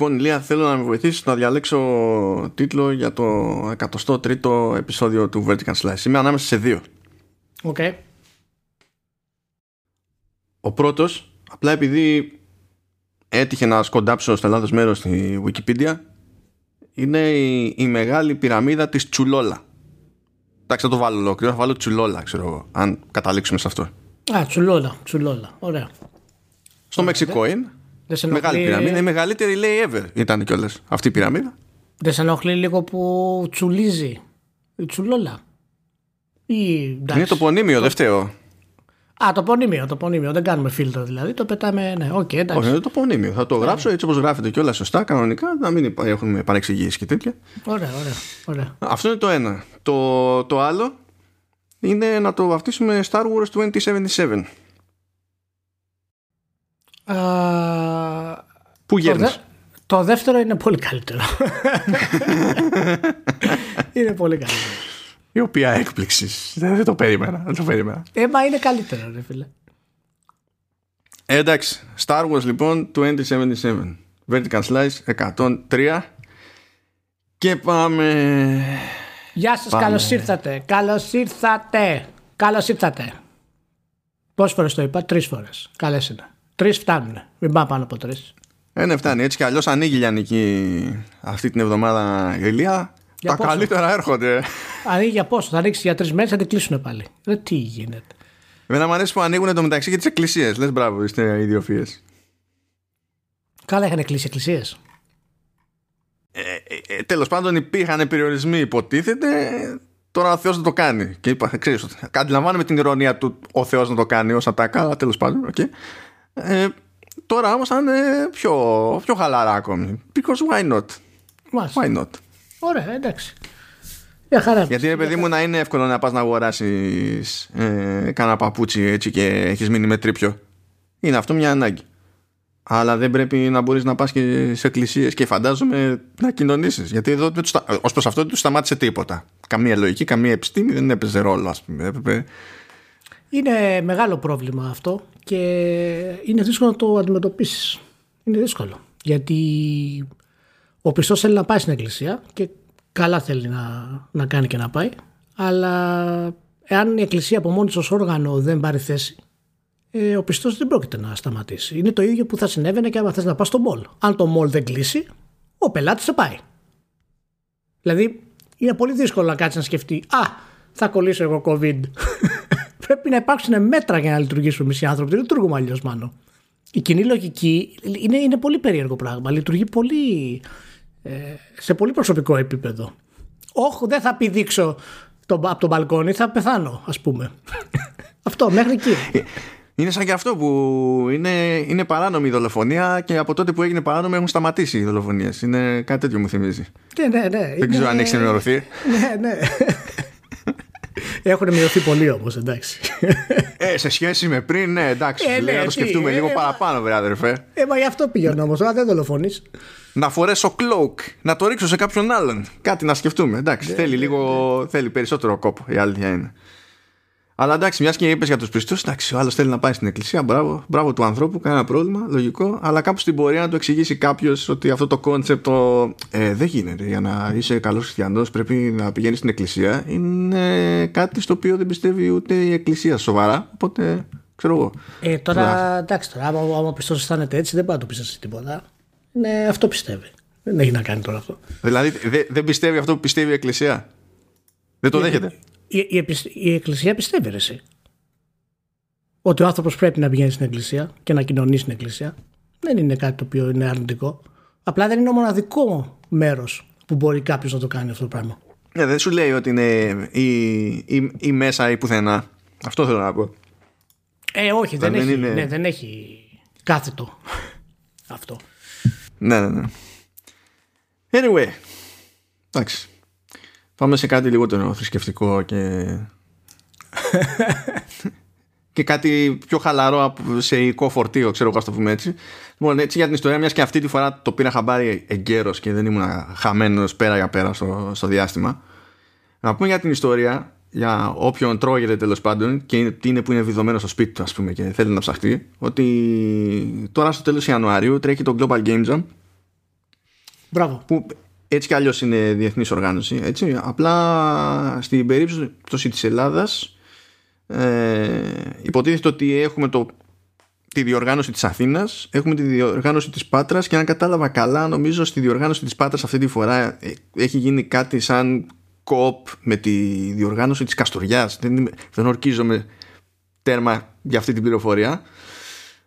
Λοιπόν, Λία, θέλω να με βοηθήσεις να διαλέξω τίτλο για το 103ο επεισόδιο του Vertical Slice. Είμαι ανάμεσα σε δύο. Οκ. Ο πρώτος, απλά επειδή έτυχε να σκοντάψω στο λάθος μέρος στη Wikipedia, είναι η, η μεγάλη πυραμίδα της Τσουλόλα. Εντάξει, θα το βάλω ολόκληρο, θα βάλω Τσουλόλα, ξέρω εγώ, αν καταλήξουμε σε αυτό. Α, τσουλόλα, τσουλόλα. Ωραία. Στο Μεξικό είναι. Δεν σε Μεγάλη ενοχλεί- πυραμίδα, η μεγαλύτερη λέει ever ήταν κιόλας αυτή η πυραμίδα. Δεν σε ενοχλεί λίγο που τσουλίζει η τσουλόλα; Ή, εντάξει. Είναι το τοπωνύμιο, δεν φταίω. Α, τοπωνύμιο, τοπωνύμιο. Δεν κάνουμε φίλτρο δηλαδή. Το πετάμε. Ναι, οκ, εντάξει. Όχι, είναι τοπωνύμιο. Θα το γράψω έτσι όπως γράφεται κιόλας σωστά, κανονικά, να μην υπά- έχουν παρεξηγήσει και τέτοια. Ωραία, ωραία. ωραία. Αυτό είναι το ένα. Το, το άλλο είναι να το βαφτίσουμε Star Wars 2077. Α, Πού το, γέρνεις; δε- το δεύτερο είναι πολύ καλύτερο. είναι πολύ καλύτερο. Η οποία έκπληξης. Δεν, δεν το περίμενα. Δεν το περίμενα. Ε, μα είναι καλύτερο, ρε φίλε. Ε, εντάξει. Star Wars λοιπόν 2077. Vertical Slice 103. Και πάμε. Γεια σας, Πάμε. καλώς ήρθατε. Καλώς ήρθατε. Καλώς ήρθατε. Πόσες φορές το είπα, τρεις φορές. Καλές είναι. Τρεις φτάνουν. Μην πάμε πάνω από τρεις. Ε, ναι, φτάνει. Έτσι κι αλλιώς ανοίγει η Λιανική αυτή την εβδομάδα η Ηλία. Για Τα πόσο; καλύτερα έρχονται. Ανοίγει για πόσο, θα ανοίξει για τρεις μέρες, θα την κλείσουν πάλι. Ρε, τι γίνεται. Εμένα μου αρέσει που ανοίγουν το μεταξύ και τις εκκλησίες. Λες μπράβο, είστε ιδιοφυίε. Καλά είχαν κλείσει εκκλησίες. Ε, ε, Τέλος πάντων, υπήρχαν περιορισμοί, υποτίθεται. Τώρα ο Θεός να το κάνει. Και είπα, ξέρεις, αντιλαμβάνομαι την ηρωνία του ο Θεός να το κάνει ως ατάκα, αλλά τέλος πάντων, okay. Ε, Τώρα όμως θα είναι πιο, πιο χαλαρά ακόμη. Because why not? Μάλιστα. Why not? Ωραία, εντάξει. Για χαρά. Γιατί ρε παιδί μου να είναι εύκολο να πας να αγοράσεις ε, κάνα παπούτσι έτσι και έχεις μείνει με τρίπιο. Είναι αυτό μια ανάγκη. Αλλά δεν πρέπει να μπορείς να πας και σε εκκλησίες και φαντάζομαι να κοινωνήσεις. Γιατί εδώ δεν τους στα- ως προς αυτό δεν τους σταμάτησε τίποτα. Καμία λογική, καμία επιστήμη δεν έπαιζε ρόλο ας πούμε. Έπρεπε... Είναι μεγάλο πρόβλημα αυτό και είναι δύσκολο να το αντιμετωπίσεις. Είναι δύσκολο. Γιατί ο πιστός θέλει να πάει στην εκκλησία και καλά θέλει να, να κάνει και να πάει. Αλλά εάν η εκκλησία από μόνη της ως όργανο δεν πάρει θέση, ε, ο πιστός δεν πρόκειται να σταματήσει. Είναι το ίδιο που θα συνέβαινε και άμα θες να πας στο μόλ. Αν το μόλ δεν κλείσει, ο πελάτης θα πάει. Δηλαδή, είναι πολύ δύσκολο να κάτσεις να σκεφτεί Α, θα κολλήσω εγώ COVID. Πρέπει να υπάρξουν μέτρα για να λειτουργήσουμε εμείς οι άνθρωποι. Δεν λειτουργούμε αλλιώς, μάλλον. Η κοινή λογική είναι, είναι πολύ περίεργο πράγμα. Λειτουργεί πολύ, ε, σε πολύ προσωπικό επίπεδο. Όχι, δεν θα πηδήξω το, από τον μπαλκόνι, θα πεθάνω, ας πούμε. Αυτό, μέχρι εκεί. Είναι σαν και αυτό που είναι, είναι παράνομη η δολοφονία και από τότε που έγινε παράνομη έχουν σταματήσει οι δολοφονίες. Είναι κάτι τέτοιο μου θυμίζει. ναι, ναι, ναι. Δεν ξέρω αν έχεις ενημερωθεί. Ναι, ναι. Έχουν μειωθεί πολύ όμως, εντάξει. Ε, σε σχέση με πριν, ναι, εντάξει. Ε, λέει, ναι, να το τι, σκεφτούμε ε, λίγο ε, παραπάνω, βρε αδερφέ. Ε, μα γι' αυτό πηγαίνω όμως. Τώρα δεν δολοφονείς. Να φορέσω cloak, να το ρίξω σε κάποιον άλλον. Κάτι να σκεφτούμε. Εντάξει, θέλει λίγο. Θέλει περισσότερο κόπο, η αλήθεια είναι. Αλλά εντάξει, μιας και είπες για τους πιστούς, εντάξει, ο άλλος θέλει να πάει στην εκκλησία. Μπράβο, μπράβο του ανθρώπου, κανένα πρόβλημα, λογικό. Αλλά κάπου στην πορεία να του εξηγήσει κάποιος ότι αυτό το κόνσεπτ ε, δεν γίνεται. Για να είσαι καλός χριστιανός, πρέπει να πηγαίνεις στην εκκλησία. Είναι κάτι στο οποίο δεν πιστεύει ούτε η εκκλησία σοβαρά. Οπότε, ξέρω εγώ. Ε, τώρα, εντάξει, τώρα, άμα, άμα ο πιστός αισθάνεται έτσι, δεν πάει να του πει εσύ τίποτα. Ναι, αυτό πιστεύει. Δεν έχει να κάνει τώρα αυτό. Δηλαδή, δε- δεν πιστεύει αυτό που πιστεύει η εκκλησία; Δεν το δέχεται; Η, η, επισ- η Εκκλησία πιστεύει, ρε, εσύ. Ότι ο άνθρωπος πρέπει να πηγαίνει στην Εκκλησία και να κοινωνεί στην Εκκλησία. Δεν είναι κάτι το οποίο είναι αρνητικό. Απλά δεν είναι ο μοναδικό μέρος που μπορεί κάποιος να το κάνει αυτό το πράγμα. Ναι, δεν σου λέει ότι είναι η, η, η μέσα ή πουθενά. Αυτό θέλω να πω. Ε, όχι, δεν, Δεν έχει, είναι- ναι, δεν έχει κάθετο αυτό. Ναι, ναι, ναι. Anyway. Εντάξει. Πάμε σε κάτι λιγότερο θρησκευτικό και. και κάτι πιο χαλαρό από- σε οικό φορτίο, ξέρω εγώ, ας το πούμε έτσι. Λοιπόν, έτσι για την ιστορία, μιας και αυτή τη φορά το πήρα χαμπάρι εγκαίρω και δεν ήμουν χαμένος πέρα για πέρα στο, στο διάστημα. Να πούμε για την ιστορία, για όποιον τρώγεται τέλος πάντων και είναι, τι είναι που είναι βιδωμένος στο σπίτι του, ας πούμε, και θέλει να ψαχτεί, ότι τώρα στο τέλος Ιανουαρίου τρέχει το Global Game Jam Μπράβο. Που έτσι κι αλλιώς είναι διεθνής οργάνωση. Έτσι. Απλά στην περίπτωση της Ελλάδας ε, υποτίθεται ότι έχουμε το, τη διοργάνωση της Αθήνας, έχουμε τη διοργάνωση της Πάτρας και αν κατάλαβα καλά νομίζω στη διοργάνωση της Πάτρας αυτή τη φορά ε, έχει γίνει κάτι σαν κοπ με τη διοργάνωση της Καστοριάς. Δεν, δεν ορκίζομαι τέρμα για αυτή την πληροφορία.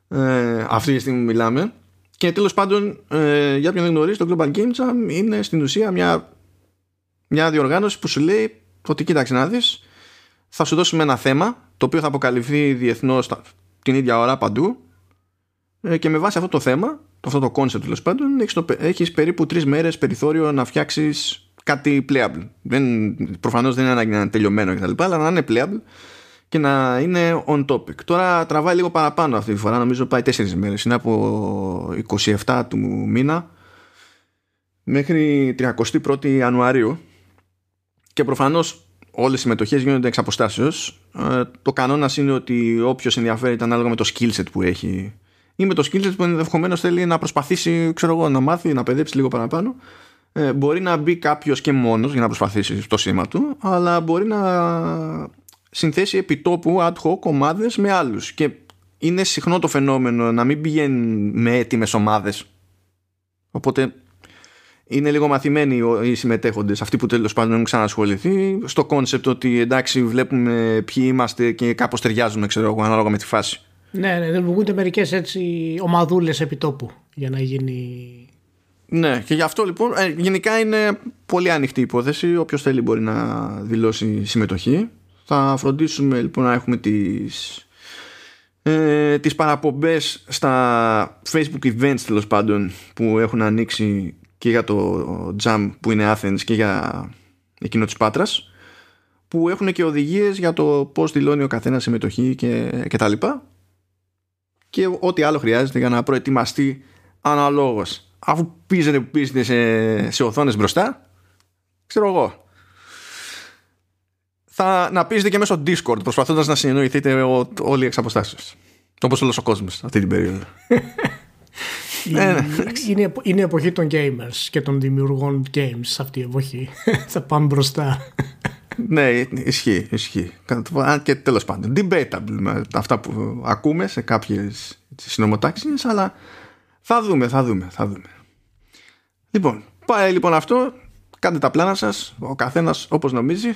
Ε, αυτή τη στιγμή μιλάμε. Και τέλος πάντων, ε, για ποιον δεν γνωρίζει, το Global Game Jam είναι στην ουσία μια, μια διοργάνωση που σου λέει ότι κοίταξε να δεις, θα σου δώσουμε ένα θέμα το οποίο θα αποκαλυφθεί διεθνώς την ίδια ώρα παντού ε, και με βάση αυτό το θέμα, αυτό το concept τέλος πάντων, έχεις περίπου τρεις μέρες περιθώριο να φτιάξεις κάτι playable. Δεν, προφανώς δεν είναι ανάγκη να είναι τελειωμένο κτλ. Αλλά να είναι playable και να είναι on topic. Τώρα τραβάει λίγο παραπάνω αυτή τη φορά, νομίζω πάει 4 μέρες. Είναι από 27 του μήνα μέχρι 31 Ιανουαρίου και προφανώς όλες οι συμμετοχές γίνονται εξ αποστάσεως. Ε, το κανόνας είναι ότι όποιος ενδιαφέρεται ανάλογα με το skill set που έχει ή με το skill set που ενδεχομένως θέλει να προσπαθήσει ξέρω εγώ, να μάθει, να παιδέψει λίγο παραπάνω ε, μπορεί να μπει κάποιος και μόνος για να προσπαθήσει στο σήμα του αλλά μπορεί να συνθέσει επιτόπου ad hoc ομάδες με άλλους και είναι συχνό το φαινόμενο να μην πηγαίνουν με έτοιμες ομάδες οπότε είναι λίγο μαθημένοι οι συμμετέχοντες αυτοί που τέλος πάντων έχουν ξανασχοληθεί στο κόνσεπτ ότι εντάξει βλέπουμε ποιοι είμαστε και κάπως ταιριάζουμε ξέρω εγώ ανάλογα με τη φάση ναι, ναι, δημιουργούνται μερικές έτσι ομαδούλες επιτόπου για να γίνει ναι, και γι' αυτό λοιπόν ε, γενικά είναι πολύ ανοιχτή η υπόθεση. Όποιος θέλει μπορεί να δηλώσει συμμετοχή. Θα φροντίσουμε λοιπόν να έχουμε τις, ε, τις παραπομπές στα facebook events τέλος πάντων που έχουν ανοίξει και για το Jam που είναι Athens και για εκείνο της Πάτρας που έχουν και οδηγίες για το πώς δηλώνει ο καθένας συμμετοχή και, και τα λοιπά. Και ό,τι άλλο χρειάζεται για να προετοιμαστεί αναλόγως. Αφού πίζετε που πίζετε σε, σε οθόνες μπροστά ξέρω εγώ θα να πίζετε και μέσω Discord προσπαθώντας να συνεννοηθείτε όλοι εξ αποστάσεως όπως όλος ο κόσμος αυτή την περίοδο είναι, ε, ναι, είναι, είναι εποχή των gamers και των δημιουργών games αυτή η εποχή θα πάμε μπροστά ναι, ισχύει, ισχύει. Και τέλος πάντων, debatable με αυτά που ακούμε σε κάποιες συνομοτάξει, αλλά θα δούμε, θα δούμε, θα δούμε. Λοιπόν, πάει λοιπόν αυτό. Κάντε τα πλάνα σας, ο καθένας όπως νομίζει.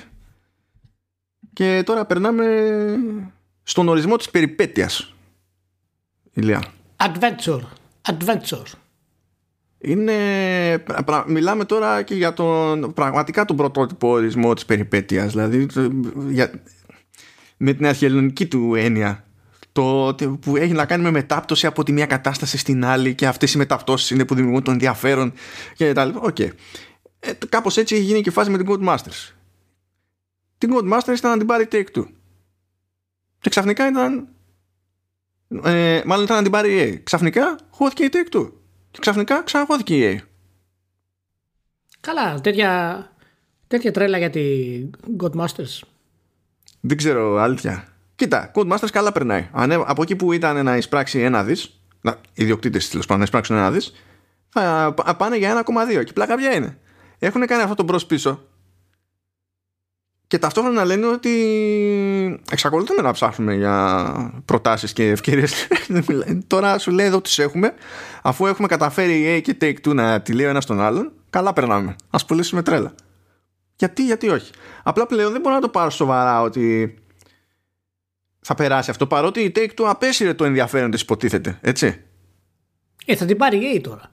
Και τώρα περνάμε στον ορισμό της περιπέτειας. Ηλία. Adventure. Adventure. Είναι, μιλάμε τώρα και για τον πραγματικά τον πρωτότυπο ορισμό της περιπέτειας δηλαδή για, με την αρχαιολογική του έννοια το, που έχει να κάνει με μετάπτωση από τη μία κατάσταση στην άλλη και αυτές οι μεταπτώσεις είναι που δημιουργούν τον ενδιαφέρον και τα λοιπά. Okay. Ε, κάπως έτσι έχει γίνει και φάση με την Codemasters. Την Codemasters ήταν να την πάρει Take Two. Και ξαφνικά ήταν ε, μάλλον ήταν να την πάρει η EA. Ξαφνικά χώθηκε η Take Two. Και ξαφνικά ξαναχώθηκε η EA. Καλά, τέτοια, τέτοια τρέλα για την Godmasters. Δεν ξέρω, αλήθεια. Κοίτα, Codemasters καλά περνάει. από εκεί που ήταν να εισπράξει ένα δις, οι ιδιοκτήτες τέλος πάντων να εισπράξουν ένα δις, θα πάνε για 1,2. Και πλάκα ποια είναι. Έχουν κάνει αυτό το μπρος πίσω. Και ταυτόχρονα λένε ότι εξακολουθούμε να ψάχνουμε για προτάσεις και ευκαιρίες. Τώρα σου λέει εδώ τις έχουμε. Αφού έχουμε καταφέρει η A και Take Two να τη λέει ο ένας τον άλλον Καλά περνάμε. Ας πουλήσουμε τρέλα. Γιατί, γιατί όχι. Απλά πλέον δεν μπορώ να το πάρω σοβαρά ότι θα περάσει αυτό παρότι η Take Two απέσυρε το ενδιαφέρον της υποτίθεται, έτσι. Ε, θα την πάρει η τώρα.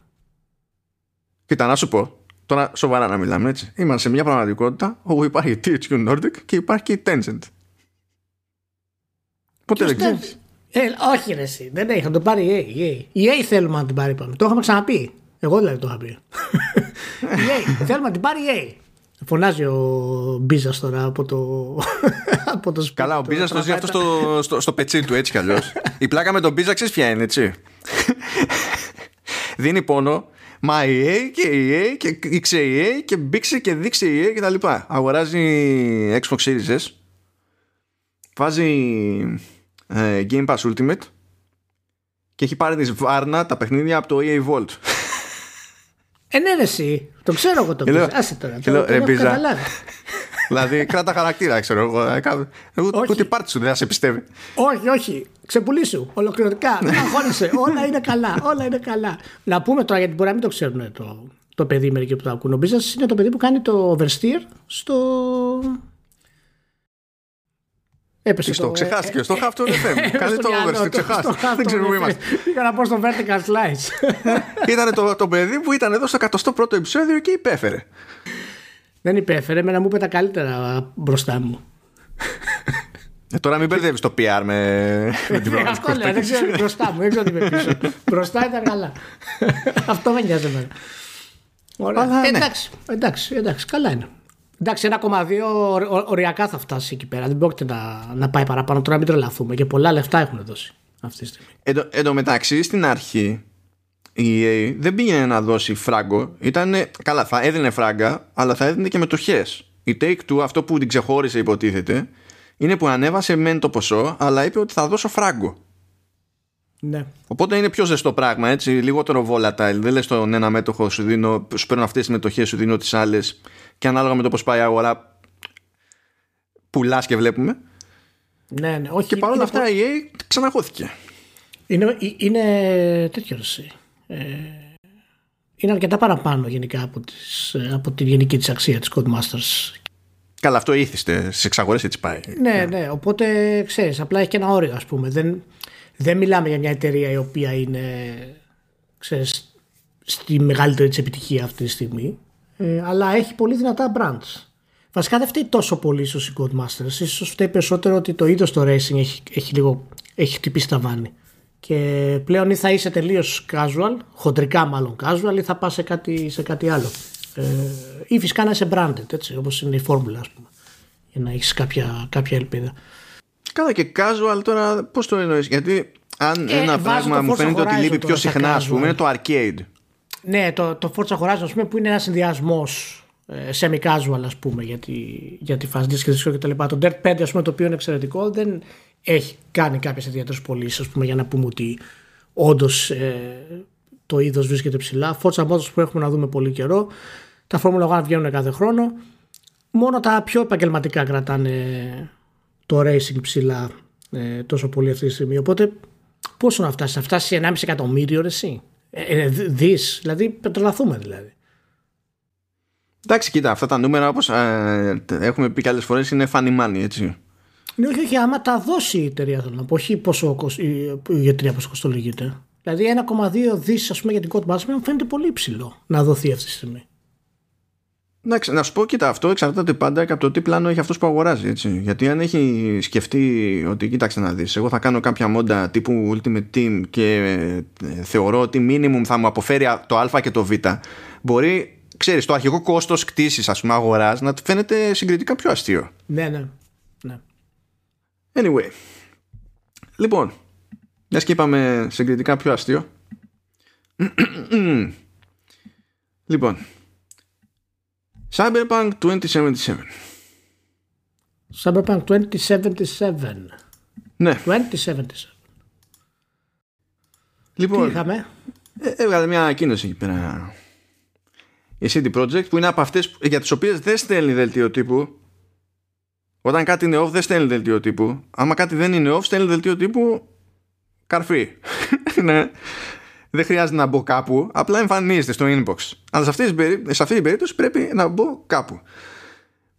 Κοίτα, να σου πω, τώρα σοβαρά να μιλάμε έτσι. Είμαστε σε μια πραγματικότητα όπου υπάρχει η THQ Nordic και υπάρχει και η Tencent. Ποτέ δεν ξέρεις. Ε, όχι ρε εσύ, δεν έχει, θα το πάρει η A. Η A θέλουμε να την πάρει πάμε. Το είχαμε ξαναπεί. Εγώ δηλαδή το είχα πει. η A, θέλουμε να την πάρει η A. Φωνάζει ο Μπίζας τώρα από το, από το σπίτι. Καλά, ο Μπίζας το ζει αυτό στο, στο, στο πετσί του έτσι κι αλλιώς. Η πλάκα με τον Μπίζα ξέρεις ποια είναι, έτσι. Δίνει πόνο. Μα η A και η A και η A και μπήξε και δείξε η A και τα λοιπά. Αγοράζει Xbox Series S. Βάζει ε, Game Pass Ultimate και έχει πάρει της βάρνα τα παιχνίδια από το EA Vault. Ε, ναι, ρε, εσύ. Το ξέρω εγώ το Και λέω- πεις. Άσε τώρα. και Το, λέω, το ρε, έχω Μπίζα. καταλάβει. Δηλαδή, κράτα χαρακτήρα, ξέρω εγώ. Ε, κά- Εγώ Όχι. ούτε πάρτι σου δεν θα σε πιστεύει. όχι, όχι. Ξεπουλήσου. Ολοκληρωτικά. Μην αγχώνεσαι. όλα είναι καλά. Όλα είναι καλά. Να πούμε τώρα, γιατί μπορεί να μην το ξέρουν το, το παιδί μερικοί που το ακούν. Ο Μπίζας είναι το παιδί που κάνει το oversteer στο. Έπεσε Στο το- ξεχάστηκε, ε, στο Half Tone FM. ε, Κάνει στο το μυαλό over, του, ξεχάστηκε. στο Half Δεν ξέρω Tone πού FM. είμαστε. Πήγα να πω στο vertical slice. Ήταν το, το παιδί που ήταν εδώ στο 101ο επεισόδιο και υπέφερε. Δεν υπέφερε, εμένα μου είπε τα καλύτερα μπροστά μου. Ε, τώρα μην μπερδεύεις το PR με, με την Ε, Αυτό πραγματικότητα. λέω, δεν ξέρω μπροστά μου, δεν ξέρω τι με πίσω. μπροστά ήταν καλά. Αυτό με νοιάζει εμένα. Ωραία. Αλλά, Ε, ναι. εντάξει, εντάξει, εντάξει, καλά είναι. Εντάξει, 1,2 ω- ω- οριακά θα φτάσει εκεί πέρα. Δεν πρόκειται να, να πάει παραπάνω. Τώρα μην τρελαθούμε. Και πολλά λεφτά έχουν δώσει αυτή τη στιγμή. Εν, τω- εν τω μεταξύ στην αρχή η EA δεν πήγαινε να δώσει φράγκο. Ήτανε, καλά, θα έδινε φράγκα, αλλά θα έδινε και μετοχές. Η Take Two, αυτό που την ξεχώρισε, υποτίθεται, είναι που ανέβασε μεν το ποσό, αλλά είπε ότι θα δώσω φράγκο. Ναι. Οπότε είναι πιο ζεστό πράγμα, έτσι, λιγότερο volatile. Δεν λες τον ένα μέτοχο, σου, δίνω, σου παίρνω αυτές τις μετοχές, σου δίνω τις άλλες, και ανάλογα με το πώς πάει η αγορά, πουλάς και βλέπουμε. Ναι, ναι. Όχι, Και παρόλα είναι αυτά η EA ξαναχώθηκε. Είναι, ε, είναι τέτοιος ρεσί. Ε, είναι αρκετά παραπάνω γενικά από, τις, ε, από τη γενική της αξία της Codemasters. Καλά, αυτό ήθιστε. Στις εξαγορές έτσι πάει. Ναι, ναι, οπότε ξέρεις, απλά έχει και ένα όριο ας πούμε. Δεν, δεν μιλάμε για μια εταιρεία η οποία είναι, ξέρεις, στη μεγαλύτερη της επιτυχία αυτή τη στιγμή. Ε, αλλά έχει πολύ δυνατά brands. Βασικά δεν φταίει τόσο πολύ ίσως η Codemasters. Ίσως φταίει περισσότερο ότι το είδος το racing έχει, έχει λίγο έχει χτυπήσει τα βάνη. Και πλέον ή θα είσαι τελείως casual, χοντρικά μάλλον casual, ή θα πας σε κάτι, σε κάτι άλλο. Ε, ή φυσικά να είσαι branded, έτσι, όπως είναι η φόρμουλα, ας πούμε. Για να έχεις κάποια, κάποια ελπίδα. Καλά και casual τώρα πώς το εννοείς; Γιατί αν Ε, ένα βάζω πράγμα το μου Forza φαίνεται ότι Horizon λείπει τώρα πιο στα συχνά ας πούμε casual. είναι το arcade Ναι, το, το Forza Horizon ας πούμε, που είναι ένας συνδυασμός ε, semi-casual ας πούμε για τη, για τη fast disc και disco και τα λοιπά. Το Dirt 5 ας πούμε το οποίο είναι εξαιρετικό δεν έχει κάνει κάποιες ιδιαίτερες πωλήσεις ας πούμε για να πούμε ότι όντως το είδος βρίσκεται ψηλά. Forza Motors που έχουμε να δούμε πολύ καιρό. Τα Formula 1 βγαίνουν κάθε χρόνο. Μόνο τα πιο επαγγελματικά κρατάνε το racing ψηλά ε, τόσο πολύ αυτή τη στιγμή. Οπότε πόσο να φτάσει, να φτάσει 1,5 εκατομμύριο ρε, εσύ; Ε, ε, δι- δις, δηλαδή πετρελαθούμε δηλαδή. Εντάξει κοίτα αυτά τα νούμερα όπως ε, έχουμε πει και άλλες φορές είναι funny money έτσι Ναι, όχι, όχι, άμα τα δώσει η εταιρεία θέλω να πω, όχι πόσο κοσ- η, η εταιρεία πόσο κοστολογείται. Δηλαδή 1,2 δις ας πούμε για την Codemasters μου φαίνεται πολύ υψηλό να δοθεί αυτή τη στιγμή. Εντάξει, να σου πω, κοίτα, αυτό εξαρτάται πάντα και από το τι πλάνο έχει αυτός που αγοράζει. Έτσι. Γιατί αν έχει σκεφτεί ότι, κοίταξε να δεις, εγώ θα κάνω κάποια μόντα τύπου Ultimate Team και ε, θεωρώ ότι minimum θα μου αποφέρει α- το Α και το Β, μπορεί, ξέρεις, το αρχικό κόστος κτήση, ας πούμε, αγοράς να φαίνεται συγκριτικά πιο αστείο. Ναι, ναι. ναι. Anyway. Λοιπόν, μιας και είπαμε συγκριτικά πιο αστείο. λοιπόν. Cyberpunk 2077. Cyberpunk 2077. Ναι, 2077. Τι λοιπόν, είχαμε; ε, έβγαλε μια ανακοίνωση εκεί πέρα η CD Projekt που είναι από αυτές για τις οποίες δεν στέλνει δελτίο τύπου όταν κάτι είναι off δεν στέλνει δελτίο τύπου. Άμα κάτι δεν είναι off στέλνει δελτίο τύπου καρφί. Ναι. δεν χρειάζεται να μπω κάπου απλά εμφανίζεται στο inbox. Αλλά σε αυτή, την περί- σε αυτή την περίπτωση πρέπει να μπω κάπου.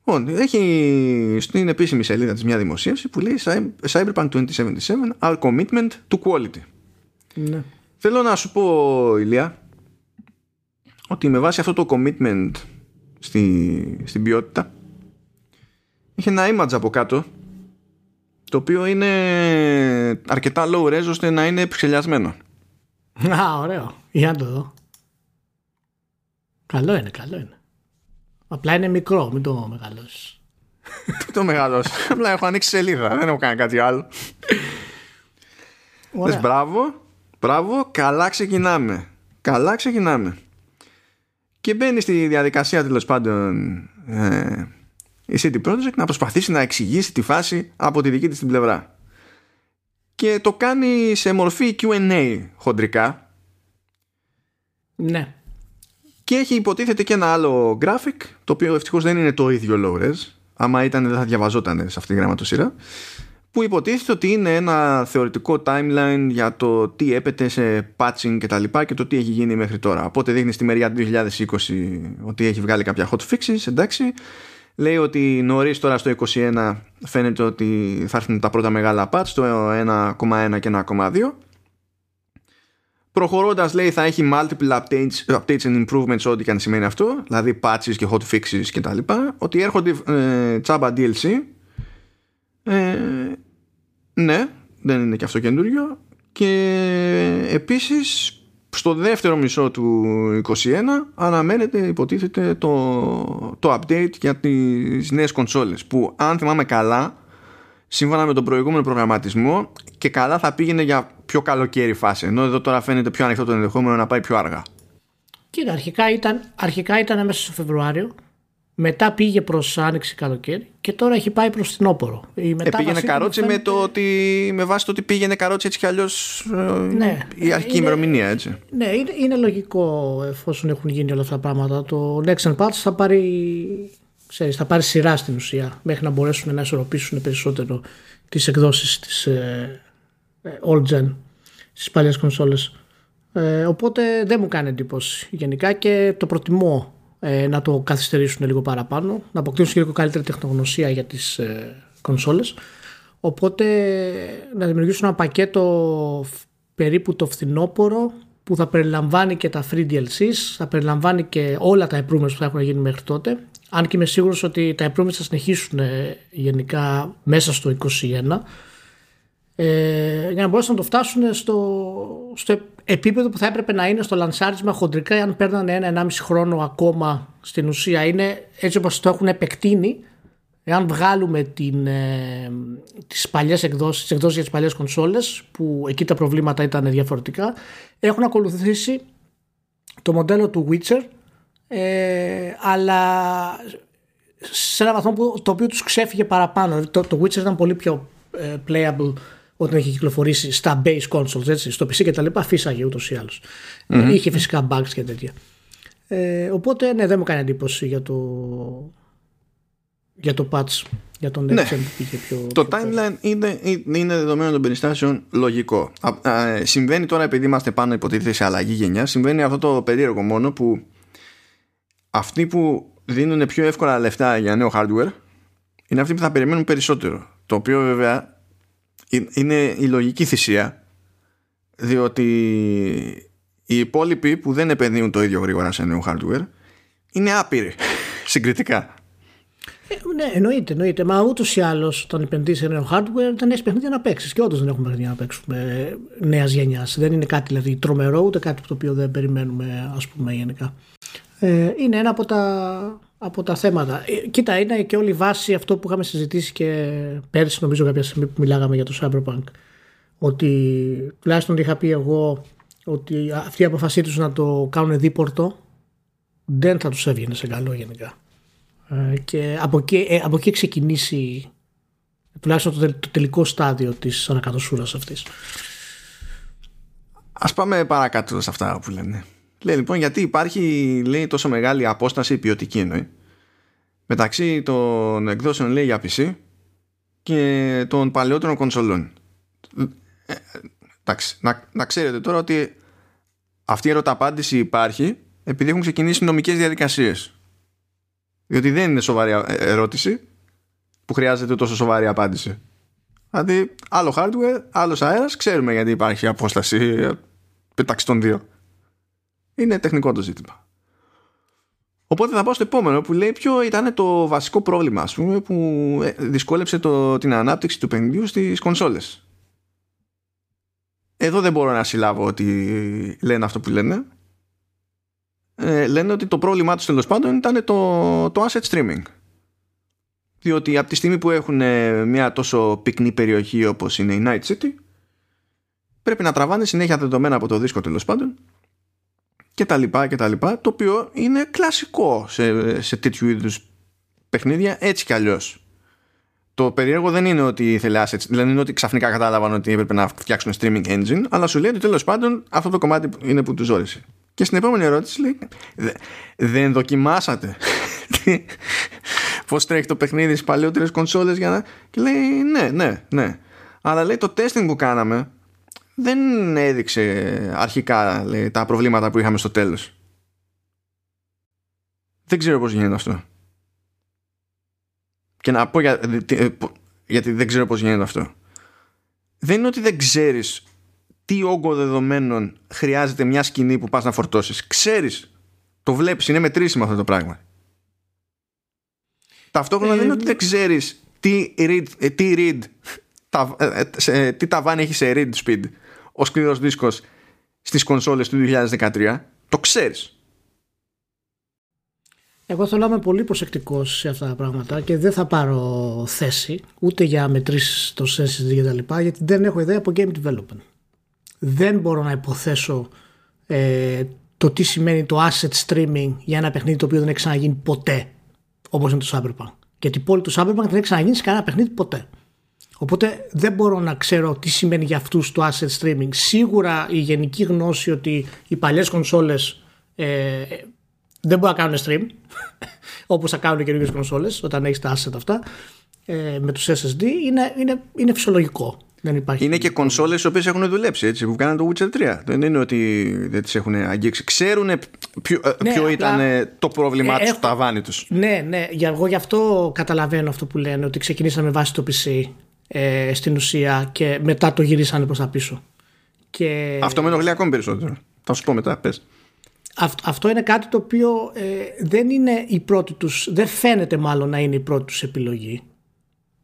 Λοιπόν, έχει στην επίσημη σελίδα της μια δημοσίευση που λέει Cyberpunk 2077 Our commitment to quality Ναι. Θέλω να σου πω, Ηλία, ότι με βάση αυτό το commitment στη, στην ποιότητα είχε ένα image από κάτω το οποίο είναι αρκετά low res ώστε να είναι ψηλιασμένο. Α, ωραίο. Για να το δω. Καλό είναι, καλό είναι. Απλά είναι μικρό, μην το μεγαλώσεις. Τι το μεγάλος. Απλά έχω ανοίξει σελίδα, δεν έχω κάνει κάτι άλλο. Λες μπράβο, μπράβο, καλά ξεκινάμε. Καλά ξεκινάμε. Και μπαίνει στη διαδικασία τέλος πάντων ε, η City Project να προσπαθήσει να εξηγήσει τη φάση από τη δική της την πλευρά. Και το κάνει σε μορφή Q&A χοντρικά Ναι. και έχει υποτίθεται και ένα άλλο graphic το οποίο ευτυχώς δεν είναι το ίδιο low res άμα ήταν δεν θα διαβαζόταν σε αυτή τη γραμματοσύρα που υποτίθεται ότι είναι ένα θεωρητικό timeline για το τι έπεται σε patching και τα λοιπά και το τι έχει γίνει μέχρι τώρα. Οπότε δείχνει στη μεριά του 2020 ότι έχει βγάλει κάποια hot fixes, εντάξει. Λέει ότι νωρίς τώρα στο 2021 φαίνεται ότι θα έρθουν τα πρώτα μεγάλα patch, το 1,1 και 1,2. Προχωρώντας λέει θα έχει multiple updates, updates and improvements ό,τι και αν σημαίνει αυτό, δηλαδή patches και hot fixes και τα λοιπά, ότι έρχονται ε, τσάμπα DLC ε, ναι, δεν είναι και αυτό καινούριο. Και επίσης στο δεύτερο μισό του 2021 αναμένεται υποτίθεται το, το update για τις νέες κονσόλες που αν θυμάμαι καλά σύμφωνα με τον προηγούμενο προγραμματισμό και καλά θα πήγαινε για πιο καλοκαίρι φάση ενώ εδώ τώρα φαίνεται πιο ανοιχτό το ενδεχόμενο να πάει πιο αργά. Κύριε, αρχικά ήταν, αρχικά ήταν μέσα στο Φεβρουάριο μετά πήγε προς άνοιξη καλοκαίρι και τώρα έχει πάει προς την όπορο. Ε, πήγαινε καρότσι με, το ότι, με βάση το ότι πήγαινε καρότσι έτσι κι αλλιώς ε, ναι, η αρχική είναι, ημερομηνία έτσι. Ναι, είναι, είναι λογικό εφόσον έχουν γίνει όλα αυτά τα πράγματα. Το Next Parts θα πάρει, ξέρεις, θα πάρει σειρά στην ουσία μέχρι να μπορέσουν να ισορροπήσουν περισσότερο τις εκδόσεις της ε, ε, Old Gen στις παλιές κονσόλες. Ε, οπότε δεν μου κάνει εντύπωση γενικά και το προτιμώ ε, να το καθυστερήσουν λίγο παραπάνω, να αποκτήσουν και λίγο καλύτερη τεχνογνωσία για τις ε, κονσόλες. Οπότε να δημιουργήσουν ένα πακέτο περίπου το φθινόπωρο που θα περιλαμβάνει και τα free DLCs, θα περιλαμβάνει και όλα τα improvements που θα έχουν γίνει μέχρι τότε. Αν και είμαι σίγουρος ότι τα improvements θα συνεχίσουν ε, γενικά μέσα στο 2021 ε, για να μπορέσουν να το φτάσουν στο, στο επίπεδο που θα έπρεπε να είναι στο λανσάρισμα χοντρικά αν παίρνανε ένα-ενάμιση χρόνο ακόμα στην ουσία είναι έτσι όπως το έχουν επεκτείνει. Εάν βγάλουμε την, ε, τις παλιές εκδόσεις, τις εκδόσεις για τις παλιές κονσόλες που εκεί τα προβλήματα ήταν διαφορετικά έχουν ακολουθήσει το μοντέλο του Witcher ε, αλλά σε ένα βαθμό που, το οποίο τους ξέφυγε παραπάνω. Το, το Witcher ήταν πολύ πιο ε, playable όταν έχει κυκλοφορήσει στα base consoles, έτσι, στο PC και τα λοιπά, φύσαγε ούτως ή άλλως. Mm-hmm. Είχε φυσικά bugs και τέτοια. Ε, οπότε ναι, δεν μου κάνει εντύπωση για το, για το patch, για τον ναι. που πήγε πιο. Το πιο timeline είναι, είναι δεδομένο των περιστάσεων λογικό. Α, α, συμβαίνει τώρα επειδή είμαστε πάνω υποτίθεται σε αλλαγή γενιά, συμβαίνει αυτό το περίεργο μόνο που αυτοί που δίνουν πιο εύκολα λεφτά για νέο hardware είναι αυτοί που θα περιμένουν περισσότερο. Το οποίο βέβαια είναι η λογική θυσία διότι οι υπόλοιποι που δεν επενδύουν το ίδιο γρήγορα σε νέο hardware είναι άπειροι συγκριτικά. Ε, ναι, εννοείται, εννοείται. Μα ούτως ή άλλως, όταν επενδύσει σε νέο hardware, δεν έχεις παιχνίδια να παίξεις. Και όντως δεν έχουμε παιχνίδια να παίξουμε νέας γενιάς. Δεν είναι κάτι δηλαδή τρομερό, ούτε κάτι το οποίο δεν περιμένουμε, ας πούμε, γενικά. Ε, είναι ένα από τα από τα θέματα. Ε, κοίτα, είναι και όλη η βάση αυτό που είχαμε συζητήσει και πέρσι, νομίζω, κάποια στιγμή που μιλάγαμε για το Cyberpunk. Ότι τουλάχιστον είχα πει εγώ ότι αυτή η αποφασή τους να το κάνουν δίπορτο δεν θα τους έβγαινε σε καλό γενικά. Ε, και από εκεί, ε, από εκεί ξεκινήσει τουλάχιστον το, το τελικό στάδιο της ανακατοσούρας αυτής. Ας πάμε παρακάτω σε αυτά που λένε. Λέει λοιπόν γιατί υπάρχει λέει, τόσο μεγάλη απόσταση ποιοτική εννοεί μεταξύ των εκδόσεων λέει για PC και των παλαιότερων κονσολών. Ε, εντάξει, να, να ξέρετε τώρα ότι αυτή η ερωταπάντηση υπάρχει επειδή έχουν ξεκινήσει νομικές διαδικασίες. Διότι δεν είναι σοβαρή ε, ερώτηση που χρειάζεται τόσο σοβαρή απάντηση. Δηλαδή, άλλο hardware, άλλος αέρας, ξέρουμε γιατί υπάρχει απόσταση ε, μεταξύ των δύο. Είναι τεχνικό το ζήτημα. Οπότε θα πάω στο επόμενο που λέει ποιο ήταν το βασικό πρόβλημα ας πούμε, που ε, δυσκόλεψε το, την ανάπτυξη του παιχνιδιού στις κονσόλες. Εδώ δεν μπορώ να συλλάβω ότι λένε αυτό που λένε. Ε, λένε ότι το πρόβλημά τους τέλος πάντων ήταν το, το asset streaming. Διότι από τη στιγμή που έχουν ε, μια τόσο πυκνή περιοχή όπως είναι η Night City πρέπει να τραβάνε συνέχεια δεδομένα από το δίσκο τέλος πάντων και τα λοιπά και τα λοιπά το οποίο είναι κλασικό σε, σε τέτοιου είδους παιχνίδια έτσι κι αλλιώς. Το περίεργο δεν είναι ότι ήθελε assets, δεν είναι ότι ξαφνικά κατάλαβαν ότι έπρεπε να φτιάξουν streaming engine, αλλά σου λέει ότι τέλος πάντων αυτό το κομμάτι είναι που τους ζόρισε. Και στην επόμενη ερώτηση λέει Δεν δοκιμάσατε Πώς τρέχει το παιχνίδι στις παλαιότερες κονσόλες για να... Και λέει ναι, ναι, ναι Αλλά λέει το testing που κάναμε Δεν έδειξε αρχικά λέει, τα προβλήματα που είχαμε στο τέλος. Δεν ξέρω πώς γίνεται αυτό. Και να πω για, γιατί δεν ξέρω πώς γίνεται αυτό. Δεν είναι ότι δεν ξέρεις τι όγκο δεδομένων χρειάζεται μια σκηνή που πας να φορτώσεις. Ξέρεις, το βλέπεις, είναι μετρήσιμο αυτό το πράγμα. Ταυτόχρονα δεν είναι ότι δεν ξέρεις τι read, ε, τι, read τα, ε, τι ταβάνι έχει σε read speed ο σκληρός δίσκος στις κονσόλες του 2013. Το ξέρεις. Εγώ θέλω να είμαι πολύ προσεκτικός σε αυτά τα πράγματα και δεν θα πάρω θέση ούτε για μετρήσεις το SSD και τα λοιπά γιατί δεν έχω ιδέα από game development δεν μπορώ να υποθέσω ε, το τι σημαίνει το asset streaming για ένα παιχνίδι το οποίο δεν έχει ξαναγίνει ποτέ όπως είναι το Cyberpunk. Γιατί η πόλη του Cyberpunk δεν έχει ξαναγίνει σε κανένα παιχνίδι ποτέ. Οπότε δεν μπορώ να ξέρω τι σημαίνει για αυτούς το asset streaming. Σίγουρα η γενική γνώση ότι οι παλιές κονσόλες ε, δεν μπορούν να κάνουν stream όπως θα κάνουν οι καινούργιες κονσόλες όταν έχεις τα asset αυτά ε, με τους SSD είναι, είναι, είναι φυσιολογικό. Δεν υπάρχει είναι και κονσόλες οι οποίες έχουν δουλέψει έτσι, που κάναν το Witcher 3. Δεν είναι ότι δεν τις έχουν αγγίξει. Ξέρουν ποιο, ε, ναι, ποιο ήταν ε, το πρόβλημά ε, τους, το ταβάνι τους. Ναι, ναι. Για, εγώ γι' αυτό καταλαβαίνω αυτό που λένε, ότι ξεκινήσαμε βάσει το PC ε, στην ουσία και μετά το γυρίσανε προς τα πίσω. Και... Αυτό με ενοχλεί ακόμη περισσότερο. Θα σου πω μετά, πες. Αυτό είναι κάτι το οποίο ε, δεν είναι η πρώτη τους, δεν φαίνεται μάλλον να είναι η πρώτη τους επιλογή.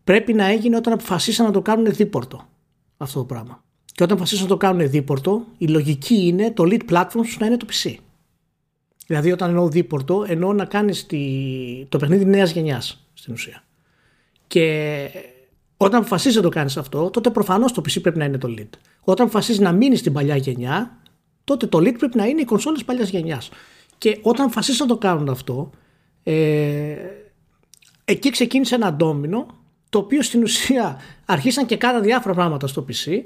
Πρέπει να έγινε όταν αποφασίσαν να το κάνουν δίπορτο αυτό το πράγμα. Και όταν αποφασίσουν να το κάνουν δίπορτο, η λογική είναι το lead platform σου να είναι το PC. Δηλαδή, όταν εννοώ δίπορτο, εννοώ να κάνεις το παιχνίδι νέας γενιάς στην ουσία. Και όταν αποφασίζει να το κάνεις αυτό, τότε προφανώς το PC πρέπει να είναι το lead. Όταν αποφασίζει να μείνεις στην παλιά γενιά, τότε το lead πρέπει να είναι οι κονσόλες παλιάς γενιάς. Και όταν αποφασίζει να το κάνουν αυτό, ε, εκεί ξεκίνησε ένα ντόμινο το οποίο στην ουσία αρχίσαν και κάναν διάφορα πράγματα στο PC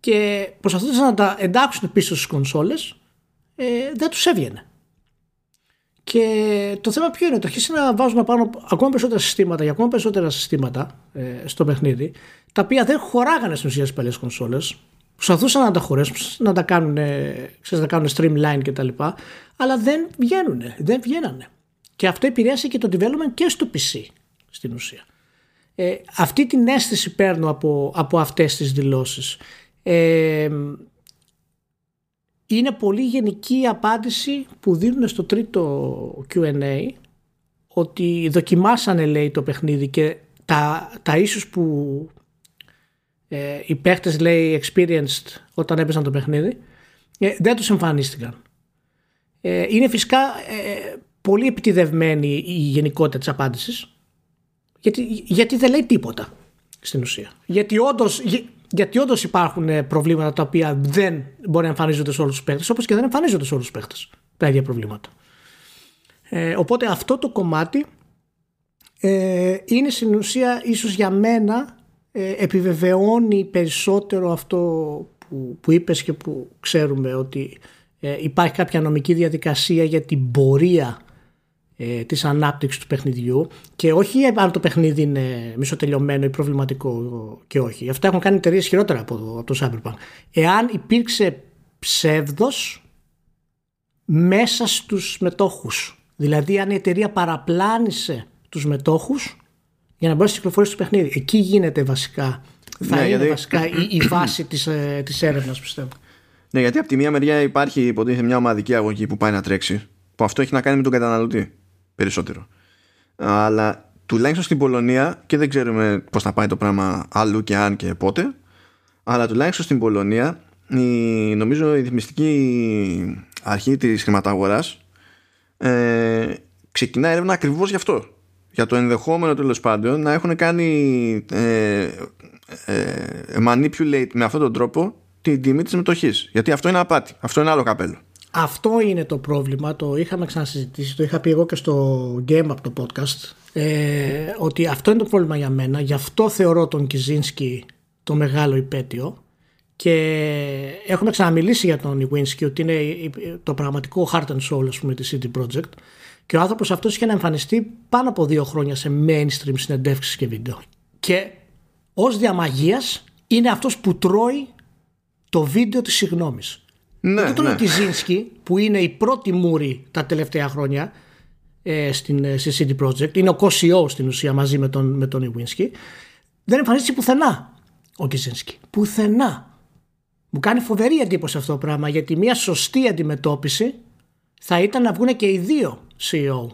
και προσπαθούσαν να τα εντάξουν πίσω στις κονσόλες ε, δεν τους έβγαινε. Και το θέμα ποιο είναι, ότι αρχίσαν να βάζουν πάνω ακόμα περισσότερα συστήματα για ακόμα περισσότερα συστήματα ε, στο παιχνίδι, τα οποία δεν χωράγανε στην ουσία στις παλιές κονσόλες. Προσπαθούσαν να τα χωρέσουν, να τα κάνουν, ξέρεις, να κάνουν streamline κτλ. Αλλά δεν βγαίνουν, δεν βγαίνανε. Και αυτό επηρέασε και το development και στο PC στην ουσία. Ε, αυτή την αίσθηση παίρνω από, από αυτές τις δηλώσεις. Ε, είναι πολύ γενική η απάντηση που δίνουν στο τρίτο Q&A ότι δοκιμάσανε λέει το παιχνίδι και τα, τα ίσως που ε, οι παίχτες λέει experienced όταν έπαιζαν το παιχνίδι ε, δεν τους εμφανίστηκαν. Ε, είναι φυσικά ε, πολύ επιτιδευμένη η γενικότητα της απάντησης γιατί, γιατί δεν λέει τίποτα στην ουσία. Γιατί όντως γιατί όντως υπάρχουν ε, προβλήματα τα οποία δεν μπορεί να εμφανίζονται σε όλους τους παίχτε, όπως και δεν εμφανίζονται σε όλους τους παίχτε τα ίδια προβλήματα. Ε, οπότε αυτό το κομμάτι ε, είναι στην ουσία ίσως για μένα ε, επιβεβαιώνει περισσότερο αυτό που, που είπες και που ξέρουμε ότι ε, υπάρχει κάποια νομική διαδικασία για την πορεία ε, της ανάπτυξης του παιχνιδιού και όχι αν το παιχνίδι είναι μισοτελειωμένο ή προβληματικό και όχι. Αυτά έχουν κάνει εταιρείες χειρότερα από το, από το Cyberpunk. Εάν υπήρξε ψεύδος μέσα στους μετόχους. Δηλαδή αν η εταιρεία παραπλάνησε τους μετόχους για να μπορέσει να κυκλοφορήσει το παιχνίδι. Εκεί γίνεται βασικά, θα ναι, είναι γιατί... βασικά η, η βάση της, ε, της έρευνας πιστεύω. Ναι, γιατί από τη μία μεριά υπάρχει υποτίθεται μια ομαδική αγωγή που πάει να τρέξει, που αυτό έχει να κάνει με τον καταναλωτή περισσότερο. Αλλά τουλάχιστον στην Πολωνία και δεν ξέρουμε πώς θα πάει το πράγμα αλλού και αν και πότε αλλά τουλάχιστον στην Πολωνία η, νομίζω η ρυθμιστική αρχή της χρηματαγοράς ε, ξεκινά έρευνα ακριβώς γι' αυτό. Για το ενδεχόμενο τέλος πάντων να έχουν κάνει ε, ε, manipulate με αυτόν τον τρόπο την τιμή της μετοχής. Γιατί αυτό είναι απάτη, αυτό είναι άλλο καπέλο αυτό είναι το πρόβλημα, το είχαμε ξανασυζητήσει, το είχα πει εγώ και στο Game Up το podcast, ε, ότι αυτό είναι το πρόβλημα για μένα, γι' αυτό θεωρώ τον Κιζίνσκι το μεγάλο υπέτειο. Και έχουμε ξαναμιλήσει για τον Iwinski ότι είναι το πραγματικό heart and soul ας πούμε, της CD Projekt και ο άνθρωπος αυτός είχε να εμφανιστεί πάνω από δύο χρόνια σε mainstream συνεντεύξεις και βίντεο. Και ως διαμαγείας είναι αυτός που τρώει το βίντεο της συγγνώμης Ναι, δεν τρώει ναι. τη Ζίνσκι που είναι η πρώτη μούρη τα τελευταία χρόνια ε, στην, ε, στη CD Projekt είναι ο co στην ουσία μαζί με τον, με τον Iwinski δεν εμφανίστηκε πουθενά ο Κιζίνσκι. Πουθενά. Μου κάνει φοβερή εντύπωση αυτό το πράγμα γιατί μια σωστή αντιμετώπιση θα ήταν να βγουν και οι δύο CEO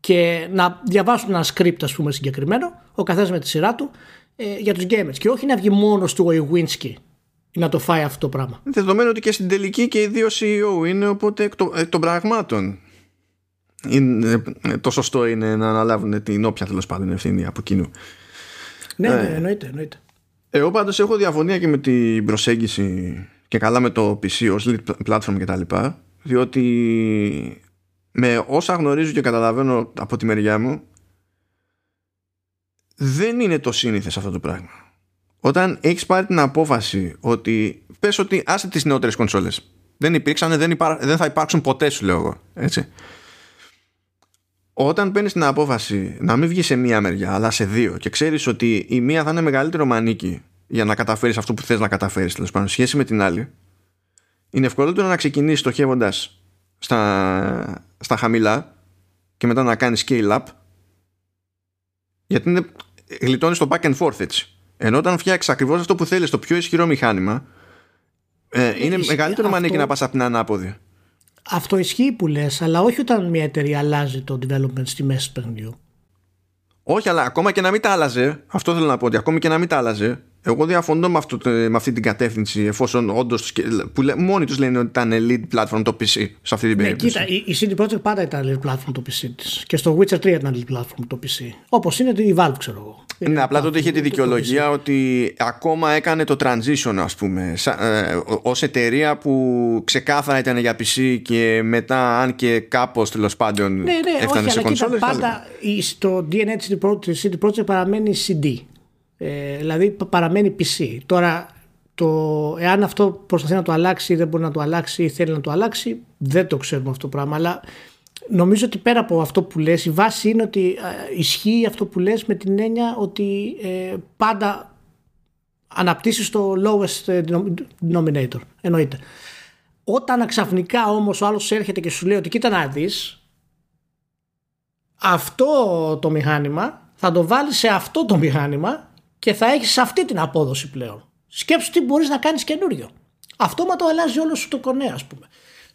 και να διαβάσουν ένα script ας πούμε συγκεκριμένο ο καθένας με τη σειρά του ε, για τους gamers. Και όχι να βγει μόνος του ο Iwinski να το φάει αυτό το πράγμα. Δεδομένου ότι και στην τελική και οι δύο CEO είναι οπότε εκ, το- εκ των πραγμάτων είναι, ε, το σωστό είναι να αναλάβουν την όποια τέλος πάντων ευθύνη από κοινού. Ναι, ναι, εννοείται, εννοείται. Εγώ πάντως έχω διαφωνία και με την προσέγγιση και καλά με το PC ως lead platform και τα λοιπά διότι με όσα γνωρίζω και καταλαβαίνω από τη μεριά μου δεν είναι το σύνηθες αυτό το πράγμα. Όταν έχεις πάρει την απόφαση ότι πες ότι άσε τις νεότερες κονσόλες δεν υπήρξαν, δεν, υπά... δεν θα υπάρξουν ποτέ σου λέω εγώ έτσι. Όταν παίρνεις την απόφαση να μην βγεις σε μία μεριά, αλλά σε δύο, και ξέρεις ότι η μία θα είναι μεγαλύτερο μανίκι για να καταφέρεις αυτό που θες να καταφέρεις, τέλος πάντων, σχέση με την άλλη, είναι ευκολότερο να ξεκινήσεις στοχεύοντας στα, στα χαμηλά και μετά να κάνεις scale up, γιατί είναι, γλιτώνεις το back and forth έτσι. Ενώ όταν φτιάξεις ακριβώς αυτό που θέλεις, το πιο ισχυρό μηχάνημα, ε, είναι ισχύει μεγαλύτερο αυτό. μανίκι να πας από την ανάποδη. Αυτό ισχύει που λες, αλλά όχι όταν μια εταιρεία αλλάζει το development στη μέση του παιχνιδιού. Όχι, αλλά ακόμα και να μην τα άλλαζε, αυτό θέλω να πω ότι ακόμη και να μην τα άλλαζε, εγώ διαφωνώ με, αυτό, το- με αυτή την κατεύθυνση, εφόσον όντως. που λέ- μόνοι τους λένε ότι ήταν lead platform το PC σε αυτή την Ναι, περίπτωση. κοίτα, η, η CD Projekt πάντα ήταν lead platform το PC της. Και στο Witcher 3 ήταν lead platform το PC. Όπως είναι η Valve, ξέρω εγώ. Ναι, απλά τότε είχε τη Το- το δικαιολογία ότι ακόμα έκανε το transition, ας πούμε, σα- ε, ω- ως εταιρεία που ξεκάθαρα ήταν για PC και μετά, αν και κάπως τέλος πάντων Ναι, ναι, έφτανε όχι, σε αλλά κοίτα, κονσόλες. πάντα η- το DNA της CD Projekt- της CD Projekt παραμένει CD. Ε, δηλαδή πα- παραμένει PC. Τώρα, το, εάν αυτό προσπαθεί να το αλλάξει ή δεν μπορεί να το αλλάξει ή θέλει να το αλλάξει, δεν το ξέρουμε αυτό το πράγμα. Αλλά νομίζω ότι πέρα από αυτό που λες, η βάση είναι ότι ε, ισχύει αυτό που λες με την έννοια ότι ε, πάντα αναπτύσσεις το lowest ε, denominator. Εννοείται. Όταν ξαφνικά όμως ο άλλος έρχεται και σου λέει ότι κοίτα να δεις αυτό το μηχάνημα θα το βάλεις σε αυτό το μηχάνημα και θα έχεις αυτή την απόδοση πλέον. Σκέψου τι μπορείς να κάνεις καινούριο. Αυτόματο αλλάζει όλο σου το κονέ ας πούμε.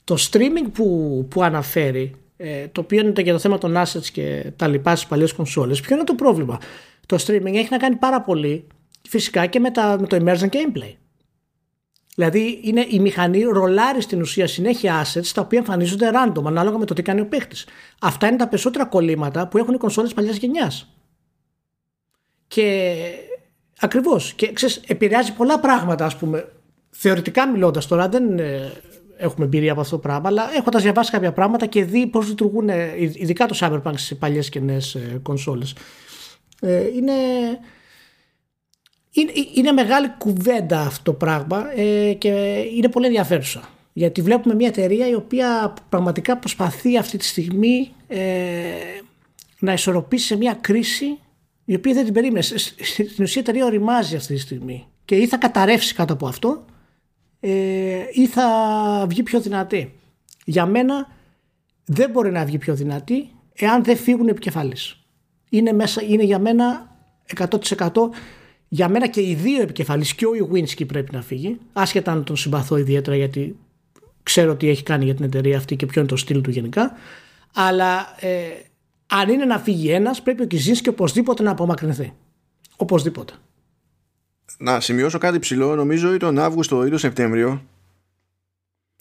Το streaming που, που αναφέρει, ε, το οποίο είναι και το θέμα των assets και τα λοιπά στις παλιές κονσόλες, ποιο είναι το πρόβλημα; Το streaming έχει να κάνει πάρα πολύ φυσικά και με, τα, με το emergent gameplay. Δηλαδή είναι η μηχανή ρολάρει στην ουσία συνέχεια assets τα οποία εμφανίζονται random ανάλογα με το τι κάνει ο παίχτη. Αυτά είναι τα περισσότερα κολλήματα που έχουν οι κονσόλες παλιάς γενιάς. Και ακριβώς. Και ξέρεις, επηρεάζει πολλά πράγματα ας πούμε. Θεωρητικά μιλώντας τώρα δεν ε, έχουμε εμπειρία από αυτό το πράγμα αλλά έχοντας διαβάσει κάποια πράγματα και δει πώς λειτουργούν ε, ειδικά το Cyberpunk σε παλιές και νέες ε, κονσόλες. Ε, είναι, είναι, είναι μεγάλη κουβέντα αυτό το πράγμα ε, και είναι πολύ ενδιαφέρουσα. Γιατί βλέπουμε μια εταιρεία η οποία πραγματικά προσπαθεί αυτή τη στιγμή ε, να ισορροπήσει σε μια κρίση η οποία δεν την περίμενε. Σ- σ- Στην ουσία η εταιρεία οριμάζει αυτή τη στιγμή και ή θα καταρρεύσει κάτω από αυτό ε, ή θα βγει πιο δυνατή. Για μένα δεν μπορεί να βγει πιο δυνατή εάν δεν φύγουν οι επικεφαλείς. Είναι, μέσα, είναι για μένα 100% για μένα και οι δύο επικεφαλείς και ο Ιουίνσκι πρέπει να φύγει άσχετα αν τον συμπαθώ ιδιαίτερα γιατί ξέρω τι έχει κάνει για την εταιρεία αυτή και ποιο είναι το στυλ του γενικά αλλά ε, αν είναι να φύγει ένας πρέπει ο Κιζίνσκι οπωσδήποτε να απομακρυνθεί οπωσδήποτε Να σημειώσω κάτι ψηλό, νομίζω ή τον Αύγουστο ή τον Σεπτέμβριο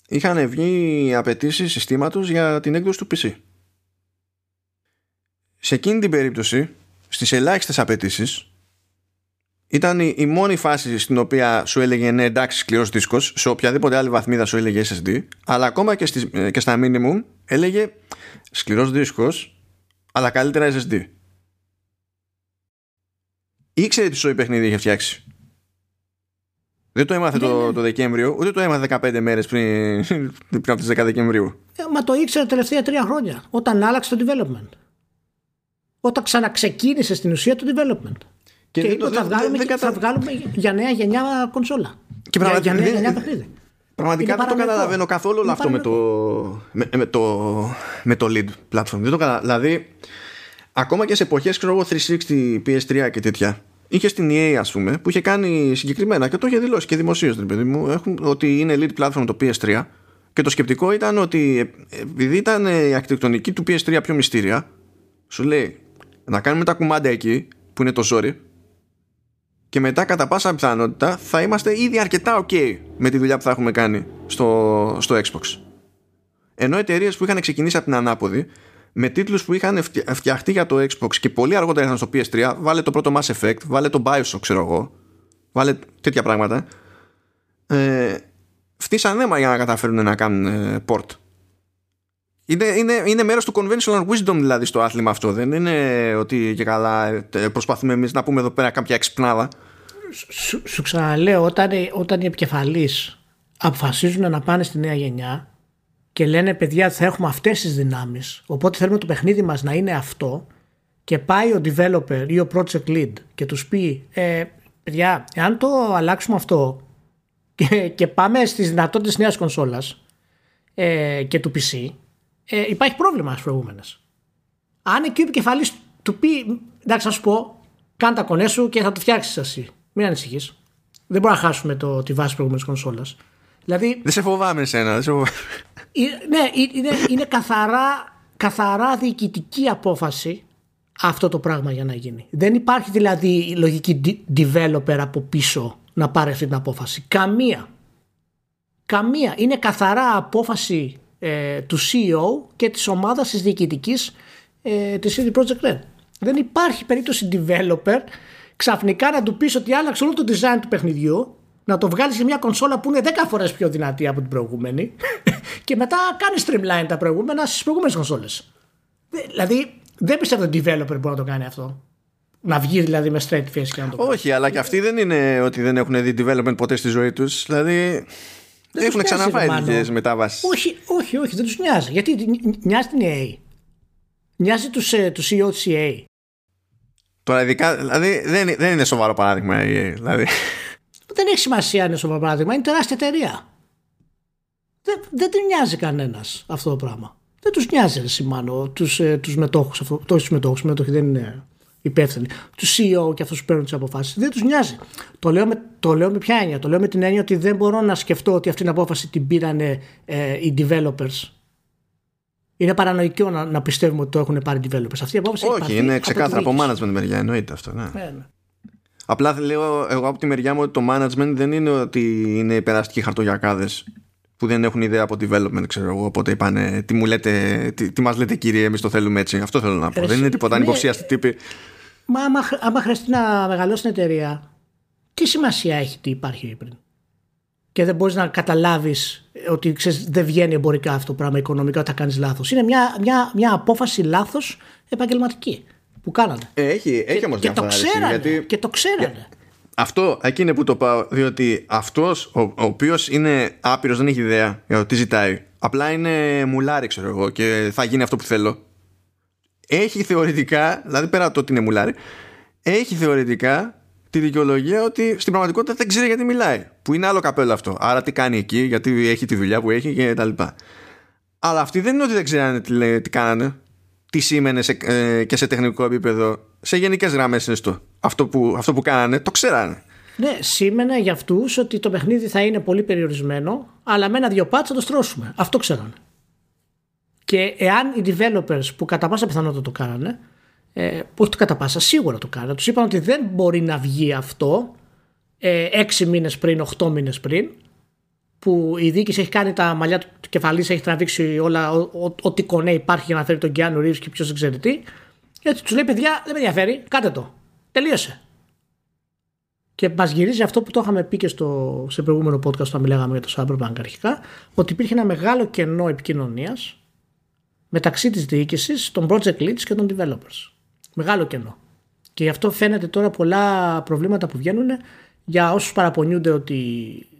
είχαν βγει απαιτήσεις συστήματος για την έκδοση του PC. Σε εκείνη την περίπτωση, στις ελάχιστες απαιτήσεις, ήταν η, η μόνη φάση στην οποία σου έλεγε ναι εντάξει σκληρός δίσκος. Σε οποιαδήποτε άλλη βαθμίδα σου έλεγε SSD αλλά ακόμα και, στις, ε, και στα minimum έλεγε σκληρός δίσκος αλλά καλύτερα SSD ήξερε τι σοϊ παιχνίδι είχε φτιάξει Δεν το έμαθε το, το Δεκέμβριο, ούτε το έμαθε 15 μέρες πριν, πριν από τις 10 Δεκεμβρίου. Ε, μα το ήξερε τα τελευταία τρία χρόνια, όταν άλλαξε το development. Όταν ξαναξεκίνησε στην ουσία το development. Και, και είπε ότι θα, βγάλουμε, δεν, θα βγάλουμε για νέα γενιά κονσόλα. Και για, για νέα γενιά παιχνίδι. Πραγματικά δεν το καταλαβαίνω καθόλου όλο αυτό με το, με, με, το, με το lead platform. Δεν το καταλαβαίνω. Δηλαδή, ακόμα και σε εποχές 360, PS3 και τέτοια, είχε στην EA, ας πούμε, που είχε κάνει συγκεκριμένα και το είχε δηλώσει και δημοσίως, παιδί μου, έχουν, ότι είναι lead platform το PS3. Και το σκεπτικό ήταν ότι επειδή ήταν η αρχιτεκτονική του PS3 πιο μυστήρια, σου λέει να κάνουμε τα κουμάντα εκεί, που είναι το ζόρι, και μετά κατά πάσα πιθανότητα θα είμαστε ήδη αρκετά ok με τη δουλειά που θα έχουμε κάνει στο, στο Xbox. Ενώ εταιρείες που είχαν ξεκινήσει από την ανάποδη με τίτλους που είχαν φτιαχτεί για το Xbox και πολύ αργότερα ήρθαν στο PS3 βάλε το πρώτο Mass Effect, βάλε το Bioshock ξέρω εγώ βάλε τέτοια πράγματα ε, φτύσαν αίμα για να καταφέρουν να κάνουν ε, port. Είναι, είναι, είναι μέρος του conventional wisdom δηλαδή στο άθλημα αυτό. Δεν είναι ότι και καλά ε, προσπαθούμε εμείς να πούμε εδώ πέρα κάποια εξυπνάδα σου, σου ξαναλέω όταν, όταν οι επικεφαλείς αποφασίζουν να πάνε στη νέα γενιά και λένε παιδιά θα έχουμε αυτές τις δυνάμεις οπότε θέλουμε το παιχνίδι μας να είναι αυτό και πάει ο developer ή ο project lead και τους πει ε, παιδιά εάν το αλλάξουμε αυτό και, και πάμε στις δυνατότητες νέας κονσόλας ε, και του PC ε, υπάρχει πρόβλημα στις προηγούμενες αν εκεί ο επικεφαλής του πει εντάξει να σου πω κάνε τα κονέ σου και θα το φτιάξεις εσύ μην ανησυχείς. Δεν μπορούμε να χάσουμε το, τη βάση προηγούμενης κονσόλας. Δηλαδή, δεν σε φοβάμαι εσένα. Δεν σε φοβάμαι. Ναι, είναι, είναι καθαρά, καθαρά διοικητική απόφαση αυτό το πράγμα για να γίνει. Δεν υπάρχει δηλαδή η λογική developer από πίσω να πάρει αυτή την απόφαση. Καμία. Καμία. Είναι καθαρά απόφαση ε, του CEO και της ομάδας της διοικητικής ε, της CD Projekt Red. Δεν υπάρχει περίπτωση developer ξαφνικά να του πεις ότι άλλαξε όλο το design του παιχνιδιού, να το βγάλεις σε μια κονσόλα που είναι 10 φορές πιο δυνατή από την προηγούμενη και μετά κάνεις streamline τα προηγούμενα στις προηγούμενες κονσόλες. Δηλαδή, δεν πιστεύω ότι developer μπορεί να το κάνει αυτό. Να βγει δηλαδή με straight face και να το κάνει. Όχι, αλλά και αυτοί δεν είναι ότι δεν έχουν δει development ποτέ στη ζωή τους. Δηλαδή. Δεν έχουν ξαναφάει δικέ μετάβασεις. Όχι, όχι, όχι, δεν τους νοιάζει. Γιατί νοιάζει την EA. Νοιάζει τους ε, CEO της EA. Τώρα ειδικά, δηλαδή δεν, δεν είναι σοβαρό παράδειγμα. Δηλαδή. Δεν έχει σημασία αν είναι σοβαρό παράδειγμα. Είναι τεράστια εταιρεία. Δεν, δεν την νοιάζει κανένας αυτό το πράγμα. Δεν τους νοιάζει, ρε Σιμάνο, τους ε, τους μετόχους. Το του μετόχους, οι μετόχοι δεν είναι υπεύθυνοι. Τους CEO και αυτούς που παίρνουν τις αποφάσεις. Δεν τους νοιάζει. Το λέω, με, το λέω με ποια έννοια; Το λέω με την έννοια ότι δεν μπορώ να σκεφτώ ότι αυτή την απόφαση την πήρανε ε, οι developers είναι παρανοϊκό να, να πιστεύουμε ότι το έχουν πάρει developers. Αυτή η απόφαση Όχι, είναι ξεκάθαρα από, από management μεριά, εννοείται αυτό. Ναι. ναι. ναι. Απλά λέω εγώ από τη μεριά μου ότι το management δεν είναι ότι είναι περαστικοί χαρτογιακάδες που δεν έχουν ιδέα από development, ξέρω εγώ. Οπότε είπανε, τι μου λέτε, τι, τι μας λέτε κύριε, εμείς το θέλουμε έτσι. Αυτό θέλω να πω. δεν είναι τίποτα ανυποψίαστη τύπη. Μα άμα, άμα χρειαστεί να μεγαλώσει την εταιρεία, τι σημασία έχει τι υπάρχει πριν; Και δεν μπορείς να καταλάβεις ότι ξέρεις, δεν βγαίνει εμπορικά αυτό το πράγμα οικονομικά ότι θα κάνεις λάθος. Είναι μια, μια, μια απόφαση λάθος επαγγελματική που κάνανε. Ε, έχει έχει όμως και, το ξέρανε, γιατί... και το ξέρανε. Αυτό εκεί είναι που το πάω, διότι αυτός ο, ο οποίος είναι άπειρος, δεν έχει ιδέα για το τι ζητάει. Απλά είναι μουλάρι, ξέρω εγώ, και θα γίνει αυτό που θέλω. Έχει θεωρητικά, δηλαδή πέρα από το ότι είναι μουλάρι, έχει θεωρητικά τη δικαιολογία ότι στην πραγματικότητα δεν ξέρει γιατί μιλάει. Που είναι άλλο καπέλο αυτό. Άρα τι κάνει εκεί, γιατί έχει τη δουλειά που έχει και τα λοιπά. Αλλά αυτοί δεν είναι ότι δεν ξέρανε τι, τι κάνανε. Τι σήμαινε σε, ε, και σε τεχνικό επίπεδο. Σε γενικές γραμμές έστω. Αυτό που, αυτό που κάνανε το ξέρανε. Ναι, σήμαινε για αυτούς ότι το παιχνίδι θα είναι πολύ περιορισμένο, αλλά με ένα-δυο πάτσα θα το στρώσουμε. Αυτό ξέρανε. Και εάν οι developers που κατά πάσα πιθανότητα το κάνανε, ε, όχι το κατά πάσα, σίγουρα το κάνανε. Τους είπαν ότι δεν μπορεί να βγει αυτό ε, έξι μήνες πριν, οχτώ μήνες πριν, που η διοίκηση έχει κάνει τα μαλλιά του κεφαλής, έχει τραβήξει όλα, ό,τι κονέ υπάρχει για να φέρει τον Κιάνου Ρίβ και ποιος δεν ξέρει τι. Έτσι τους λέει: Παιδιά, δεν με ενδιαφέρει, κάτε το. Τελείωσε. Και μας γυρίζει αυτό που το είχαμε πει και στο, σε προηγούμενο podcast όταν μιλάγαμε για το Cyberpunk αρχικά, ότι υπήρχε ένα μεγάλο κενό επικοινωνίας μεταξύ της διοίκησης, των project leads και των developers. Μεγάλο κενό. Και γι' αυτό φαίνεται τώρα πολλά προβλήματα που βγαίνουν για όσους παραπονιούνται ότι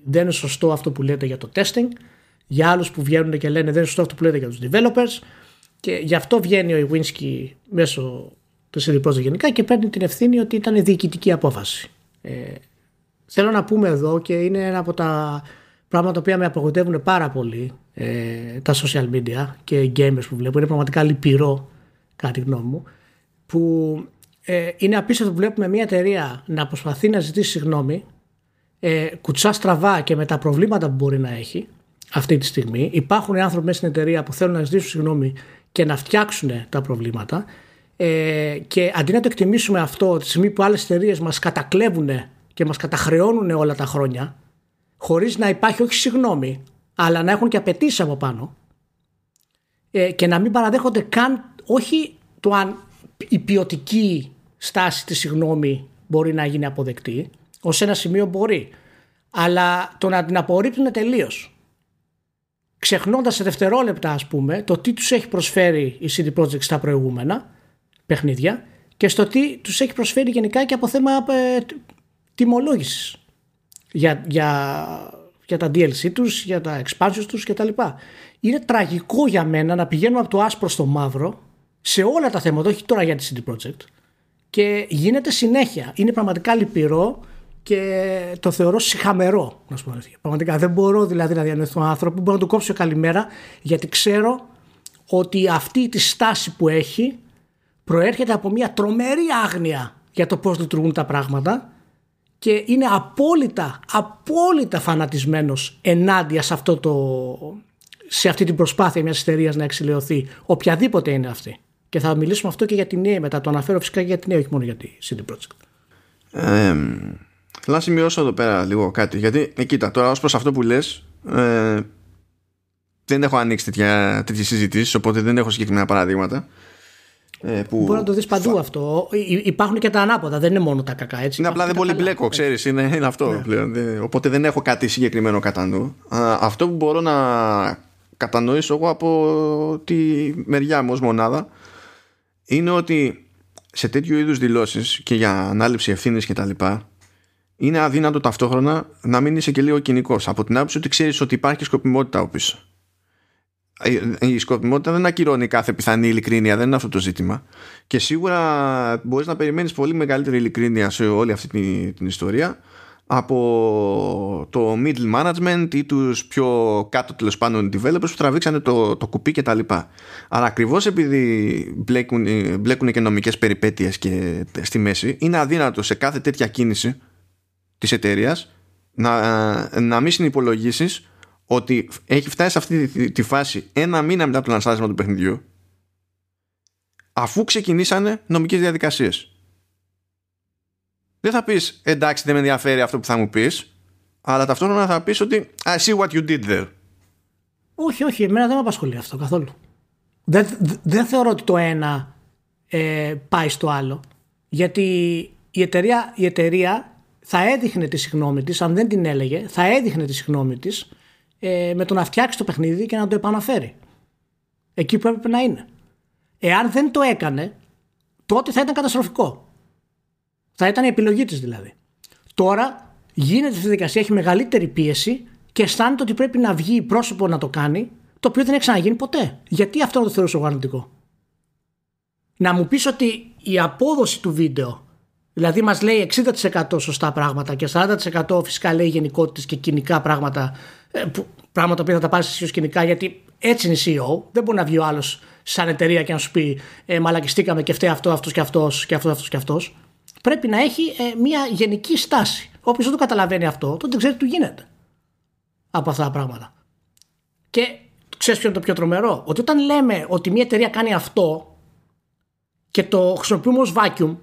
δεν είναι σωστό αυτό που λέτε για το testing, για άλλους που βγαίνουν και λένε δεν είναι σωστό αυτό που λέτε για τους developers και γι' αυτό βγαίνει ο Iwinski μέσω του CD Projekt γενικά και παίρνει την ευθύνη ότι ήταν διοικητική απόφαση. Ε, θέλω να πούμε εδώ και είναι ένα από τα πράγματα που με απογοητεύουν πάρα πολύ ε, τα social media και οι gamers που βλέπω. Είναι πραγματικά λυπηρό κατά τη γνώμη μου που ε, είναι απίστευτο που βλέπουμε μια εταιρεία να προσπαθεί να ζητήσει συγγνώμη ε, κουτσά στραβά και με τα προβλήματα που μπορεί να έχει αυτή τη στιγμή. Υπάρχουν άνθρωποι μέσα στην εταιρεία που θέλουν να ζητήσουν συγγνώμη και να φτιάξουν τα προβλήματα ε, και αντί να το εκτιμήσουμε αυτό τη στιγμή που άλλες εταιρείες μας κατακλέβουν και μας καταχρεώνουν όλα τα χρόνια χωρίς να υπάρχει όχι συγγνώμη αλλά να έχουν και απαιτήσει από πάνω ε, και να μην παραδέχονται καν όχι το αν η ποιοτική στάση της συγγνώμη μπορεί να γίνει αποδεκτή ως ένα σημείο μπορεί αλλά το να την απορρίπτουν τελείως. ξεχνώντας σε δευτερόλεπτα ας πούμε το τι τους έχει προσφέρει η CD Projekt στα προηγούμενα παιχνίδια και στο τι τους έχει προσφέρει γενικά και από θέμα ε, τιμολόγησης για, για, για τα DLC τους, για τα expansions τους κτλ. Είναι τραγικό για μένα να πηγαίνουμε από το άσπρο στο μαύρο σε όλα τα θέματα, όχι τώρα για τη CD Projekt και γίνεται συνέχεια. Είναι πραγματικά λυπηρό και το θεωρώ συχαμερό. Να σου πω Πραγματικά δεν μπορώ δηλαδή να διανοηθώ άνθρωπο που μπορώ να του κόψω καλημέρα γιατί ξέρω ότι αυτή τη στάση που έχει προέρχεται από μια τρομερή άγνοια για το πώς λειτουργούν τα πράγματα και είναι απόλυτα, απόλυτα φανατισμένος ενάντια σε, αυτό το, σε αυτή την προσπάθεια μιας εταιρείας να εξηλαιωθεί, οποιαδήποτε είναι αυτή. Και θα μιλήσουμε αυτό και για τη νέα μετά. Το αναφέρω φυσικά και για τη νέα, όχι μόνο για τη CD Projekt. Ε, θέλω να σημειώσω εδώ πέρα λίγο κάτι. Γιατί, ε, κοίτα, τώρα ως προς αυτό που λες, ε, δεν έχω ανοίξει τέτοια, τέτοιες συζητήσεις οπότε δεν έχω συγκεκριμένα παραδείγματα ε, που... Μπορεί να το δεις παντού αυτό. Υπάρχουν και τα ανάποδα, δεν είναι μόνο τα κακά έτσι. Είναι απλά δεν πολύ μπλέκο, ξέρεις. Είναι, είναι αυτό ναι. πλέον. Οπότε δεν έχω κάτι συγκεκριμένο κατά νου. Αυτό που μπορώ να κατανοήσω εγώ από τη μεριά μου ως μονάδα είναι ότι σε τέτοιου είδους δηλώσεις και για ανάληψη ευθύνης και τα λοιπά είναι αδύνατο ταυτόχρονα να μην είσαι και λίγο κοινικός. Από την άποψη ότι ξέρεις ότι υπάρχει σκοπιμότητα από πίσω. Η σκοπιμότητα δεν ακυρώνει κάθε πιθανή ειλικρίνεια, δεν είναι αυτό το ζήτημα. Και σίγουρα μπορείς να περιμένεις πολύ μεγαλύτερη ειλικρίνεια σε όλη αυτή την, την ιστορία από το middle management ή τους πιο κάτω τέλος πάντων developers που τραβήξανε το, το κουπί και τα λοιπά. Αλλά ακριβώς επειδή μπλέκουν, μπλέκουν και νομικές περιπέτειες και στη μέση είναι αδύνατο σε κάθε τέτοια κίνηση της εταιρείας να, να μην συνυπολογίσεις ότι έχει φτάσει σε αυτή τη, φάση ένα μήνα μετά το λανσάρισμα του παιχνιδιού αφού ξεκινήσανε νομικές διαδικασίες. Δεν θα πεις εντάξει δεν με ενδιαφέρει αυτό που θα μου πεις αλλά ταυτόχρονα θα πεις ότι I see what you did there. Όχι, όχι, εμένα δεν με απασχολεί αυτό καθόλου. Δεν, δεν θεωρώ ότι το ένα ε, πάει στο άλλο. Γιατί η εταιρεία, η εταιρεία θα έδειχνε τη συγνώμη της, αν δεν την έλεγε, θα έδειχνε τη συγνώμη της ε, με το να φτιάξει το παιχνίδι και να το επαναφέρει. Εκεί που έπρεπε να είναι. Εάν δεν το έκανε, τότε θα ήταν καταστροφικό. Θα ήταν η επιλογή της δηλαδή. Τώρα γίνεται αυτή η διαδικασία, έχει μεγαλύτερη πίεση και αισθάνεται ότι πρέπει να βγει πρόσωπο να το κάνει, το οποίο δεν έχει ξαναγίνει ποτέ. Γιατί αυτό να το θεωρήσω εγώ αρνητικό; Να μου πεις ότι η απόδοση του βίντεο, δηλαδή μας λέει 60% σωστά πράγματα και 40% φυσικά λέει γενικότητες και κοινικά πράγματα ε, που, πράγματα που θα τα πάρεις εσύ κοινικά, γιατί έτσι είναι η CEO. Δεν μπορεί να βγει ο άλλος σαν εταιρεία και να σου πει ε, Μαλακιστήκαμε και φταίει αυτό, αυτός και αυτός και αυτός, αυτός και αυτός. Πρέπει να έχει ε, μια γενική στάση. Όποιος δεν το καταλαβαίνει αυτό, τότε δεν ξέρει τι του γίνεται από αυτά τα πράγματα. Και ξέρεις ποιο είναι το πιο τρομερό, ότι όταν λέμε ότι μια εταιρεία κάνει αυτό και το χρησιμοποιούμε ως vacuum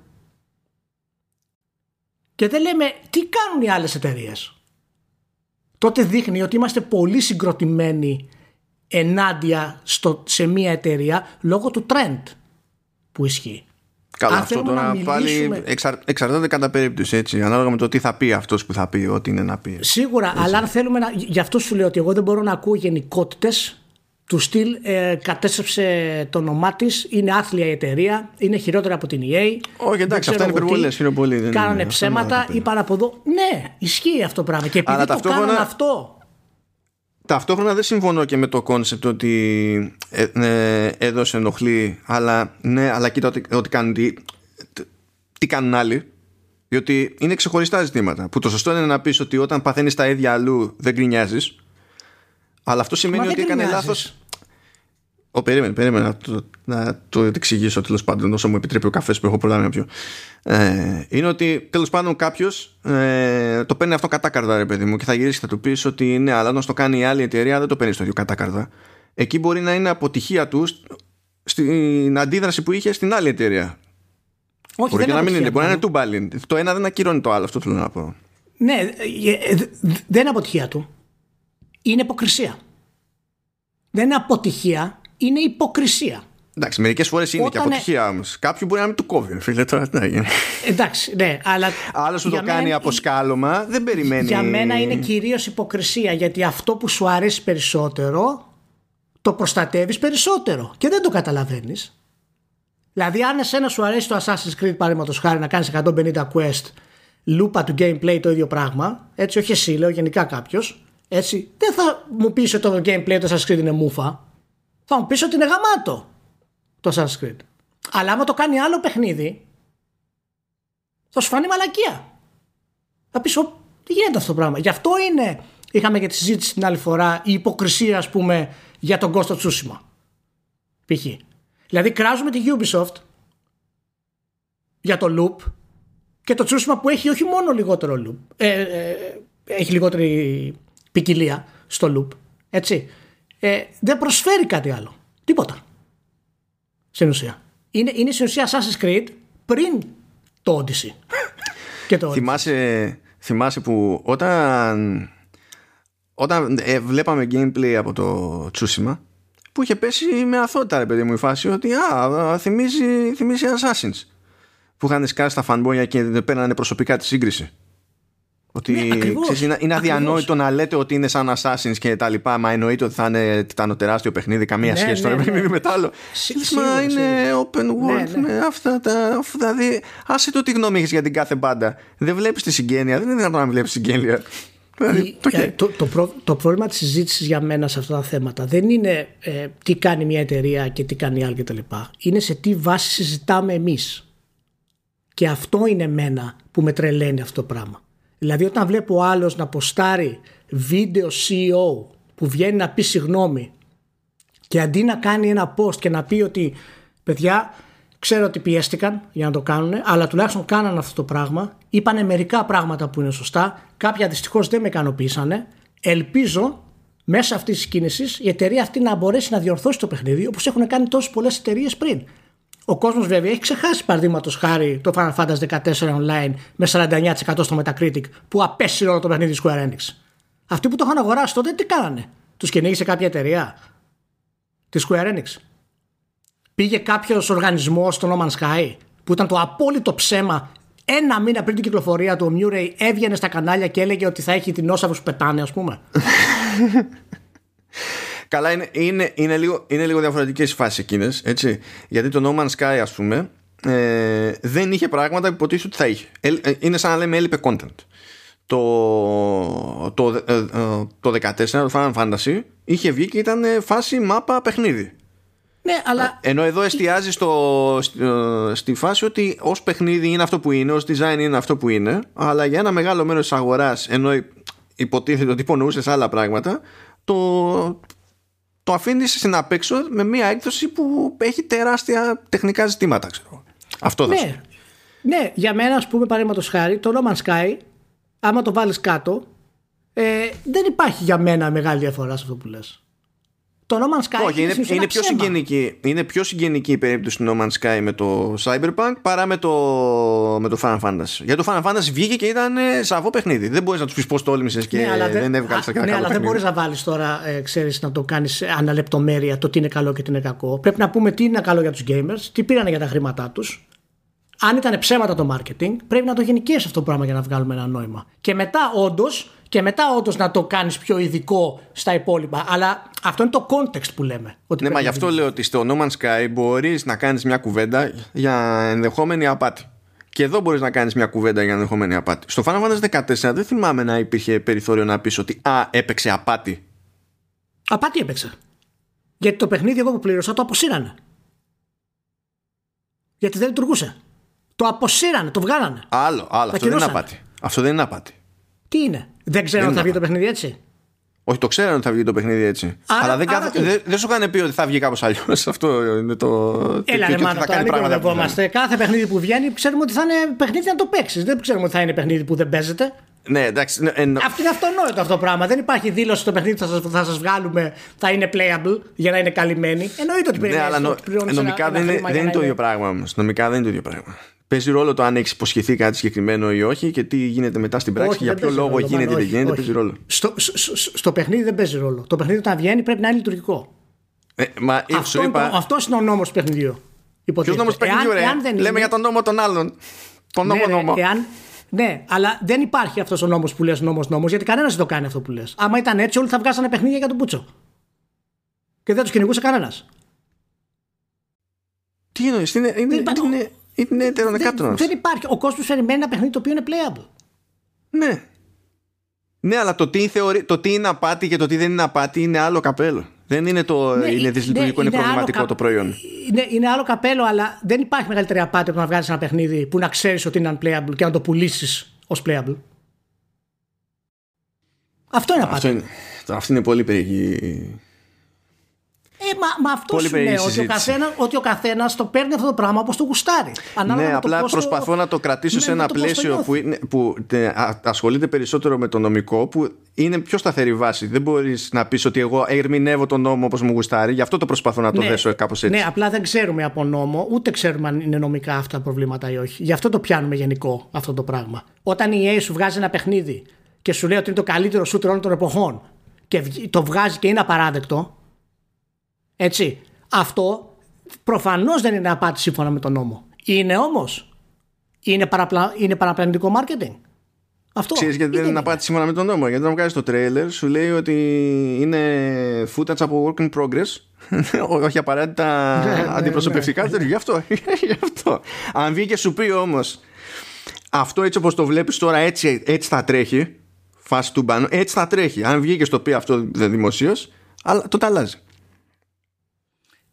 και δεν λέμε τι κάνουν οι άλλες εταιρείες τότε δείχνει ότι είμαστε πολύ συγκροτημένοι ενάντια στο, σε μια εταιρεία λόγω του trend που ισχύει. Καλά, αυτό τώρα πάλι εξαρ, εξαρτάται κατά περίπτωση έτσι, ανάλογα με το τι θα πει αυτός που θα πει, ό,τι είναι να πει. Σίγουρα, αλλά αν θέλουμε να. Γι' αυτό σου λέω ότι εγώ δεν μπορώ να ακούω γενικότητες του στυλ ε, κατέστρεψε το όνομά της, είναι άθλια η εταιρεία, είναι χειρότερα από την EA. Όχι, εντάξει, αυτά είναι υπερβολές. πολύ. Κάνανε ψέματα, είπαν από εδώ. Ναι, ισχύει αυτό το πράγμα. Και επειδή το κάνανε αυτό. Ταυτόχρονα δεν συμφωνώ και με το κόνσεπτ ότι ε, ε, εδώ σε ενοχλεί, αλλά ναι, αλλά κοίτα ότι, ότι κάνουν τι, τι κάνουν άλλοι. Διότι είναι ξεχωριστά ζητήματα. Που το σωστό είναι να πεις ότι όταν παθαίνεις τα ίδια αλλού δεν γκρινιάζεις. Αλλά αυτό σημαίνει ότι έκανε λάθο. Ο, περίμενε, περίμενε να το, να το εξηγήσω τέλος πάντων όσο μου επιτρέπει ο καφές που έχω πολλά να πιω. Ε, είναι ότι τέλος πάντων κάποιος ε, το παίρνει αυτό κατάκαρδα, ρε παιδί μου, και θα γυρίσει και θα του πεις ότι ναι, αλλά όταν το κάνει η άλλη εταιρεία δεν το παίρνεις στο ίδιο κατάκαρδα. Εκεί μπορεί να είναι αποτυχία του στην αντίδραση που είχε στην άλλη εταιρεία. Όχι, μπορεί δεν να μην είναι, μπορεί να είναι τούμπαλιν. Το ένα δεν ακυρώνει το άλλο, αυτό θέλω να πω. Ναι, ε, ε, δεν είναι αποτυχία του. Είναι υποκρισία. Δεν είναι αποτυχία, είναι υποκρισία. Εντάξει, μερικές φορές είναι και αποτυχία όμως. Κάποιου μπορεί να μην του κόβει, φίλε. Τώρα, ναι. Εντάξει, ναι, αλλά. Άλλο που το κάνει από σκάλωμα δεν περιμένει. Για μένα είναι κυρίως υποκρισία γιατί αυτό που σου αρέσει περισσότερο το προστατεύεις περισσότερο και δεν το καταλαβαίνεις. Δηλαδή, αν εσένα σου αρέσει το Assassin's Creed παραδείγματος χάρη να κάνεις 150 quest, λούπα του gameplay το ίδιο πράγμα, έτσι, όχι εσύ, λέω γενικά κάποιος, έτσι, δεν θα μου πεις ότι το gameplay του Assassin's Creed είναι μούφα. Θα μου πεις ότι είναι γαμάτο το Assassin's Creed. Αλλά άμα το κάνει άλλο παιχνίδι, θα σου φανεί μαλακία. Θα πεις, τι γίνεται αυτό το πράγμα. Γι' αυτό είναι, είχαμε και τη συζήτηση την άλλη φορά, η υποκρισία, ας πούμε, για τον Ghost of Tsushima. Π.χ. Δηλαδή κράζουμε τη Ubisoft για το loop και το Tsushima που έχει όχι μόνο λιγότερο loop, ε, ε, έχει λιγότερη ποικιλία στο loop, έτσι. Ε, δεν προσφέρει κάτι άλλο. Τίποτα. Στην ουσία. Είναι, είναι στην ουσία Assassin's Creed πριν το Odyssey. και το θυμάσαι, θυμάσαι που όταν, όταν ε, βλέπαμε gameplay από το Tsushima που είχε πέσει με αθότητα ρε παιδί μου η φάση ότι α, θυμίζει, θυμίζει Assassins που είχαν σκάσει τα fanboy και δεν παίρνανε προσωπικά τη σύγκριση. Ότι ναι, ξέρεις, είναι, είναι αδιανόητο να λέτε ότι είναι σαν Assassins και τα λοιπά, μα εννοείται ότι θα είναι τιτάνο τεράστιο παιχνίδι, καμία ναι, σχέση ναι, τώρα παιχνίδι με το άλλο. Μα είναι open world ναι, με αυτά τα. Δηλαδή, άσε το τι γνώμη έχεις για την κάθε μπάντα. Δεν βλέπεις τη συγγένεια, δεν είναι δυνατόν να βλέπεις συγγένεια. Δηλαδή, ε, το, το, το, πρόβλημα της συζήτησης για μένα σε αυτά τα θέματα δεν είναι ε, τι κάνει μια εταιρεία και τι κάνει η άλλη κτλ. Είναι σε τι βάση συζητάμε εμείς. Και αυτό είναι μένα που με τρελαίνει αυτό το πράγμα. Δηλαδή όταν βλέπω ο άλλος να ποστάρει βίντεο CEO που βγαίνει να πει συγγνώμη και αντί να κάνει ένα post και να πει ότι παιδιά ξέρω ότι πιέστηκαν για να το κάνουν αλλά τουλάχιστον κάνανε αυτό το πράγμα είπανε μερικά πράγματα που είναι σωστά κάποια δυστυχώς δεν με ικανοποίησανε ελπίζω μέσα αυτής της κίνησης η εταιρεία αυτή να μπορέσει να διορθώσει το παιχνίδι όπως έχουν κάνει τόσες πολλές εταιρείες πριν. Ο κόσμος βέβαια έχει ξεχάσει παραδείγματος χάρη το Final Fantasy 14 online με 49% στο Metacritic που απέσυρε όλο το παιχνίδι της Square Enix. Αυτοί που το είχαν αγοράσει τότε τι κάνανε; Τους κυνήγησε κάποια εταιρεία; Τη Square Enix. Πήγε κάποιος οργανισμός στο No Man's Sky που ήταν το απόλυτο ψέμα ένα μήνα πριν την κυκλοφορία του ο Murray έβγαινε στα κανάλια και έλεγε ότι θα έχει την όσα που πετάνε, ας πούμε. Καλά, είναι, είναι, είναι, λίγο, είναι λίγο διαφορετικές οι φάσεις εκείνες. Γιατί το No Man's Sky, ας πούμε, ε, δεν είχε πράγματα που υποτίθεται ότι θα είχε. Ε, ε, είναι σαν να λέμε έλειπε content. Το, το, ε, ε, το 14, το Final Fantasy, είχε βγει και ήταν φάση μάπα παιχνίδι. Ναι, αλλά... Ενώ εδώ εστιάζει στο, στη φάση ότι ως παιχνίδι είναι αυτό που είναι, ως design είναι αυτό που είναι, αλλά για ένα μεγάλο μέρος της αγοράς, ενώ υποτίθεται ότι υπονοούσε άλλα πράγματα, το, το αφήνεις στην απέξω με μια έκδοση που έχει τεράστια τεχνικά ζητήματα, ξέρω. Αυτό ναι. θα Ναι, για μένα, ας πούμε, παραδείγματος χάρη, το No Man's Sky, άμα το βάλεις κάτω, ε, δεν υπάρχει για μένα μεγάλη διαφορά σε αυτό που λες. Το No Man's Sky Όχι, είναι, είναι, πιο συγγενική, είναι πιο συγγενική η περίπτωση του No Man's Sky με το Cyberpunk παρά με το, με το Final Fantasy. Γιατί το Final Fantasy βγήκε και ήταν σαφό παιχνίδι. Δεν μπορείς να τους πεις πώς τόλμησε και ναι, δεν, δεν έβγαλες τα Ναι, αλλά δεν μπορείς να βάλεις τώρα, ε, ξέρεις, να το κάνεις αναλεπτομέρεια το τι είναι καλό και τι είναι κακό. Πρέπει να πούμε τι είναι καλό για τους gamers, τι πήραν για τα χρήματά τους. Αν ήταν ψέματα το marketing, πρέπει να το γενικεύσει αυτό το πράγμα για να βγάλουμε ένα νόημα. Και μετά, όντως, και μετά όντως να το κάνεις πιο ειδικό στα υπόλοιπα. Αλλά αυτό είναι το context που λέμε. Ότι ναι, μα γι' αυτό λέω ότι στο No Man's Sky μπορείς να κάνεις μια κουβέντα για ενδεχόμενη απάτη. Και εδώ μπορείς να κάνεις μια κουβέντα για ενδεχόμενη απάτη. Στο Final Fantasy 14 δεν θυμάμαι να υπήρχε περιθώριο να πεις ότι Α, έπαιξε απάτη. Απάτη έπαιξε. Γιατί το παιχνίδι εγώ που πλήρωσα το αποσύρανε. Γιατί δεν λειτουργούσε. Το αποσύρανε, το βγάλανε. Άλλο, άλλο. Αυτό δεν είναι απάτη. Αυτό δεν είναι απάτη. Τι είναι; Δεν ξέρω αν θα βγει το παιχνίδι έτσι. Όχι, το ξέρανε ότι θα βγει το παιχνίδι έτσι. Άρα, Αλλά δεν, άρα δεν, δεν σου είχαν πει ότι θα βγει κάπως αλλιώς. Αυτό είναι το. Έλα, ρε, μάνα, θα κάνει Κάθε παιχνίδι που βγαίνει ξέρουμε ότι θα είναι παιχνίδι να το παίξεις. Δεν ξέρουμε ότι θα είναι παιχνίδι που δεν παίζεται. Ναι, εντάξει. Ναι, εν... Αυτό είναι αυτονόητο αυτό το πράγμα. Δεν υπάρχει δήλωση στο παιχνίδι που θα σα βγάλουμε θα είναι playable για να είναι καλυμμένοι. Εννοείται ότι Ναι, αλλά νο... νομικά δεν, είναι, δεν είναι το ίδιο πράγμα όμως. Νομικά δεν είναι το ίδιο πράγμα. Παίζει ρόλο το αν έχεις υποσχεθεί κάτι συγκεκριμένο ή όχι και τι γίνεται μετά στην πράξη και για ποιο λόγο ρόλο, γίνεται ή δεν γίνεται. Παίζει ρόλο. Στο, στο, στο, παιχνίδι δεν παίζει ρόλο. Το παιχνίδι όταν βγαίνει πρέπει να είναι λειτουργικό. Ε, μα, αυτό, είπα... αυτός είναι ο νόμος του παιχνιδιού. Ποιος νόμος του παιχνιδιού, ρε; Λέμε είναι... για τον νόμο των άλλων. Τον νόμο ναι, νόμο. Εάν, ναι, αλλά δεν υπάρχει αυτός ο νόμος που λες νόμος νόμος, γιατί κανένας δεν το κάνει αυτό που λες. Άμα ήταν έτσι, όλοι θα βγάζανε παιχνίδια για τον Πούτσο. Και δεν τους κυνηγούσε κανένας. Τι εννοείς, είναι, είναι, είναι, είναι ετερονεκάτρονος. Δεν, δεν υπάρχει. Ο κόσμος περιμένει ένα παιχνίδι το οποίο είναι playable. Ναι. Ναι, αλλά το τι, θεωρεί, το τι είναι απάτη και το τι δεν είναι απάτη είναι άλλο καπέλο. Δεν είναι το ναι, είναι δυσλειτουργικό, ναι, είναι, είναι προβληματικό το προϊόν. Είναι, είναι άλλο καπέλο, αλλά δεν υπάρχει μεγαλύτερη απάτη από να βγάλεις ένα παιχνίδι που να ξέρεις ότι είναι unplayable και να το πουλήσεις ως playable. Αυτό είναι απάτη. Αυτό είναι, αυτή είναι πολύ περίεργη ε, μα, μα αυτό Πολύ σου λέω, ότι ο, καθένα, ότι ο καθένας το παίρνει αυτό το πράγμα όπως το γουστάρει. Ανάλογα ναι, απλά προσπαθώ να το κρατήσω ναι, σε ένα πλαίσιο που, είναι, που ασχολείται περισσότερο με το νομικό, που είναι πιο σταθερή βάση. Δεν μπορείς να πεις ότι εγώ ερμηνεύω τον νόμο όπως μου γουστάρει, γι' αυτό το προσπαθώ να το ναι, δέσω κάπως έτσι. Ναι, απλά δεν ξέρουμε από νόμο, ούτε ξέρουμε αν είναι νομικά αυτά τα προβλήματα ή όχι. Γι' αυτό το πιάνουμε γενικό αυτό το πράγμα. Όταν η EA σου βγάζει ένα παιχνίδι και σου λέει ότι είναι το καλύτερο shooter όλων των εποχών και το βγάζει και είναι απαράδεκτο, έτσι. Αυτό προφανώς δεν είναι απάτη σύμφωνα με τον νόμο. Είναι όμως. Είναι, παραπλα... είναι παραπλανητικό marketing. Αυτό. Ξέρεις γιατί δεν είναι απάτη σύμφωνα με τον νόμο; Γιατί όταν βγάζει το τρέιλερ σου λέει ότι είναι footage από work in progress. Όχι απαραίτητα ναι, ναι, αντιπροσωπευτικά. Ναι. Γι' αυτό. Γι' αυτό. Αν βγει και σου πει όμως αυτό έτσι όπως το βλέπεις τώρα έτσι, έτσι θα τρέχει. Φάση του μπάνου. Έτσι θα τρέχει. Αν βγει και στο πει αυτό δημοσίως, αλλά το αλλάζει.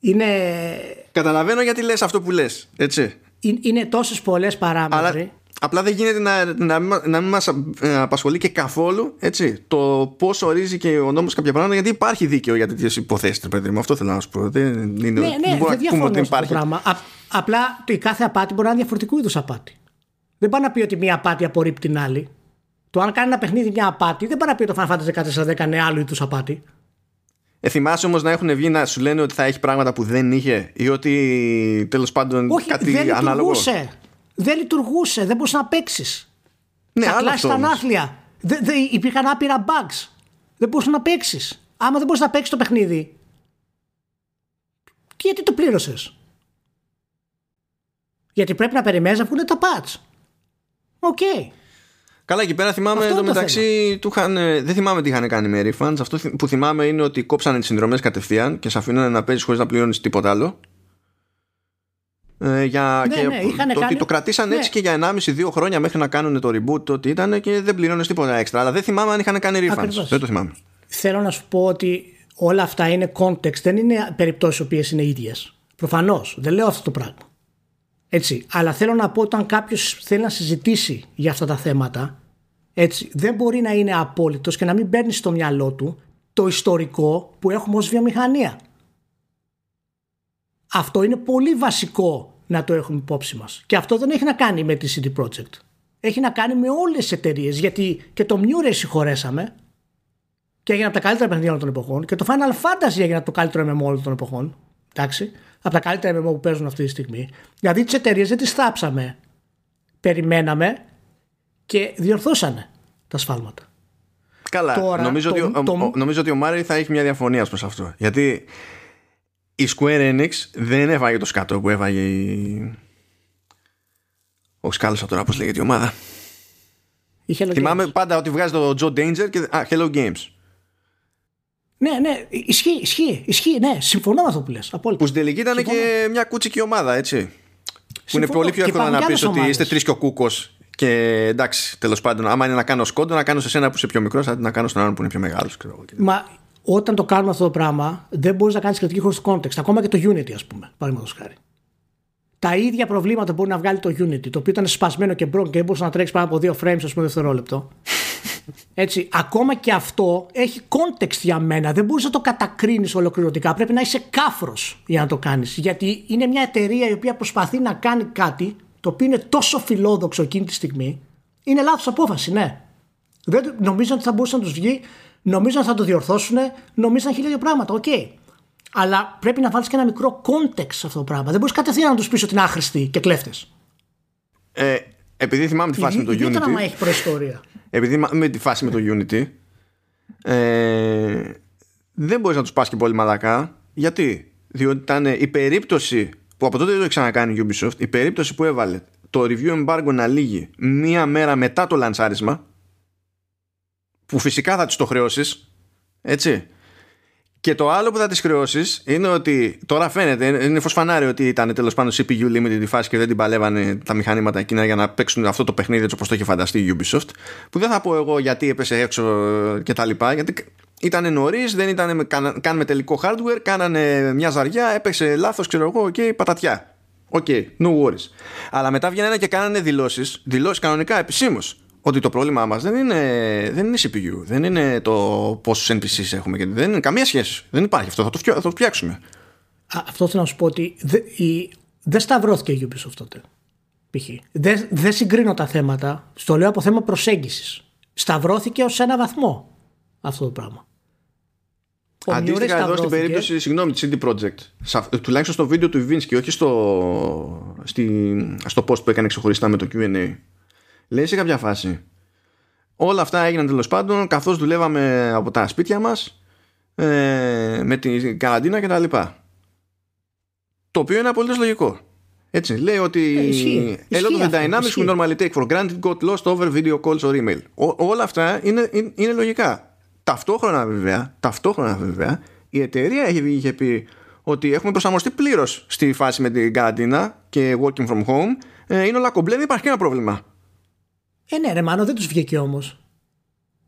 Είναι... Καταλαβαίνω γιατί λες αυτό που λες, έτσι. Είναι τόσες πολλές παράμετροι. Αλλά απλά δεν γίνεται να, να, να μην μας ε, απασχολεί και καθόλου έτσι, το πώς ορίζει και ο νόμος κάποια πράγματα γιατί υπάρχει δίκαιο για τέτοιες υποθέσεις, παιδί μου. Αυτό θέλω να σου πω. Δεν, είναι, ναι, ναι, δεν διαφωνώ υπάρχει. Πράγμα. Α, απλά η κάθε απάτη μπορεί να είναι διαφορετικού είδους απάτη. Δεν πάει να πει ότι μία απάτη απορρίπτει την άλλη. Το αν κάνει ένα παιχνίδι μια απάτη, δεν πάει να πει ότι το Final Fantasy 14 είναι άλλο είδους απάτη. Ε, θυμάσαι όμως να έχουν βγει να σου λένε ότι θα έχει πράγματα που δεν είχε ή ότι τέλος πάντων Όχι, κάτι δεν ανάλογο; Λειτουργούσε. Δεν λειτουργούσε. Δεν μπορούσε να παίξεις. Ναι, θα κλάσει τα νάθλια. Δεν, δεν, υπήρχαν άπειρα bugs. Δεν μπορούσε να παίξεις. Άμα δεν μπορεί να παίξεις το παιχνίδι, και γιατί το πλήρωσες; Γιατί πρέπει να περιμένεις να βγουν τα patch. OK. Okay. Καλά, εκεί πέρα θυμάμαι το μεταξύ του είχαν, δεν θυμάμαι τι είχαν κάνει με refunds. Αυτό που θυμάμαι είναι ότι κόψανε τις συνδρομές κατευθείαν και σε αφήνουν να παίζεις χωρίς να πληρώνεις τίποτα άλλο. Ε, για, ναι, και ναι, το κάνει... το κρατήσαν έτσι ναι. και για 1,5-2 χρόνια μέχρι να κάνουν το reboot ότι ήταν και δεν πληρώνεις τίποτα έξτρα. Αλλά δεν θυμάμαι αν είχαν κάνει refunds. Δεν το θυμάμαι. Θέλω να σου πω ότι όλα αυτά είναι context, δεν είναι περιπτώσεις οποίες είναι ίδιες. Προφανώς. Δεν λέω αυτό το πράγμα. Έτσι. Αλλά θέλω να πω όταν κάποιος θέλει να συζητήσει για αυτά τα θέματα, έτσι, δεν μπορεί να είναι απόλυτος και να μην παίρνει στο μυαλό του το ιστορικό που έχουμε ως βιομηχανία. Αυτό είναι πολύ βασικό να το έχουμε υπόψη μας. Και αυτό δεν έχει να κάνει με τη CD Projekt. Έχει να κάνει με όλες τις εταιρείες, γιατί και το Mure συγχωρέσαμε και έγινε από τα καλύτερα παιχνίδια όλων των εποχών και το Final Fantasy έγινε από το καλύτερο MMO όλων των εποχών. Εντάξει από τα καλύτερα MMO που παίζουν αυτή τη στιγμή. Δηλαδή τις εταιρείες δεν τις θάψαμε. Περιμέναμε και διορθώσανε τα σφάλματα. Καλά. Τώρα, νομίζω, το, ότι, το... Ο, νομίζω ότι ο Μάρι θα έχει μια διαφωνία προς αυτό. Γιατί η Square Enix δεν έβαγε το σκάτο που έβαγε η. Ο Σκάλωσα τώρα, πώ λέγεται η ομάδα. Η Hello Θυμάμαι Games. πάντα ότι βγάζει το Joe Danger και. Α, Hello Games. Ναι, ναι, ισχύει, ισχύει, ισχύει, ναι, συμφωνώ με αυτό που λες, απόλυτα. Που στην τελική ήταν Συμφωνώ. και μια κούτσικη ομάδα, έτσι. Που είναι Συμφωνώ. πολύ πιο Και εύκολο να υπάρχουν πεις κι άλλες ότι ομάδες. είστε τρεις και ο κούκος. Και εντάξει, τέλος πάντων, άμα είναι να κάνω σκόντο, να κάνω σε σένα που είσαι πιο μικρός, αντί να κάνω στον άλλον που είναι πιο μεγάλος. Μα όταν το κάνουμε αυτό το πράγμα, δεν μπορείς να κάνεις κριτική χωρίς context. Ακόμα και το Unity, ας πούμε, παραδείγματος χάρη. Τα ίδια προβλήματα μπορεί να βγάλει το Unity, το οποίο ήταν σπασμένο και broken και δεν μπορούσε να τρέξει πάνω από δύο frames, ας πούμε, δευτερόλεπτο. Έτσι, ακόμα και αυτό έχει context για μένα. Δεν μπορείς να το κατακρίνεις ολοκληρωτικά. Πρέπει να είσαι κάφρος για να το κάνεις. Γιατί είναι μια εταιρεία η οποία προσπαθεί να κάνει κάτι το οποίο είναι τόσο φιλόδοξο εκείνη τη στιγμή. Είναι λάθος απόφαση, ναι. Δεν, νομίζω ότι θα μπορούσε να τους βγει, νομίζω ότι θα το διορθώσουν, νομίζω να έχει δύο πράγματα. Οκ. Αλλά πρέπει να βάλεις και ένα μικρό context σε αυτό το πράγμα. Δεν μπορείς κατευθείαν να τους πεις ότι είναι άχρηστοι και κλέφτες. Ε, επειδή θυμάμαι τη φάση με το Ιδιαίτερα άμα Unity. έχει προϊστορία; Επειδή μα- με τη φάση με το Unity. Ε, δεν μπορείς να τους πας και πολύ μαλακά. Γιατί; Διότι ήταν η περίπτωση που από τότε δεν το έχει ξανακάνει η Ubisoft. Η περίπτωση που έβαλε το review embargo να λύγει μία μέρα μετά το λανσάρισμα. Που φυσικά θα της το χρεώσεις. Έτσι. Και το άλλο που θα της χρεώσεις είναι ότι τώρα φαίνεται, είναι φως φανάρι ότι ήταν τέλος πάντων CPU limited η φάση και δεν την παλεύανε τα μηχανήματα εκείνα για να παίξουν αυτό το παιχνίδι έτσι όπως το είχε φανταστεί η Ubisoft. Που δεν θα πω εγώ γιατί έπεσε έξω και τα λοιπά, γιατί ήταν νωρίς, δεν ήταν με, καν, καν με τελικό hardware, κάνανε μια ζαριά, έπεσε λάθος, ξέρω εγώ, οκ, πατατιά. OK, no worries. Αλλά μετά βγαίνανε και κάνανε δηλώσεις, δηλώσεις κανονικά επισήμως, ότι το πρόβλημά μας δεν είναι, δεν είναι CPU, δεν είναι το πόσους NPCs έχουμε, και δεν είναι καμία σχέση. Δεν υπάρχει αυτό, θα το, φτια- θα το φτιάξουμε. Α, αυτό θέλω να σου πω ότι δεν η- δεν σταυρώθηκε η Ubisoft τότε. Π.χ. Δεν, δεν συγκρίνω τα θέματα. Στο λέω από θέμα προσέγγισης. Σταυρώθηκε ως ένα βαθμό αυτό το πράγμα. Ο Μιούρι Αντίστοιχα εδώ στην σταυρώθηκε. περίπτωση, συγγνώμη, της CD Projekt, σε αυ- τουλάχιστον στο βίντεο του Iwinski, όχι στο, στη, στο post που έκανε ξεχωριστά με το Q&A, λέει σε κάποια φάση, όλα αυτά έγιναν τέλος πάντων καθώς δουλεύαμε από τα σπίτια μας, ε, με την καραντίνα κτλ. Το οποίο είναι απολύτως λογικό. Έτσι, λέει ότι Ε, ισχύει. a lot of Ισχύει the αυτό, dynamics ισχύει. we normally take for granted got lost over video calls or email. Ό- όλα αυτά είναι, είναι, είναι λογικά. Ταυτόχρονα βέβαια, ταυτόχρονα βέβαια, η εταιρεία είχε, βγει- είχε πει ότι έχουμε προσαρμοστεί πλήρως στη φάση με την καραντίνα και working from home. Ε, είναι όλα κομπλέ, δεν υπάρχει κανένα πρόβλημα. Ε, ναι, ρε Μάνο, δεν τους βγήκε όμως.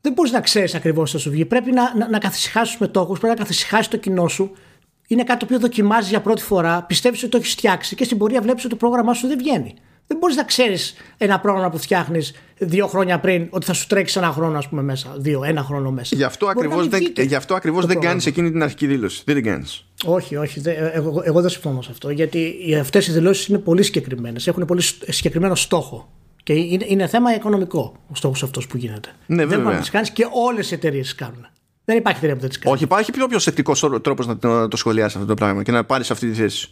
Δεν μπορείς να ξέρεις ακριβώς τι θα σου βγει. Πρέπει να, να, να καθησυχάσεις τους μετόχους, πρέπει να καθησυχάσεις το κοινό σου. Είναι κάτι το οποίο δοκιμάζεις για πρώτη φορά, πιστεύεις ότι το έχεις φτιάξει και στην πορεία βλέπεις ότι το πρόγραμμά σου δεν βγαίνει. Δεν μπορείς να ξέρεις ένα πρόγραμμα που φτιάχνεις δύο χρόνια πριν ότι θα σου τρέξει ένα χρόνο, ας πούμε, μέσα. Δύο, ένα χρόνο μέσα. Γι' αυτό Μπορεί να ακριβώς μην δεν, βγήκε γι αυτό ακριβώς το δεν πρόγραμμα. κάνεις εκείνη την αρχική δήλωση. Δεν την κάνεις. Όχι, όχι. δε- εγώ, εγώ δεν συμφωνώ σε αυτό. Γιατί αυτές οι δηλώσεις είναι πολύ συγκεκριμένες. Έχουν πολύ σ- συγκεκριμένο στόχο. Και είναι, είναι θέμα οικονομικό ο στόχος αυτός που γίνεται. Ναι, δεν βέβαια. μπορείς να τις κάνεις και όλες οι εταιρείες τις κάνουν. Δεν υπάρχει εταιρεία που δεν τις κάνει. Όχι, υπάρχει πιο προσεκτικό τρόπος να το, το σχολιάσεις αυτό το πράγμα και να πάρεις αυτή τη θέση.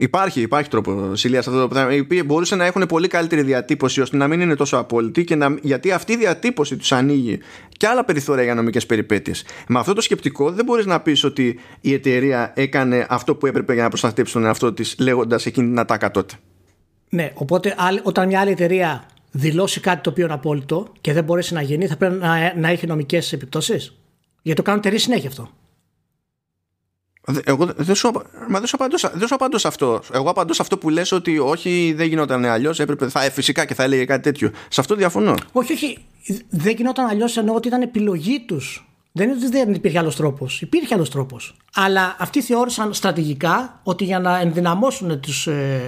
Υπάρχει, υπάρχει τρόπο σε αυτό το πράγμα. Οι οποίοι μπορούσαν να έχουν πολύ καλύτερη διατύπωση ώστε να μην είναι τόσο απόλυτη και να, γιατί αυτή η διατύπωση τους ανοίγει και άλλα περιθώρια για νομικές περιπέτειες. Με αυτό το σκεπτικό δεν μπορείς να πεις ότι η εταιρεία έκανε αυτό που έπρεπε για να προστατέψει τον εαυτό της λέγοντας εκείνη την ατάκα τότε. Ναι, οπότε άλλη- όταν μια άλλη εταιρεία δηλώσει κάτι το οποίο είναι απόλυτο και δεν μπορέσει να γίνει, θα πρέπει να, να έχει νομικές επιπτώσεις; Γιατί το κάνουν εταιρείε συνέχεια αυτό. Δε- Εγώ δεν σου, απα- μα δεν σου, απαντώ, σε- δεν σου απαντώ σε αυτό. Εγώ απαντώ σε αυτό που λες ότι όχι, δεν γινόταν αλλιώς. Έπρεπε, θα, φυσικά και θα έλεγε κάτι τέτοιο. Σε αυτό διαφωνώ. Όχι, όχι. Δεν γινόταν αλλιώς εννοώ ότι ήταν επιλογή τους. Δεν είναι ότι δεν υπήρχε άλλος τρόπος. Υπήρχε άλλος τρόπος. Αλλά αυτοί θεώρησαν στρατηγικά ότι για να ενδυναμώσουν τους ε,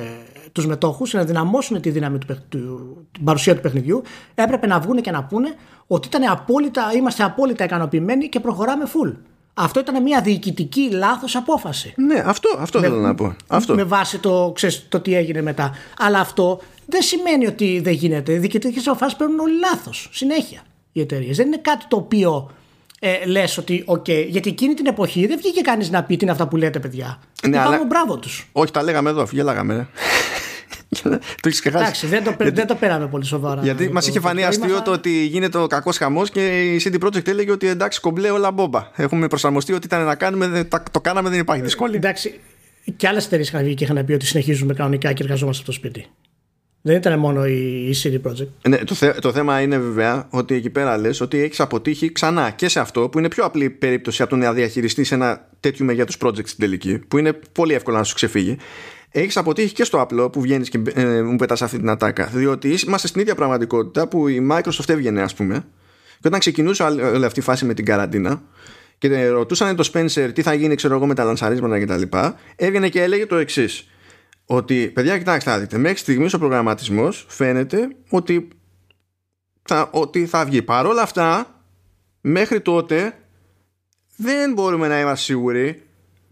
τους μετόχους, να ενδυναμώσουν τη δύναμη του, παιχ- του, την παρουσία του παιχνιδιού, έπρεπε να βγουν και να πούνε ότι ήταν απόλυτα, είμαστε απόλυτα ικανοποιημένοι και προχωράμε full. Αυτό ήταν μια διοικητική λάθος απόφαση. Ναι, αυτό, αυτό θέλω να πω. Αυτό. Με βάση το, ξέρεις, το τι έγινε μετά. Αλλά αυτό δεν σημαίνει ότι δεν γίνεται. Οι διοικητικές αποφάσεις παίρνουν όλοι λάθος. Συνέχεια οι εταιρείες. Δεν είναι κάτι το οποίο ε, λες ότι, οκ, γιατί εκείνη την εποχή δεν βγήκε κανείς να πει τι είναι αυτά που λέτε, παιδιά. Ναι, Είπαμε αλλά- μπράβο τους. Όχι, τα λέγαμε εδώ, γελάγαμε. Ρε. το έχεις ξεχάσει. Εντάξει, δεν το, δεν το πήραμε πολύ σοβαρά. Γιατί Το- μας είχε το φανεί πρόβλημα. αστείο το ότι γίνεται ο κακός χαμός και η CD Projekt έλεγε ότι εντάξει, κομπλέ όλα μπόμπα. Έχουμε προσαρμοστεί ό,τι ήταν να κάνουμε, δεν- τα- το κάναμε, δεν υπάρχει δυσκολία. Εντάξει, και άλλες εταιρείες είχαν βγει και είχαν πει ότι συνεχίζουμε κανονικά και εργαζόμαστε από το σπίτι. Δεν ήταν μόνο η, η CD Projekt. Ναι, το, θε, το θέμα είναι βέβαια ότι εκεί πέρα λες ότι έχεις αποτύχει ξανά και σε αυτό που είναι πιο απλή περίπτωση από το να διαχειριστείς ένα τέτοιο μεγέθους project στην τελική που είναι πολύ εύκολο να σου ξεφύγει έχεις αποτύχει και στο απλό που βγαίνεις και ε, μου πετάς αυτή την ατάκα. Διότι είμαστε στην ίδια πραγματικότητα που η Microsoft έβγαινε ας πούμε. Και όταν ξεκινούσε όλη αυτή η φάση με την καραντίνα και ρωτούσαν το Spencer τι θα γίνει ξέρω εγώ με τα λανσαρίσματα και τα λοιπά έβγαινε και έλεγε το εξής. ότι παιδιά κοιτάξτε δείτε. Μέχρι στιγμής ο προγραμματισμός φαίνεται ότι θα, ότι θα βγει. Παρόλα αυτά μέχρι τότε δεν μπορούμε να είμαστε σίγουροι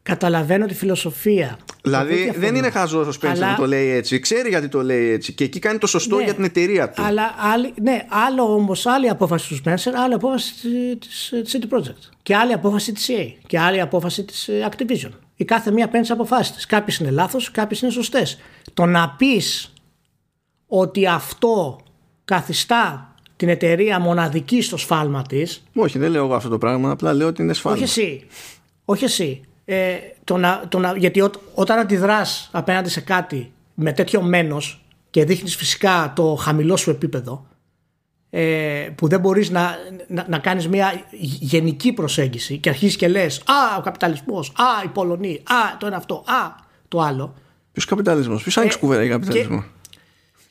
Καταλαβαίνω τη φιλοσοφία. Δηλαδή δεν είναι χαζός ο Spencer αλλά... που το λέει έτσι. Ξέρει γιατί το λέει έτσι. Και εκεί κάνει το σωστό ναι, για την εταιρεία του. Αλλά άλλη, ναι, άλλο όμως άλλη απόφαση του Spencer, άλλη απόφαση τη CD Projekt. Και άλλη απόφαση της EA. Και άλλη απόφαση της ε, Activision. Η κάθε μία παίρνει τις αποφάσεις της. Κάποιες είναι λάθος, κάποιες είναι σωστές. Το να πεις ότι αυτό καθιστά την εταιρεία μοναδική στο σφάλμα της. Όχι, δεν λέω εγώ αυτό το πράγμα. Απλά λέω ότι είναι σφάλμα. Όχι εσύ. Όχι εσύ ε, το να, το να, γιατί ό, όταν αντιδράς απέναντι σε κάτι με τέτοιο μένος και δείχνεις φυσικά το χαμηλό σου επίπεδο ε, που δεν μπορείς να, να, να, κάνεις μια γενική προσέγγιση και αρχίζεις και λες «Α, ο καπιταλισμός, α, η Πολωνοί, α, το ένα αυτό, α, το άλλο». Ποιος καπιταλισμός, ποιος άνοιξε ε, κουβέντα για καπιταλισμό; Και,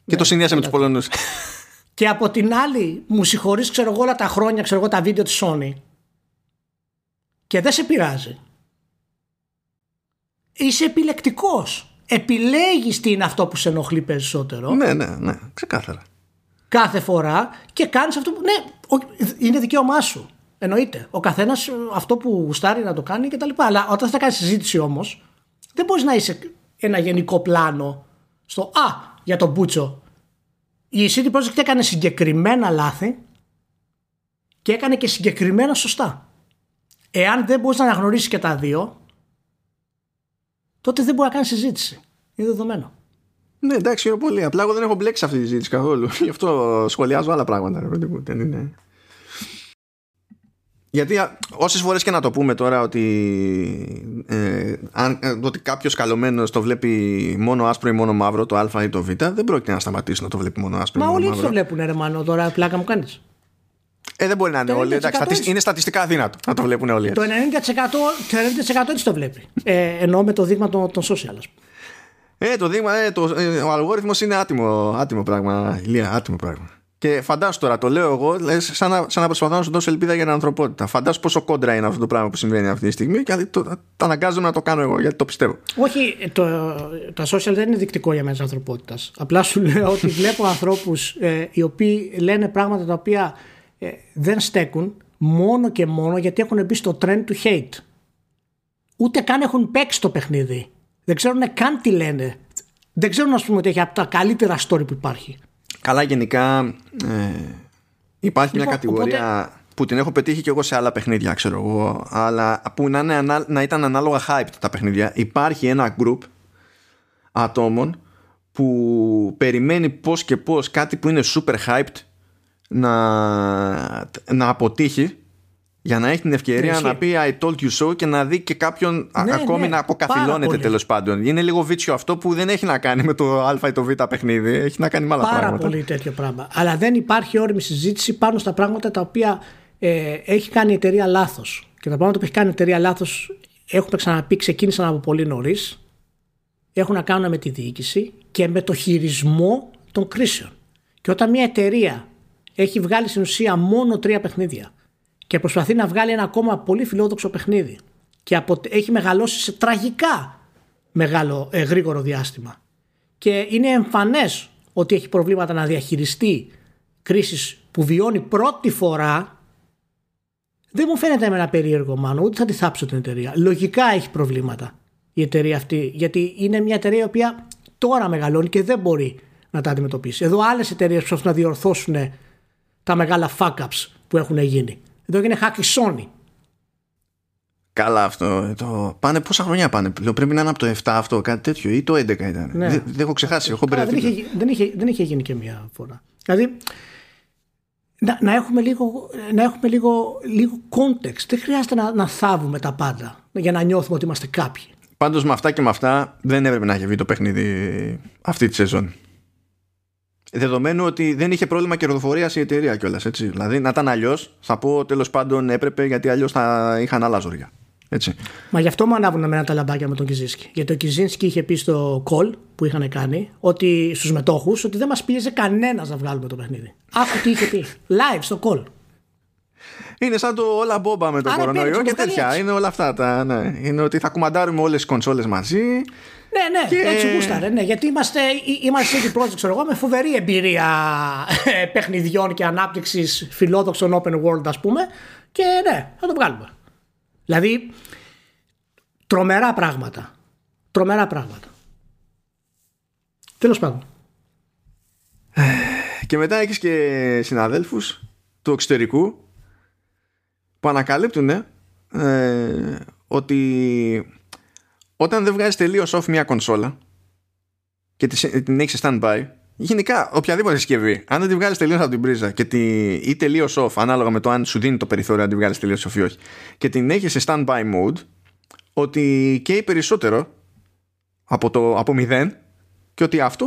και το ναι, συνδυάσε με τους Πολωνούς. Και από την άλλη μου συγχωρείς ξέρω εγώ όλα τα χρόνια ξέρω εγώ τα βίντεο της Sony και δεν σε πειράζει είσαι επιλεκτικός. Επιλέγεις τι είναι αυτό που σε ενοχλεί περισσότερο. Ναι, ναι, ναι, ξεκάθαρα. Κάθε φορά και κάνεις αυτό που. Ναι, είναι δικαίωμά σου. Εννοείται. Ο καθένας αυτό που γουστάρει να το κάνει κτλ. Αλλά όταν θα κάνεις συζήτηση όμως, δεν μπορείς να είσαι ένα γενικό πλάνο στο Α, για τον Μπούτσο. Η City Project έκανε συγκεκριμένα λάθη και έκανε και συγκεκριμένα σωστά. Εάν δεν μπορείς να αναγνωρίσεις και τα δύο, τότε δεν μπορεί να κάνει συζήτηση. Είναι δεδομένο. Ναι, εντάξει, είναι πολύ. Απλά εγώ δεν έχω μπλέξει αυτή τη συζήτηση καθόλου. Γι' αυτό σχολιάζω άλλα πράγματα. Ρε, δεν είναι. Γιατί όσες φορές και να το πούμε τώρα ότι, ε, αν, ε, ότι κάποιος καλωμένος το βλέπει μόνο άσπρο ή μόνο μαύρο, το Α ή το Β, δεν πρόκειται να σταματήσει να το βλέπει μόνο άσπρο Μα ή μόνο όλοι μαύρο. το βλέπουν, ρε Μάνο, τώρα πλάκα μου κάνεις. Ε, δεν μπορεί να είναι όλοι. Εντάξει, είναι στατιστικά αδύνατο να το βλέπουν όλοι. Το 90%, το 90 έτσι το βλέπει. Ε, ενώ με το δείγμα των, των social, Ε, το δείγμα, ε, το, ε, ο αλγόριθμος είναι άτιμο, άτιμο πράγμα. Ηλία, άτιμο πράγμα. Και φαντάσου τώρα, το λέω εγώ, λες, σαν, να, σαν να προσπαθώ να σου δώσω ελπίδα για την ανθρωπότητα. Φαντάσου πόσο κόντρα είναι αυτό το πράγμα που συμβαίνει αυτή τη στιγμή και το, το, το αναγκάζομαι να το κάνω εγώ γιατί το πιστεύω. Όχι, το, τα social δεν είναι δεικτικό για μένα της ανθρωπότητας. Απλά σου λέω ότι βλέπω ανθρώπους ε, οι οποίοι λένε πράγματα τα οποία ε, δεν στέκουν μόνο και μόνο γιατί έχουν μπει στο trend του hate. Ούτε καν έχουν παίξει το παιχνίδι. Δεν ξέρουν καν τι λένε. Δεν ξέρουν να πούμε ότι έχει από τα καλύτερα story που υπάρχει. Καλά γενικά ε, υπάρχει μια λοιπόν, κατηγορία που την έχω πετύχει και εγώ σε άλλα παιχνίδια ξέρω εγώ αλλά που να, είναι, να ήταν ανάλογα hyped τα παιχνίδια. Υπάρχει ένα group ατόμων που περιμένει πώς και πώς κάτι που είναι super hyped να, να αποτύχει για να έχει την ευκαιρία ναι, να πει I told you so και να δει και κάποιον ναι, ακόμη ναι, να αποκαθιλώνεται τέλος πάντων. Είναι λίγο βίτσιο αυτό που δεν έχει να κάνει με το Α ή το Β παιχνίδι, έχει να κάνει με άλλα Πάρα πράγματα. Πάρα πολύ τέτοιο πράγμα. Αλλά δεν υπάρχει όρημη συζήτηση πάνω στα πράγματα τα οποία ε, έχει κάνει η εταιρεία λάθος. Και τα πράγματα που έχει κάνει η εταιρεία λάθος, έχουμε ξαναπεί, ξεκίνησαν από πολύ νωρίς. Έχουν να κάνουν με τη διοίκηση και με το χειρισμό των κρίσεων. Και όταν μια εταιρεία έχει βγάλει στην ουσία μόνο τρία παιχνίδια και προσπαθεί να βγάλει ένα ακόμα πολύ φιλόδοξο παιχνίδι και έχει μεγαλώσει σε τραγικά μεγάλο ε, γρήγορο διάστημα. Και είναι εμφανές ότι έχει προβλήματα να διαχειριστεί κρίσεις που βιώνει πρώτη φορά. Δεν μου φαίνεται ένα περίεργο μάλλον ούτε θα τη θάψω την εταιρεία. Λογικά έχει προβλήματα η εταιρεία αυτή γιατί είναι μια εταιρεία η οποία τώρα μεγαλώνει και δεν μπορεί να τα αντιμετωπίσει. Εδώ άλλες εταιρείες που προσπαθούν να διορθώσουν τα μεγάλα fuck-ups που έχουν γίνει. Εδώ έγινε hack η Sony. Καλά αυτό. Το... Πάνε πόσα χρόνια πάνε. Πρέπει να είναι από το 7 αυτό, κάτι τέτοιο ή το 11 ήταν. Ναι. Δεν, δεν έχω ξεχάσει. Έχω δεν, είχε, δεν, είχε, δεν είχε γίνει και μία φορά. Δηλαδή να, να έχουμε, λίγο, να έχουμε λίγο, λίγο context. Δεν χρειάζεται να, να θάβουμε τα πάντα για να νιώθουμε ότι είμαστε κάποιοι. Πάντως με αυτά και με αυτά δεν έπρεπε να έχει βγει το παιχνίδι αυτή τη σεζόν. Δεδομένου ότι δεν είχε πρόβλημα κερδοφορίας η εταιρεία κιόλας. Δηλαδή, να ήταν αλλιώς, θα πω τέλος πάντων έπρεπε γιατί αλλιώς θα είχαν άλλα ζωριά. Έτσι. Μα γι' αυτό μου ανάβουν εμένα τα λαμπάκια με τον Κιζίνσκι. Γιατί ο Κιζίνσκι είχε πει στο call που είχαν κάνει ότι στους μετόχους ότι δεν μας πίεζε κανένας να βγάλουμε το παιχνίδι. Άκου τι είχε πει. Live στο call. Είναι σαν το όλα μπόμπα με τον κορονοϊό και τέτοια. Είναι όλα αυτά. Τα, ναι. Είναι ότι θα κουμαντάρουμε όλες τις κονσόλες μαζί. Ναι, ναι, και... έτσι γούσταρε. Ναι, γιατί είμαστε, είμαστε CD Projekt, ξέρω εγώ, με φοβερή εμπειρία ε, παιχνιδιών και ανάπτυξης φιλόδοξων open world, ας πούμε. Και ναι, θα το βγάλουμε. Δηλαδή, τρομερά πράγματα. Τρομερά πράγματα. Τέλος πάντων. Και μετά έχεις και συναδέλφους του εξωτερικού που ανακαλύπτουν ε, ότι όταν δεν βγάζει τελείως off μια κονσόλα και την έχεις σε stand-by, γενικά οποιαδήποτε συσκευή, αν δεν τη βγάλει τελείως από την πρίζα και τη, ή τελείως off, ανάλογα με το αν σου δίνει το περιθώριο να τη βγάλεις τελείως off ή όχι, και την έχεις σε stand-by mode, ότι καίει περισσότερο από, το, από μηδέν και ότι αυτό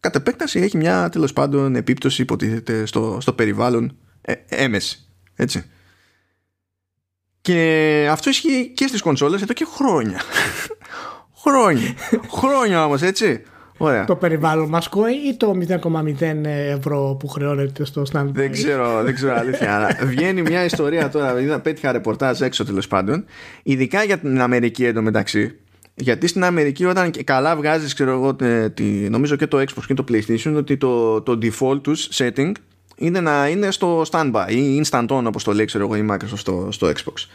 κατ' επέκταση έχει μια τέλος πάντων επίπτωση υποτίθεται στο, στο περιβάλλον ε, έμεση. Έτσι. Και αυτό ισχύει και στις κονσόλες εδώ και χρόνια. χρόνια. χρόνια όμως έτσι. Ωραία. Το περιβάλλον μας κόει ή το 0,0 ευρώ που χρεώνεται στο stand Δεν ξέρω, δεν ξέρω αλήθεια. βγαίνει μια ιστορία τώρα, είδα, πέτυχα ρεπορτάζ έξω τέλος πάντων, ειδικά για την Αμερική εντωμεταξύ. Γιατί στην Αμερική όταν καλά βγάζεις ξέρω εγώ, νομίζω και το Xbox και το PlayStation ότι το, το default τους setting είναι να είναι στο standby ή instant on όπως το λέει ξέρω εγώ η Microsoft στο, στο Xbox.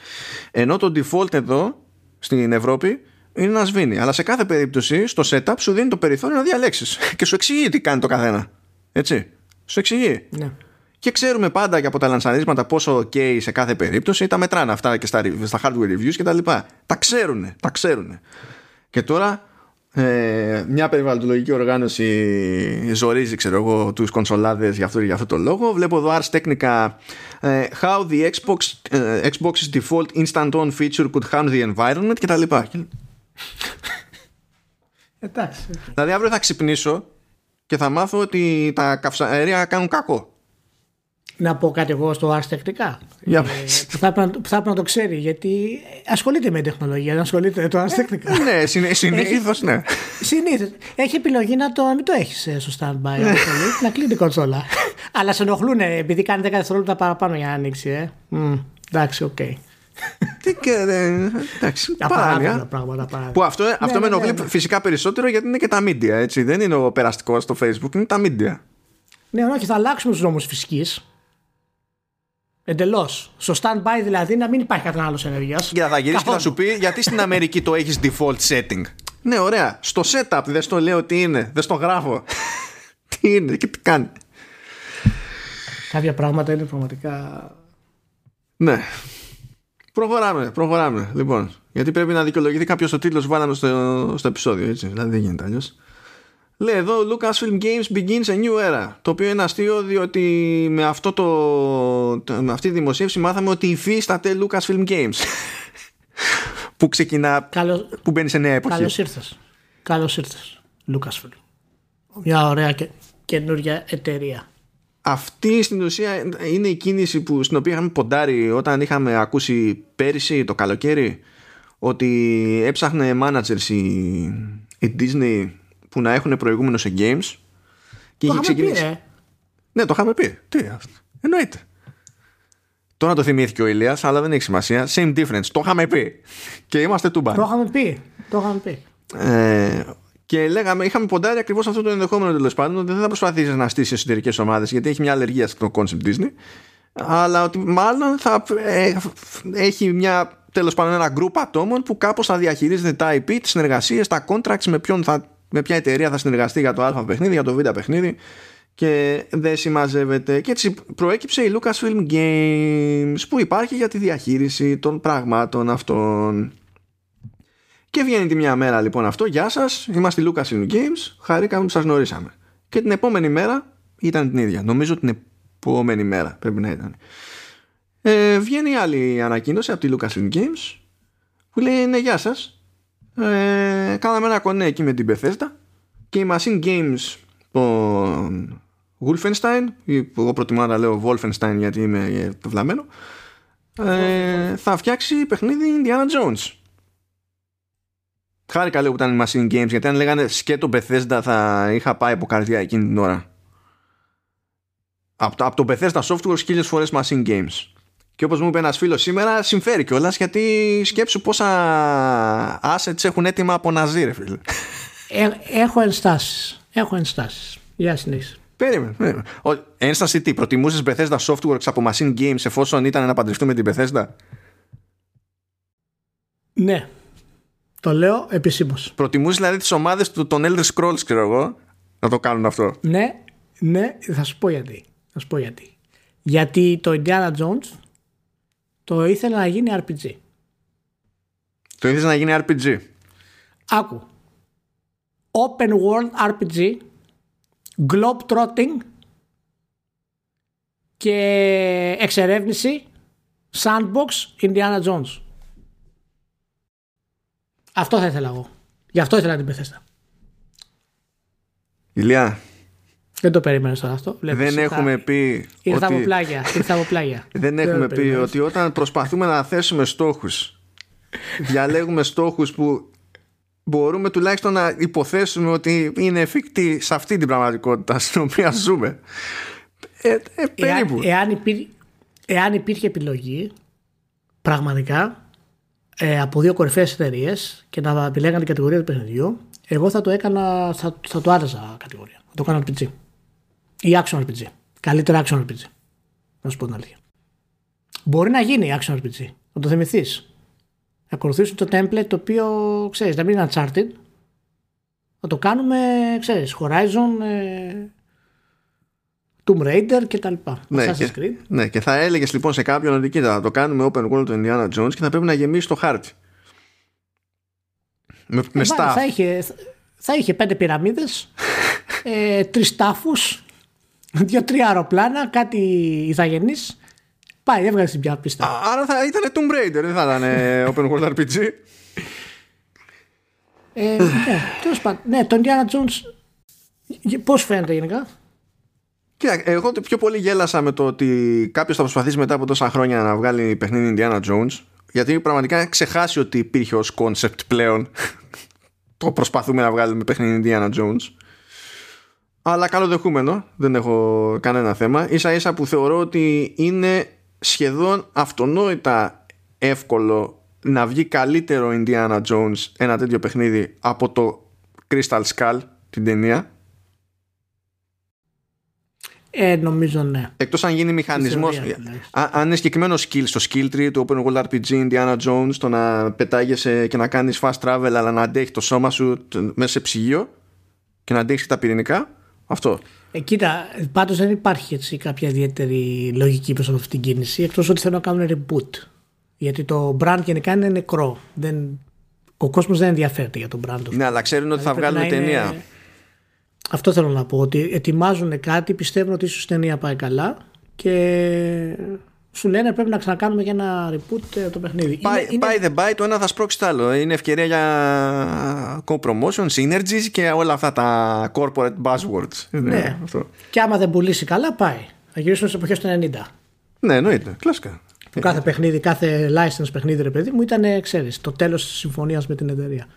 Ενώ το default εδώ στην Ευρώπη είναι να σβήνει. Αλλά σε κάθε περίπτωση στο setup σου δίνει το περιθώριο να διαλέξεις. Και σου εξηγεί τι κάνει το καθένα. Έτσι. Σου εξηγεί. Ναι. και ξέρουμε πάντα και από τα λανσαρίσματα πόσο ok σε κάθε περίπτωση. Τα μετράνε αυτά και στα, στα hardware reviews και τα λοιπά. Τα ξέρουν, τα ξέρουν και τώρα ε, μια περιβαλλοντολογική οργάνωση ζορίζει ξέρω εγώ τους κονσολάδες για αυτό, για αυτό το λόγο. Βλέπω εδώ Ars Technica ε, how the Xbox, ε, Xbox's default instant on feature could harm the environment και τα λοιπά Εντάξει δηλαδή αύριο θα ξυπνήσω και θα μάθω ότι τα καυσαέρια κάνουν κακό να πω κάτι εγώ στο Ars τεχνικά. Για ε, που θα πρέπει να το ξέρει γιατί ασχολείται με τεχνολογία, δεν ασχολείται με το Ars Technica. ναι, συνήθως ναι. Συνήθως. Έχει επιλογή να το, μην το έχεις ε, στο standby να κλείνει η κονσόλα. Αλλά σε ενοχλούν επειδή κάνει 10 δευτερόλεπτα παραπάνω για να ανοίξει. Ε. Mm, εντάξει, OK. Okay. Τι και, εντάξει, παράνοια. πράγματα. Που αυτό, αυτό ναι, με ναι, ενοχλεί ναι, φυσικά περισσότερο γιατί είναι και τα media. Έτσι. Δεν είναι ο περαστικός στο Facebook, είναι τα media. Ναι, όχι, θα αλλάξουμε τους νόμους φυσικής. Εντελώς. Στο stand-by δηλαδή να μην υπάρχει κατανάλωση ενέργειας. Για θα γυρίσει και θα σου πει γιατί στην Αμερική το έχεις default setting; Ναι, ωραία. Στο setup δεν στο λέω τι είναι. Δεν στο γράφω. τι είναι και τι κάνει. Κάποια πράγματα είναι πραγματικά. Ναι. Προχωράμε, προχωράμε. Λοιπόν, γιατί πρέπει να δικαιολογηθεί κάποιος ο τίτλος που βάλαμε στο, στο επεισόδιο. Έτσι. Δηλαδή δεν γίνεται αλλιώς. Λέει εδώ Lucasfilm Games begins a new era. Το οποίο είναι αστείο διότι με, αυτό το, με αυτή τη δημοσίευση μάθαμε ότι υφίσταται Lucasfilm Games. Που ξεκινά Καλώς, Που μπαίνει σε νέα εποχή. Καλώς ήρθες. Καλώς ήρθες Lucasfilm. Μια ωραία και καινούργια εταιρεία. Αυτή στην ουσία είναι η κίνηση που, στην οποία είχαμε ποντάρει όταν είχαμε ακούσει πέρυσι το καλοκαίρι ότι έψαχνε managers η, η Disney που να έχουν προηγούμενο σε games. Και το είχε ξεκινήσει. Πει, ε. Ναι, το είχαμε πει. Τι αυτό. Εννοείται. Τώρα το θυμήθηκε ο Ηλίας, αλλά δεν έχει σημασία. Same difference. Το είχαμε πει. Και είμαστε τούμπα. Το είχαμε πει. Το είχαμε πει. Ε, και λέγαμε, είχαμε ποντάρει ακριβώς αυτό το ενδεχόμενο τέλος πάντων ότι δεν θα προσπαθήσεις να στήσεις εσωτερικές ομάδες γιατί έχει μια αλλεργία στο concept Disney. Αλλά ότι μάλλον θα ε, έχει μια τέλος πάντων ένα group ατόμων που κάπως θα διαχειρίζεται τα IP, τις συνεργασίες, τα contracts με ποιον θα με ποια εταιρεία θα συνεργαστεί για το α παιχνίδι, για το β παιχνίδι και δεν συμμαζεύεται. Και έτσι προέκυψε η Lucasfilm Games που υπάρχει για τη διαχείριση των πραγμάτων αυτών. Και βγαίνει τη μια μέρα λοιπόν αυτό. Γεια σας, είμαστε η Lucasfilm Games. Χαρήκαμε που σας γνωρίσαμε και την επόμενη μέρα ήταν την ίδια. Νομίζω την επόμενη μέρα πρέπει να ήταν. Ε, βγαίνει άλλη ανακοίνωση από τη Lucasfilm Games που λέει ναι γεια σας ε, κάναμε ένα κονέ εκεί με την Bethesda και η Machine Games τον Wolfenstein ή που εγώ προτιμώ να λέω Wolfenstein γιατί είμαι βλαμμένο ε, θα φτιάξει παιχνίδι Indiana Jones. Χάρηκα λίγο που ήταν Machine Games γιατί αν λέγανε σκέτο Bethesda θα είχα πάει από καρδιά εκείνη την ώρα. Από το, από το Bethesda Software χίλιες φορές Machine Games και όπως μου είπε ένας φίλος σήμερα συμφέρει κιόλας γιατί σκέψου πόσα assets έχουν έτοιμα από Ναζί ρε φίλε ε, έχω ενστάσεις έχω ενστάσεις για συνέχιση Περίμενε. περίμενε. Ένσταση τι, προτιμούσες Bethesda Softworks από Machine Games εφόσον ήταν να παντρευτούμε την Bethesda; Ναι. Το λέω επισήμως. Προτιμούσες δηλαδή τις ομάδες του των Elder Scrolls, ξέρω εγώ, να το κάνουν αυτό; Ναι, ναι, θα σου πω γιατί. Θα σου πω γιατί. Γιατί το Indiana Jones το ήθελε να γίνει RPG. Το ήθελες να γίνει RPG. Άκου. Open World RPG globetrotting και εξερεύνηση sandbox Indiana Jones. Αυτό θα ήθελα εγώ. Γι' αυτό ήθελα την Bethesda. Ηλιά. Δεν το περίμενες τώρα αυτό. δεν έχουμε πει. Ήρθα ότι... από πλάγια. Ήρθα από πλάγια. δεν έχουμε πει ότι όταν προσπαθούμε να θέσουμε στόχους διαλέγουμε στόχους που μπορούμε τουλάχιστον να υποθέσουμε ότι είναι εφικτή σε αυτή την πραγματικότητα στην οποία ζούμε. Ε, ε, περίπου. Εάν, εάν, εάν υπήρχε επιλογή, πραγματικά ε, από δύο κορυφαίες εταιρείες και να επιλέγανε την κατηγορία του παιχνιδιού, εγώ θα το έκανα, θα, θα το άρεσα κατηγορία. Θα το έκανα RPG. Ή action RPG. Καλύτερα action RPG. Να σου πω την αλήθεια. Μπορεί να γίνει action RPG. Να το θυμηθείς να ακολουθήσουν το template το οποίο ξέρεις να μην είναι Uncharted να το κάνουμε ξέρεις Horizon ε, Tomb Raider και τα λοιπά ναι, και, ναι και θα έλεγες λοιπόν σε κάποιον ότι κοίτα θα το κάνουμε open world του Indiana Jones και θα πρέπει να γεμίσει το χάρτη με, με staff. θα, είχε, θα είχε πέντε πυραμίδες ε, τρεις τάφους δύο-τρία αεροπλάνα κάτι ηθαγενείς Πάει, έβγαλε την πια πίστα. Άρα θα ήταν Tomb Raider, δεν θα ήταν ε, Open World RPG. Ε, ναι, τέλος πάντων. Ναι, τον Indiana Jones. Πώς φαίνεται γενικά; Κοίτα, εγώ πιο πολύ γέλασα με το ότι κάποιος θα προσπαθήσει μετά από τόσα χρόνια να βγάλει παιχνίδι Indiana Jones. Γιατί πραγματικά ξεχάσει ότι υπήρχε ως concept πλέον. το προσπαθούμε να βγάλουμε παιχνίδι Indiana Jones. Αλλά καλοδεχούμενο, δεν έχω κανένα θέμα. σα ίσα που θεωρώ ότι είναι σχεδόν αυτονόητα εύκολο να βγει καλύτερο Indiana Jones ένα τέτοιο παιχνίδι από το Crystal Skull την ταινία ε, νομίζω ναι. Εκτός αν γίνει μηχανισμός. Αν είναι συγκεκριμένο skill στο skill tree του Open World RPG Indiana Jones, το να πετάγεσαι και να κάνεις fast travel, αλλά να αντέχει το σώμα σου μέσα σε ψυγείο και να αντέχεις τα πυρηνικά. Αυτό. Ε, κοίτα, πάντως δεν υπάρχει έτσι κάποια ιδιαίτερη λογική προς αυτή την κίνηση, εκτός ότι θέλουν να κάνουν reboot. Γιατί το brand γενικά είναι νεκρό. Δεν... Ο κόσμος δεν ενδιαφέρεται για το brand. Ναι, αλλά ξέρουν ότι θα δηλαδή βγάλουν ταινία. Αυτό θέλω να πω. Ότι ετοιμάζουν κάτι, πιστεύουν ότι ίσως η ταινία πάει καλά και σου λένε πρέπει να ξανακάνουμε για ένα reboot ε, το παιχνίδι. Buy, είναι, buy the buy, το ένα θα σπρώξει το άλλο. Είναι ευκαιρία για co-promotion, synergies και όλα αυτά τα corporate buzzwords. Ναι. Αυτό. Και άμα δεν πουλήσει καλά, πάει. Θα γυρίσουμε στις εποχές του 90. Ναι, εννοείται. Κλασικά. κάθε παιχνίδι, κάθε license παιχνίδι, ρε παιδί μου, ήταν, ξέρεις, το τέλος της συμφωνίας με την εταιρεία.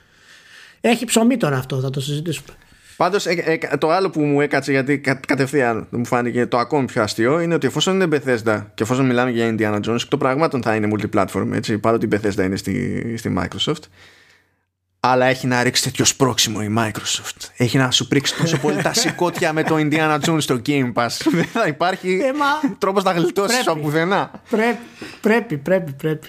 Έχει ψωμί τώρα αυτό, θα το συζητήσουμε. Πάντως, ε, ε, το άλλο που μου έκατσε γιατί κατευθείαν μου φάνηκε το ακόμη πιο αστείο είναι ότι εφόσον είναι Bethesda και εφόσον μιλάμε για Indiana Jones, το πραγμάτων θα είναι multiplatform, έτσι, παρότι η Bethesda είναι στη, στη Microsoft. Αλλά έχει να ρίξει τέτοιο σπρόξιμο η Microsoft. Έχει να σου πρίξει τόσο πολύ τα σηκώτια με το Indiana Jones στο Game Pass. Δεν θα υπάρχει ε, τρόπος να γλιτώσεις από πουθενά. Πρέπει, πρέπει, πρέπει. πρέπει.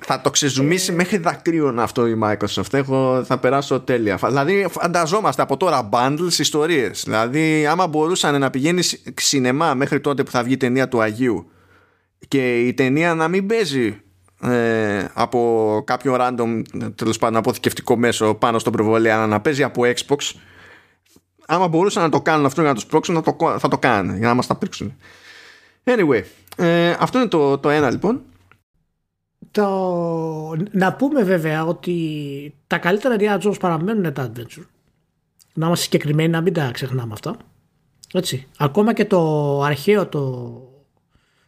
Θα το ξεζουμίσει μέχρι δακρύων αυτό η Microsoft. Έχω, θα περάσω τέλεια. Δηλαδή, φανταζόμαστε από τώρα bundles ιστορίες. Δηλαδή, άμα μπορούσαν να πηγαίνει σινεμά μέχρι τότε που θα βγει η ταινία του Αγίου και η ταινία να μην παίζει ε, από κάποιο random τέλος πάντων αποθηκευτικό μέσο πάνω στο προβολέα αλλά να παίζει από Xbox άμα μπορούσαν να το κάνουν αυτό για να το σπρώξουν θα το, θα το κάνουν για να μας τα πρίξουν anyway ε, αυτό είναι το, το ένα λοιπόν το... Να πούμε βέβαια ότι τα καλύτερα Indiana Jones παραμένουν τα adventure. να είμαστε συγκεκριμένοι, να μην τα ξεχνάμε αυτά. Έτσι. Ακόμα και το αρχαίο το,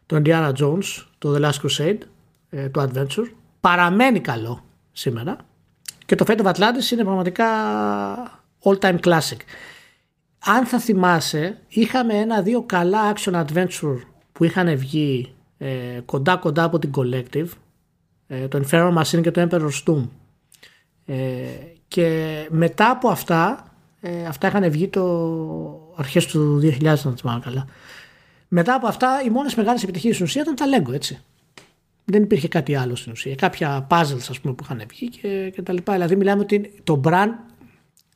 το Indiana Jones, το The Last Crusade, ε, το Adventure, παραμένει καλό σήμερα. Και το Fate of Atlantis είναι πραγματικά all time classic. Αν θα θυμάσαι, είχαμε ένα-δύο καλά action adventure που είχαν βγει ε, κοντά κοντά από την Collective, ε, το Inferno Machine και το Emperor's Tomb. Ε, και μετά από αυτά, ε, αυτά είχαν βγει το αρχές του 2000, να θυμάμαι καλά. Μετά από αυτά, οι μόνες μεγάλες επιτυχίες στην ουσία ήταν τα Lego, έτσι. Δεν υπήρχε κάτι άλλο στην ουσία. Κάποια puzzles, ας πούμε, που είχαν βγει και, και τα λοιπά. Δηλαδή, μιλάμε ότι το brand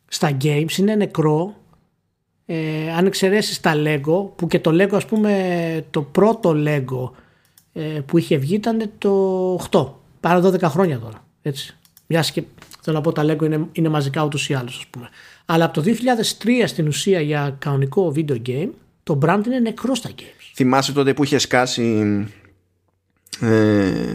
στα games είναι νεκρό ε, αν εξαιρέσεις τα Lego που και το Lego ας πούμε το πρώτο Lego ε, που είχε βγει ήταν το 8 πάρα 12 χρόνια τώρα έτσι. Μιας και θέλω να πω τα Lego είναι, είναι μαζικά ούτως ή άλλως ας πούμε αλλά από το 2003 στην ουσία για κανονικό video game το brand είναι νεκρό στα games θυμάσαι τότε που είχε σκάσει ε,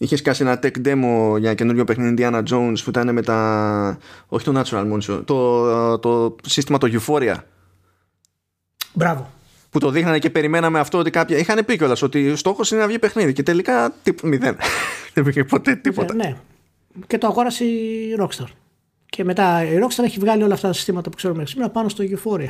Είχε σκάσει ένα tech demo για καινούριο παιχνίδι Indiana Jones που ήταν με τα. Όχι το Natural Monster, το, το σύστημα το Euphoria. Μπράβο. Που το δείχνανε και περιμέναμε αυτό ότι κάποια. Είχαν πει κιόλας ότι ο στόχος είναι να βγει παιχνίδι και τελικά τύπ, μηδέν. Δεν πήγε ποτέ τίποτα. Ναι. Και το αγόρασε η Rockstar. Και μετά η Rockstar έχει βγάλει όλα αυτά τα συστήματα που ξέρουμε σήμερα πάνω στο Euphoria.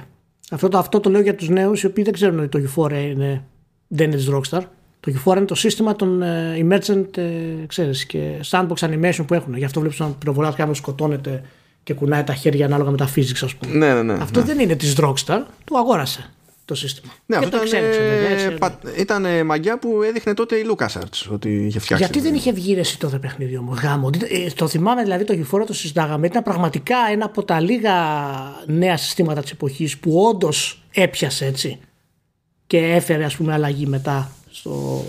Αυτό το, αυτό το λέω για τους νέους οι οποίοι δεν ξέρουν ότι το Euphoria είναι, δεν είναι της Rockstar. Το Q4 είναι το σύστημα των uh, emergent uh, ξέρεις, και sandbox animation που έχουν. Γι' αυτό βλέπεις έναν πυροβολάς κάποιο σκοτώνεται και κουνάει τα χέρια ανάλογα με τα physics, ας πούμε. Ναι, ναι, ναι, αυτό ναι. δεν είναι της Rockstar, του αγόρασε το σύστημα. Ναι, και αυτό το ήταν, εξέλιξε, πα, ήταν μαγιά που έδειχνε τότε η LucasArts ότι είχε φτιάξει. Γιατί δεν είχε βγει εσύ το παιχνίδι όμως, γάμο. Ε, το θυμάμαι δηλαδή το Q4 το συζητάγαμε. Ήταν πραγματικά ένα από τα λίγα νέα συστήματα της εποχής που όντως έπιασε έτσι και έφερε ας πούμε αλλαγή μετά στο,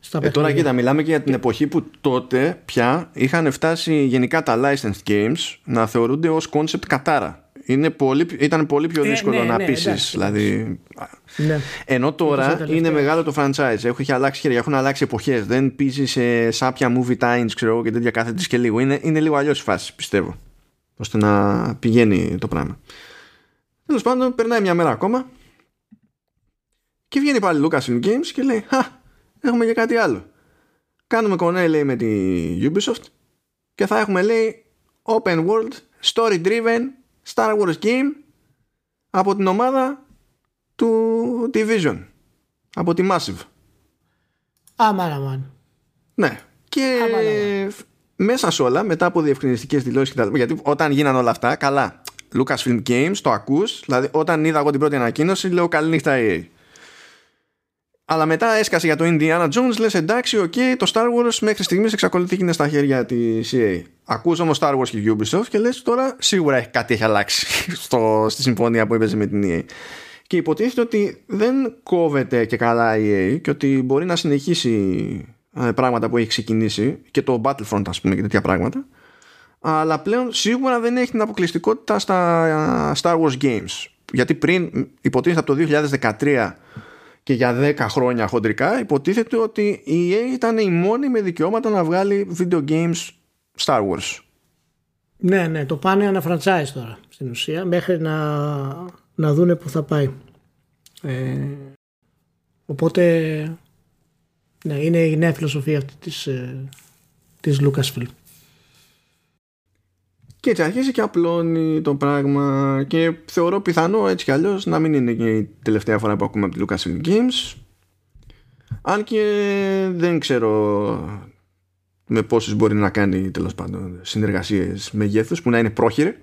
στα ε, τώρα κοίτα, μιλάμε και για την εποχή που τότε πια είχαν φτάσει γενικά τα licensed games να θεωρούνται ως concept κατάρα. Είναι πολύ, ήταν πολύ πιο Ε, δύσκολο ναι, να ναι, πείσει. εντάξει, Δηλαδή, Ναι. ενώ τώρα τελευταία. είναι μεγάλο το franchise. Έχουν, έχει αλλάξει χέρια, έχουν αλλάξει εποχές. Δεν πείζει σε σάπια movie times, ξέρω εγώ, και τέτοια κάθε της και λίγο. Είναι, είναι λίγο αλλιώς η φάση, πιστεύω. ώστε να πηγαίνει το πράγμα. Τέλος πάντων, περνάει μια μέρα ακόμα και βγαίνει πάλι Lucasfilm Games και λέει Χα, έχουμε και κάτι άλλο. Κάνουμε κονέ, λέει, με τη Ubisoft και θα έχουμε, λέει, open world, story driven, Star Wars game από την ομάδα του Division. Από τη Massive. Αμάν, αμάν. Ναι. Και Άμα, άμα. μέσα σε όλα, μετά από διευκρινιστικές δηλώσεις και τα λοιπά, γιατί όταν γίναν όλα αυτά, καλά, Lucasfilm Games, το ακούς, δηλαδή όταν είδα εγώ την πρώτη ανακοίνωση, λέω καληνύχτα EA. Αλλά μετά έσκασε για το Indiana Jones, λες εντάξει, οκ, το Star Wars μέχρι στιγμής εξακολουθεί και είναι στα χέρια της EA. Ακούς όμως Star Wars και Ubisoft και λες τώρα σίγουρα έχει- κάτι έχει αλλάξει στο, στη συμφωνία που έπαιζε με την EA. Και υποτίθεται ότι δεν κόβεται και καλά η EA και ότι μπορεί να συνεχίσει ε, πράγματα που έχει ξεκινήσει και το Battlefront ας πούμε και τέτοια πράγματα αλλά πλέον σίγουρα δεν έχει την αποκλειστικότητα στα ε, Star Wars Games γιατί πριν υποτίθεται από το 2013 και για 10 χρόνια χοντρικά υποτίθεται ότι η EA ήταν η μόνη με δικαιώματα να βγάλει video games Star Wars Ναι, ναι, το πάνε ένα franchise τώρα στην ουσία μέχρι να, να δούνε που θα πάει. Ε, οπότε, ναι, είναι η νέα φιλοσοφία αυτή της, ε, της Lucasfilm. Και έτσι αρχίζει και απλώνει το πράγμα. Και θεωρώ πιθανό έτσι κι αλλιώς να μην είναι και η τελευταία φορά που ακούμε από τη Lucasfilm Games. Αν και δεν ξέρω με πόσες μπορεί να κάνει τέλος πάντων συνεργασίες μεγέθους που να είναι πρόχειρε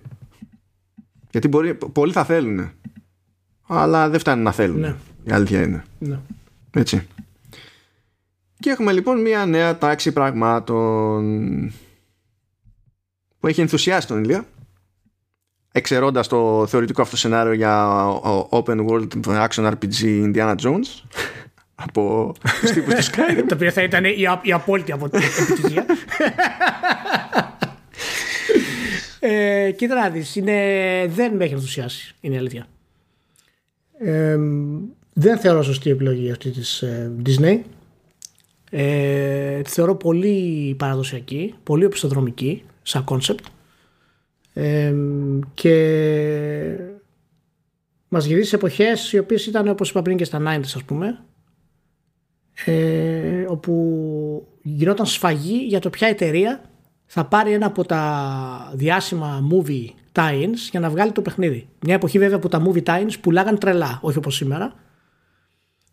γιατί μπορεί, πολλοί θα θέλουν αλλά δεν φτάνει να θέλουν Ναι. η αλήθεια είναι. Ναι. έτσι. Και έχουμε λοιπόν μια νέα τάξη πραγμάτων που έχει ενθουσιάσει τον Ηλία εξαιρώντας το θεωρητικό αυτό σενάριο για ο- ο open world action RPG Indiana Jones από τους τύπους του Skyrim Το οποίο θα ήταν η, α- η απόλυτη απο- επιτυχία. ε, κοίτα να δεις, είναι, δεν με έχει ενθουσιάσει, είναι η αλήθεια. Ε, δεν θεωρώ σωστή επιλογή αυτή της ε, Disney. Ε, τη θεωρώ πολύ παραδοσιακή, πολύ οπισθοδρομική σαν concept. Ε, και μας γυρίζει σε εποχές οι οποίες ήταν όπως είπα πριν και στα 90's ας πούμε ε, όπου γινόταν σφαγή για το ποια εταιρεία θα πάρει ένα από τα διάσημα movie tie-ins για να βγάλει το παιχνίδι. Μια εποχή βέβαια που τα movie tie-ins πουλάγαν τρελά, όχι όπως σήμερα.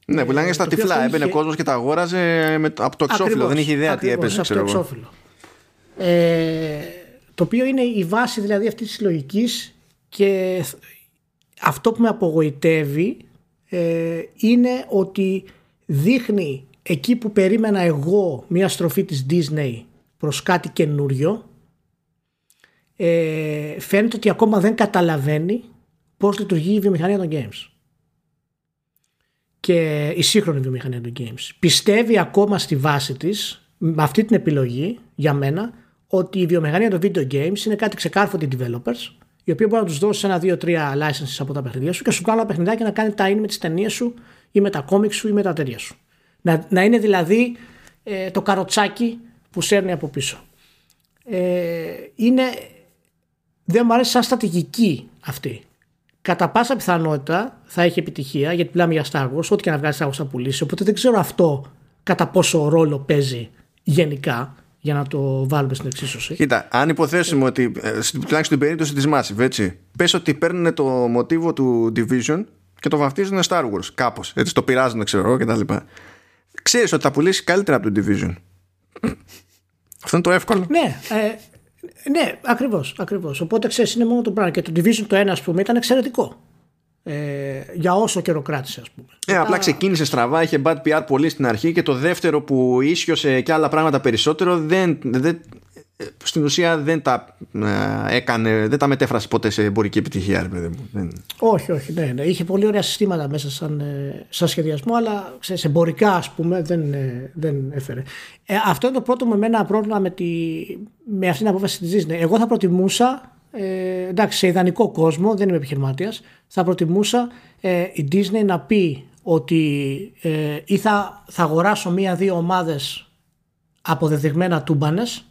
Ναι, πουλάγαν ε, στα τυφλά. Έμπαινε είχε... κόσμος και τα αγόραζε με, από το εξώφυλλο. Δεν είχε ιδέα ακριβώς, τι έπαιζε, ξέρω το εξώφυλλο. Ε, το οποίο είναι η βάση δηλαδή αυτής της λογικής και αυτό που με απογοητεύει ε, είναι ότι δείχνει εκεί που περίμενα εγώ μια στροφή της Disney προς κάτι καινούριο ε, φαίνεται ότι ακόμα δεν καταλαβαίνει πώς λειτουργεί η βιομηχανία των games και η σύγχρονη βιομηχανία των games. Πιστεύει ακόμα στη βάση της με αυτή την επιλογή για μένα ότι η βιομηχανία των video games είναι κάτι ξεκάρφωτοι developers οι οποίοι μπορεί να τους δώσεις ένα, δύο, τρία licenses από τα παιχνίδια σου και σου κάνουν ένα και να κάνει τα in με τις ταινίες σου ή με τα κόμικ σου ή με τα τέτοια σου. Να, να είναι δηλαδή ε, το καροτσάκι που σέρνει από πίσω. Ε, είναι, δεν μου αρέσει σαν στρατηγική αυτή. Κατά πάσα πιθανότητα θα έχει επιτυχία γιατί μιλάμε για Star Wars, ό,τι και να βγάλεις Star Wars θα πουλήσει. Οπότε δεν ξέρω αυτό κατά πόσο ρόλο παίζει γενικά για να το βάλουμε στην εξίσωση. Κοίτα, αν υποθέσουμε ότι, ε, τουλάχιστον στην περίπτωση της Massive, έτσι, πες ότι παίρνουν το μοτίβο του Division και το βαφτίζουν Star Wars, κάπως, έτσι το πειράζουν, ξέρω εγώ κτλ. Ξέρεις ότι θα πουλήσει καλύτερα από το Division. Αυτό είναι το εύκολο. Ναι, ε, ναι, ακριβώς, ακριβώς. Οπότε ξέρεις, είναι μόνο το πράγμα. Και το Division το ένα, ας πούμε, ήταν εξαιρετικό. Ε, για όσο καιρό κράτησε, ας πούμε. Ε, απλά ξεκίνησε στραβά, είχε bad PR πολύ στην αρχή και το δεύτερο που ίσιοσε και άλλα πράγματα περισσότερο δεν, δεν, στην ουσία δεν τα ε, έκανε, δεν τα μετέφρασε ποτέ σε εμπορική επιτυχία. Δεν... Όχι, όχι, ναι, ναι. Είχε πολύ ωραία συστήματα μέσα σαν, ε, σαν σχεδιασμό, αλλά σε, σε εμπορικά ας πούμε δεν, ε, δεν έφερε. Ε, αυτό είναι το πρώτο μου εμένα πρόβλημα με, τη, με αυτή την απόφαση της Disney. Εγώ θα προτιμούσα ε, εντάξει, σε ιδανικό κόσμο, δεν είμαι επιχειρηματίας, θα προτιμούσα ε, η Disney να πει ότι ε, ή θα, θα αγοράσω μία-δύο ομάδες αποδεδειγμένα τούμπανες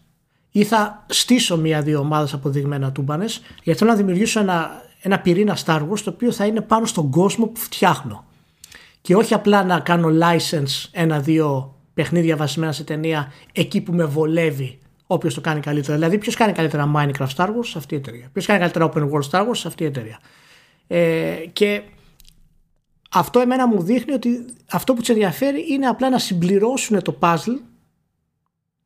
ή θα στήσω μία-δύο ομάδες αποδεδειγμένα τούμπανες γιατί θέλω να δημιουργήσω ένα, ένα πυρήνα Star Wars το οποίο θα είναι πάνω στον κόσμο που φτιάχνω. Και όχι απλά να κάνω license ένα-δύο παιχνίδια βασισμένα σε ταινία εκεί που με βολεύει όποιος το κάνει καλύτερα. Δηλαδή, ποιος κάνει καλύτερα Minecraft Star Wars σε αυτή η εταιρεία. Ποιος κάνει καλύτερα Open World Star Wars σε αυτή η εταιρεία. Ε, και αυτό εμένα μου δείχνει ότι αυτό που τους ενδιαφέρει είναι απλά να συμπληρώσουν το puzzle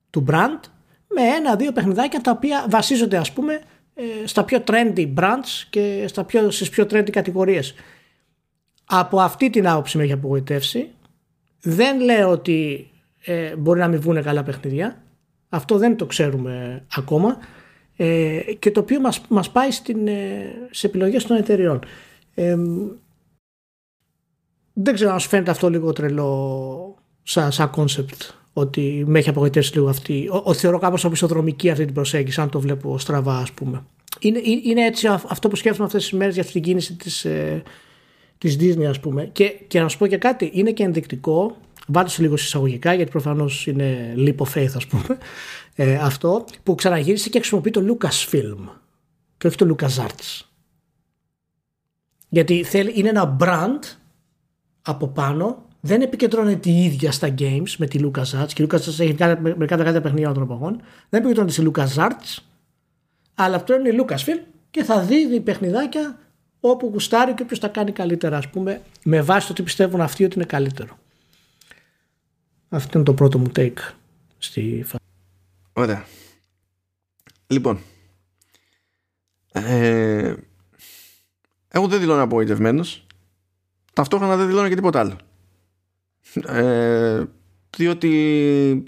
του brand με ένα-δύο παιχνιδάκια τα οποία βασίζονται ας πούμε ε, στα πιο trendy brands και στα πιο, στις πιο trendy κατηγορίες. Από αυτή την άποψη με έχει απογοητεύσει. Δεν λέω ότι ε, μπορεί να μην βγουν καλά παιχνίδια. Αυτό δεν το ξέρουμε ακόμα ε, και το οποίο μας, μας πάει στην, ε, σε επιλογές των εταιριών. Ε, δεν ξέρω αν σου φαίνεται αυτό λίγο τρελό σαν, σαν concept ότι με έχει απογοητεύσει λίγο αυτή. Ο, ο, θεωρώ κάπως οπισθοδρομική αυτή την προσέγγιση αν το βλέπω στραβά ας πούμε. Είναι, είναι έτσι αυτό που σκέφτομαι αυτές τις μέρες για αυτή την κίνηση της, ε, της Disney ας πούμε. Και, και να σου πω και κάτι, είναι και ενδεικτικό Βάλτε σε λίγο εισαγωγικά γιατί προφανώς είναι leap of faith ας πούμε ε, αυτό που ξαναγύρισε και χρησιμοποιεί το Lucasfilm και όχι το LucasArts. Γιατί θέλει, είναι ένα brand από πάνω δεν επικεντρώνεται η ίδια στα games με τη LucasArts και η LucasArts έχει βγάλει μερικά δεκάδια παιχνίδια των εποχών δεν επικεντρώνεται σε LucasArts αλλά αυτό είναι η Lucasfilm και θα δίδει παιχνιδάκια όπου γουστάρει και όποιος τα κάνει καλύτερα ας πούμε με βάση το τι πιστεύουν αυτοί ότι είναι καλύτερο. Αυτό είναι το πρώτο μου take στη φάση. Ωραία. Λοιπόν. Ε, εγώ δεν δηλώνω απογοητευμένος. Ταυτόχρονα δεν δηλώνω και τίποτα άλλο. Ε, διότι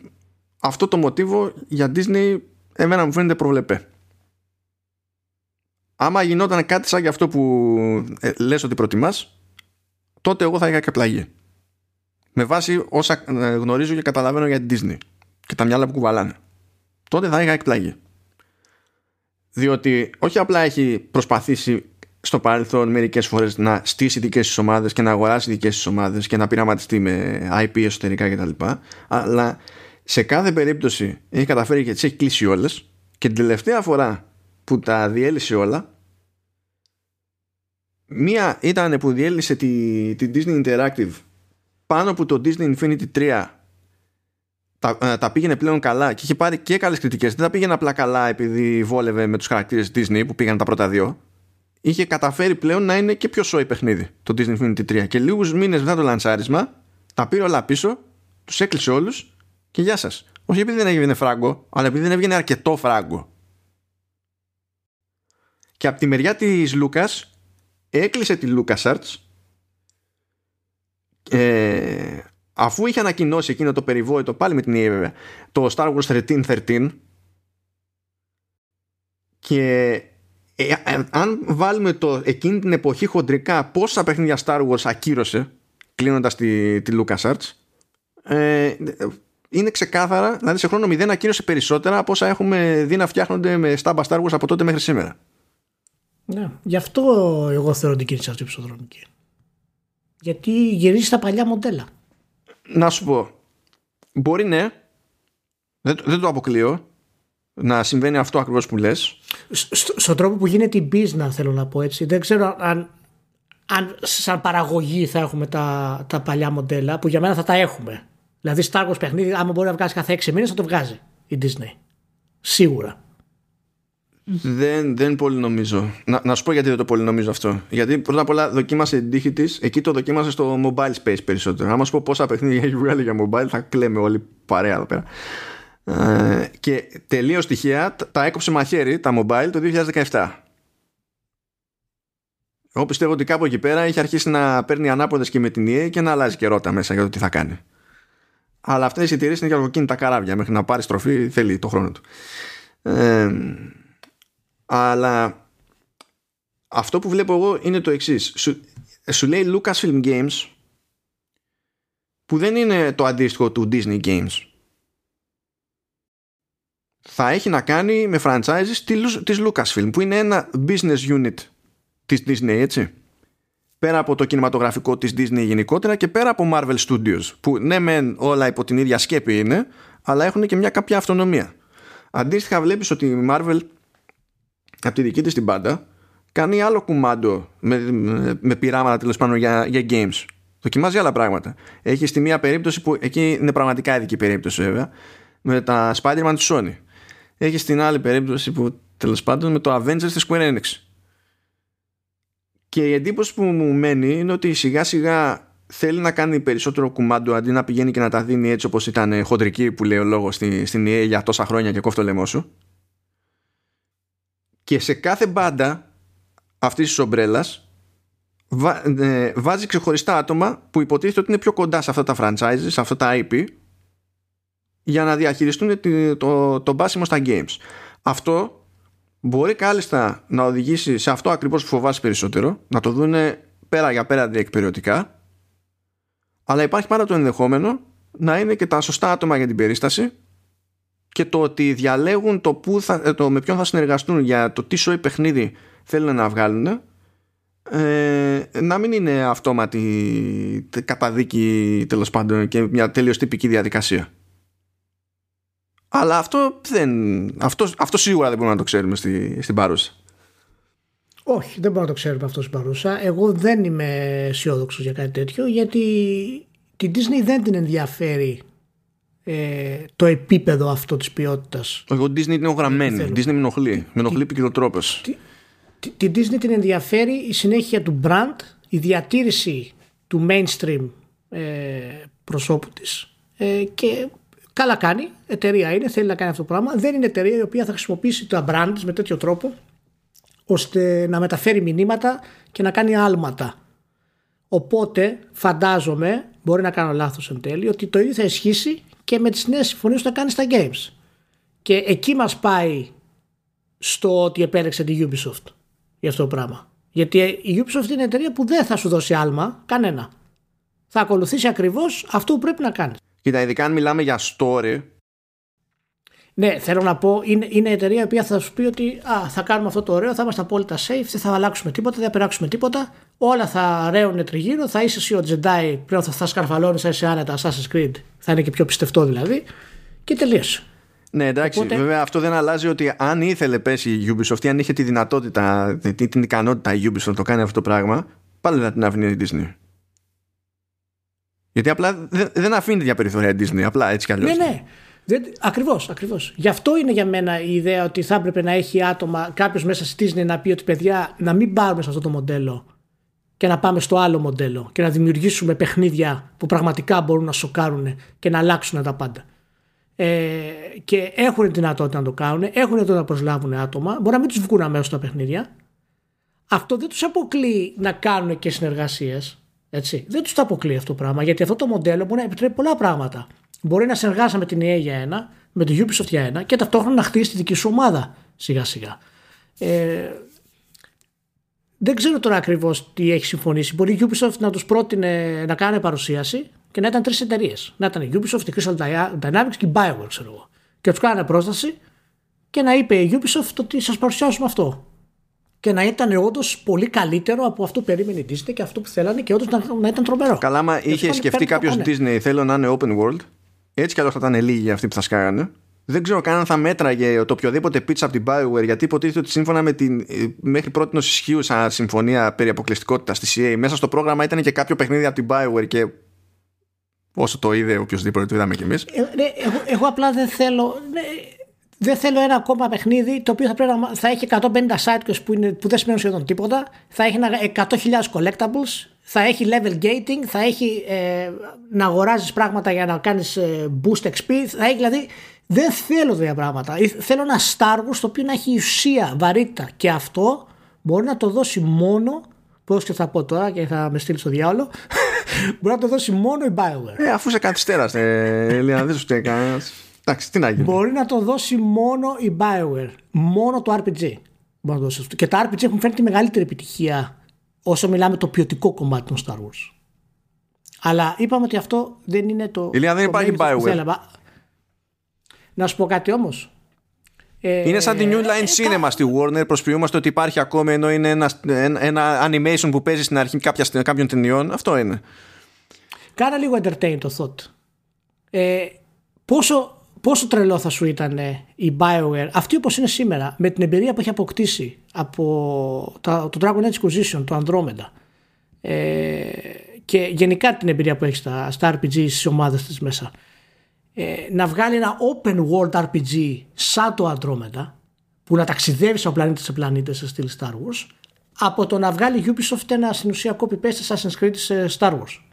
αυτό το μοτίβο για Disney εμένα μου φαίνεται προβλεπέ. Άμα γινόταν κάτι σαν και αυτό που ε, λες ότι προτιμάς τότε εγώ θα είχα και πλαγεί με βάση όσα ε, γνωρίζω και καταλαβαίνω για την Disney και τα μυαλά που κουβαλάνε. Τότε θα είχα εκπλαγεί. Διότι όχι απλά έχει προσπαθήσει στο παρελθόν μερικές φορές να στήσει δικές της ομάδες και να αγοράσει δικές της ομάδες και να πειραματιστεί με IP εσωτερικά κτλ. Αλλά σε κάθε περίπτωση έχει καταφέρει και τις έχει κλείσει όλες και την τελευταία φορά που τα διέλυσε όλα μία ήταν που διέλυσε τη, τη Disney Interactive πάνω που το Disney Infinity 3 τα, ε, τα πήγαινε πλέον καλά και είχε πάρει και καλές κριτικές. Δεν τα πήγαινε απλά καλά επειδή βόλευε με τους χαρακτήρες Disney που πήγαν τα πρώτα δύο. Είχε καταφέρει πλέον να είναι και πιο σόι παιχνίδι το Disney Infinity 3 και λίγους μήνες μετά το λανσάρισμα τα πήρε όλα πίσω τους έκλεισε όλους και γεια σας. Όχι επειδή δεν έβγαινε φράγκο αλλά επειδή δεν έβγαινε αρκετό φράγκο. Και από τη μεριά της Λούκας έκλεισε τη LucasArts ε, αφού είχε ανακοινώσει εκείνο το περιβόητο πάλι με την EA βέβαια το Star Wars 1313 και ε, ε, αν βάλουμε το εκείνη την εποχή χοντρικά πόσα παιχνίδια Star Wars ακύρωσε κλείνοντας τη, τη LucasArts ε, είναι ξεκάθαρα δηλαδή σε χρόνο 0 ακύρωσε περισσότερα από όσα έχουμε δει να φτιάχνονται με στάμπα Star Wars από τότε μέχρι σήμερα ναι, γι' αυτό εγώ θεωρώ την κίνηση αυτή ψωδρομική. Γιατί γυρίζει στα παλιά μοντέλα. Να σου πω. Μπορεί ναι. Δεν, δεν το αποκλείω. Να συμβαίνει αυτό ακριβώς που λες. στον τρόπο που γίνεται η business θέλω να πω έτσι. Δεν ξέρω αν, αν σαν παραγωγή θα έχουμε τα, τα παλιά μοντέλα που για μένα θα τα έχουμε. Δηλαδή Star Wars παιχνίδι άμα μπορεί να βγάζει κάθε 6 μήνες θα το βγάζει η Disney. Σίγουρα. Δεν, δεν πολύ νομίζω. Να, να σου πω γιατί δεν το πολύ νομίζω αυτό. Γιατί πρώτα απ' όλα δοκίμασε την τύχη της, εκεί το δοκίμασε στο mobile space περισσότερο. Αν μα πω πόσα παιχνίδια έχει βγάλει για mobile, θα κλαίμε όλοι παρέα εδώ πέρα. Ε, και τελείως στοιχεία τα έκοψε μαχαίρι τα mobile το 2017. Εγώ πιστεύω ότι κάπου εκεί πέρα έχει αρχίσει να παίρνει ανάποδες και με την EA και να αλλάζει και ρότα μέσα για το τι θα κάνει. Αλλά αυτές οι εταιρείε είναι για τα καράβια. Μέχρι να πάρεις στροφή θέλει το χρόνο του. Ε, αλλά αυτό που βλέπω εγώ είναι το εξής. Σου, σου λέει Lucasfilm Games που δεν είναι το αντίστοιχο του Disney Games. Θα έχει να κάνει με franchises της Lucasfilm που είναι ένα business unit της Disney έτσι. Πέρα από το κινηματογραφικό της Disney γενικότερα και πέρα από Marvel Studios που ναι μεν όλα υπό την ίδια σκέπη είναι αλλά έχουν και μια κάποια αυτονομία. Αντίστοιχα βλέπεις ότι η Marvel από τη δική της την πάντα κάνει άλλο κουμάντο με, με, με πειράματα τέλος πάντων για, για games. Δοκιμάζει άλλα πράγματα. Έχει στη μία περίπτωση που εκεί είναι πραγματικά ειδική περίπτωση βέβαια με τα Spider-Man της Sony. Έχει στην άλλη περίπτωση που τέλος πάντων με το Avengers της Square Enix. Και η εντύπωση που μου μένει είναι ότι σιγά σιγά θέλει να κάνει περισσότερο κουμάντο αντί να πηγαίνει και να τα δίνει έτσι όπως ήταν χοντρική που λέει ο λόγος στην EA για τόσα χρόνια και κόφτω λαιμό σου και σε κάθε μπάντα αυτής της ομπρέλας ε, βάζει ξεχωριστά άτομα που υποτίθεται ότι είναι πιο κοντά σε αυτά τα franchises, σε αυτά τα IP για να διαχειριστούν το, το, το μπάσιμο στα games. Αυτό μπορεί κάλλιστα να οδηγήσει σε αυτό ακριβώς που φοβάσαι περισσότερο, να το δούνε πέρα για πέρα διεκπαιριωτικά, αλλά υπάρχει πάντα το ενδεχόμενο να είναι και τα σωστά άτομα για την περίσταση και το ότι διαλέγουν το, που θα, ε, το με ποιον θα συνεργαστούν για το τι σοϊ παιχνίδι θέλουν να βγάλουν ε, να μην είναι αυτόματη καταδίκη τέλος πάντων και μια τελείως τυπική διαδικασία. Αλλά αυτό, δεν, αυτό, αυτό σίγουρα δεν μπορούμε να το ξέρουμε στη, στην παρούσα. Όχι, δεν μπορούμε να το ξέρουμε αυτό στην παρούσα. Εγώ δεν είμαι αισιόδοξος για κάτι τέτοιο γιατί την Disney δεν την ενδιαφέρει ε, το επίπεδο αυτό της ποιότητας. Εγώ Disney είναι γραμμένη. Disney με ενοχλεί. Με ενοχλεί τρόπο. Την Disney την ενδιαφέρει η συνέχεια του brand, η διατήρηση του mainstream ε, προσώπου της ε, και καλά κάνει, εταιρεία είναι, θέλει να κάνει αυτό το πράγμα. Δεν είναι εταιρεία η οποία θα χρησιμοποιήσει τα brand με τέτοιο τρόπο ώστε να μεταφέρει μηνύματα και να κάνει άλματα. Οπότε φαντάζομαι, μπορεί να κάνω λάθος εν τέλει, ότι το ίδιο θα ισχύσει και με τις νέες συμφωνίες που θα κάνει στα games. Και εκεί μας πάει στο ότι επέλεξε τη Ubisoft για αυτό το πράγμα. Γιατί η Ubisoft είναι εταιρεία που δεν θα σου δώσει άλμα κανένα. Θα ακολουθήσει ακριβώς αυτό που πρέπει να κάνεις. Κοίτα, ειδικά αν μιλάμε για story. Ναι, θέλω να πω, είναι, είναι εταιρεία η οποία θα σου πει ότι α, θα κάνουμε αυτό το ωραίο, θα είμαστε απόλυτα safe, δεν θα αλλάξουμε τίποτα, δεν θα περάξουμε τίποτα. Όλα θα ρέουν τριγύρω, θα είσαι εσύ ο Jedi, πλέον θα, θα σκαρφαλώνει, θα είσαι άνετα Assassin's Creed, θα είναι και πιο πιστευτό δηλαδή. Και τελείωσε. Ναι, εντάξει. Οπότε... Βέβαια, αυτό δεν αλλάζει ότι αν ήθελε πέσει η Ubisoft ή αν είχε τη δυνατότητα, την, την ικανότητα η Ubisoft να το κάνει αυτό το πράγμα, πάλι θα την αφήνει η Disney. Γιατί απλά δεν, δεν αφήνει για περιθώρια Disney, απλά έτσι κι αλλιώς. Ναι, ναι. Ακριβώς, ακριβώς. Γι' αυτό είναι για μένα η ιδέα ότι θα έπρεπε να έχει άτομα, κάποιος μέσα στη Disney να πει ότι παιδιά, να μην πάρουμε σε αυτό το μοντέλο και να πάμε στο άλλο μοντέλο και να δημιουργήσουμε παιχνίδια που πραγματικά μπορούν να σοκάρουν και να αλλάξουν τα πάντα. Ε, και έχουν τη δυνατότητα να το κάνουν, έχουν δυνατότητα να προσλάβουν άτομα, μπορεί να μην τους βγουν αμέσως τα παιχνίδια. Αυτό δεν τους αποκλεί να κάνουν και συνεργασίες. Δεν τους το αποκλεί αυτό το πράγμα γιατί αυτό το μοντέλο μπορεί να επιτρέπει πολλά πράγματα. Μπορεί να συνεργάσει με την EA για ένα, με το Ubisoft για ένα και ταυτόχρονα να χτίσει τη δική σου ομάδα σιγά σιγά. Ε, δεν ξέρω τώρα ακριβώς τι έχει συμφωνήσει. Μπορεί η Ubisoft να τους πρότεινε να κάνει παρουσίαση και να ήταν τρεις εταιρείες. Να ήταν η Ubisoft, η Crystal Dynamics και η Bioware, ξέρω εγώ. Και τους κάνανε πρόσταση και να είπε η Ubisoft ότι σας παρουσιάσουμε αυτό. Και να ήταν όντως πολύ καλύτερο από αυτό που περίμενε η Disney και αυτό που θέλανε και όντως να, να ήταν τρομερό. Καλά, μα είχε σκεφτεί κάποιος Disney θέλω να είναι open world. Έτσι κι αλλιώς θα ήταν λίγοι αυτοί που θα σκάγανε. Δεν ξέρω καν αν θα μέτραγε το οποιοδήποτε pitch από την Bioware γιατί υποτίθεται ότι σύμφωνα με την ε, μέχρι πρώτη ισχύουσα συμφωνία περί αποκλειστικότητας της CA μέσα στο πρόγραμμα ήταν και κάποιο παιχνίδι από την Bioware και όσο το είδε οποιοδήποτε το είδαμε κι εμείς. Ε, ναι, εγώ, εγώ, απλά δεν θέλω. Ναι, δεν θέλω ένα ακόμα παιχνίδι το οποίο θα, πρέπει να, θα έχει 150 sidequests που, είναι, που δεν σημαίνουν σχεδόν τίποτα, θα έχει 100.000 collectibles, θα έχει level gating, θα έχει ε, να αγοράζεις πράγματα για να κάνεις ε, boost XP, θα έχει δηλαδή δεν θέλω τέτοια πράγματα. Θέλω ένα Star Wars το οποίο να έχει ουσία, βαρύτητα και αυτό μπορεί να το δώσει μόνο Πώς και θα πω τώρα και θα με στείλει στο διάλογο. μπορεί να το δώσει μόνο η Bioware. Ε, αφού σε καθυστέρασε, Ελίνα, δεν σου φταίει κανένας. Εντάξει, τι να γίνει. Μπορεί να το δώσει μόνο η Bioware. Μόνο το RPG. Μπορεί να το δώσει. Και τα RPG έχουν φέρει τη μεγαλύτερη επιτυχία όσο μιλάμε το ποιοτικό κομμάτι των Star Wars. Αλλά είπαμε ότι αυτό δεν είναι το. Ηλία δεν υπάρχει Bioware. Να σου πω κάτι όμως. Ε, είναι σαν την New Line ε, Cinema στη Warner. Προσποιούμαστε ότι υπάρχει ακόμη ενώ είναι ένα, ένα animation που παίζει στην αρχή κάποια, κάποιων ταινιών. Αυτό είναι. Κάνα λίγο entertain το thought. Ε, πόσο, πόσο τρελό θα σου ήταν η Bioware, αυτή όπως είναι σήμερα, με την εμπειρία που έχει αποκτήσει από το Dragon Age Inquisition, το Andromeda, ε, και γενικά την εμπειρία που έχεις στα, στα RPG στις ομάδες της μέσα, ε, να βγάλει ένα open world RPG σαν το Andromeda, που να ταξιδεύεις από πλανήτη σε πλανήτη σε στυλ Star Wars, από το να βγάλει Ubisoft ένα στην ουσία copy-paste Assassin's Creed σε Star Wars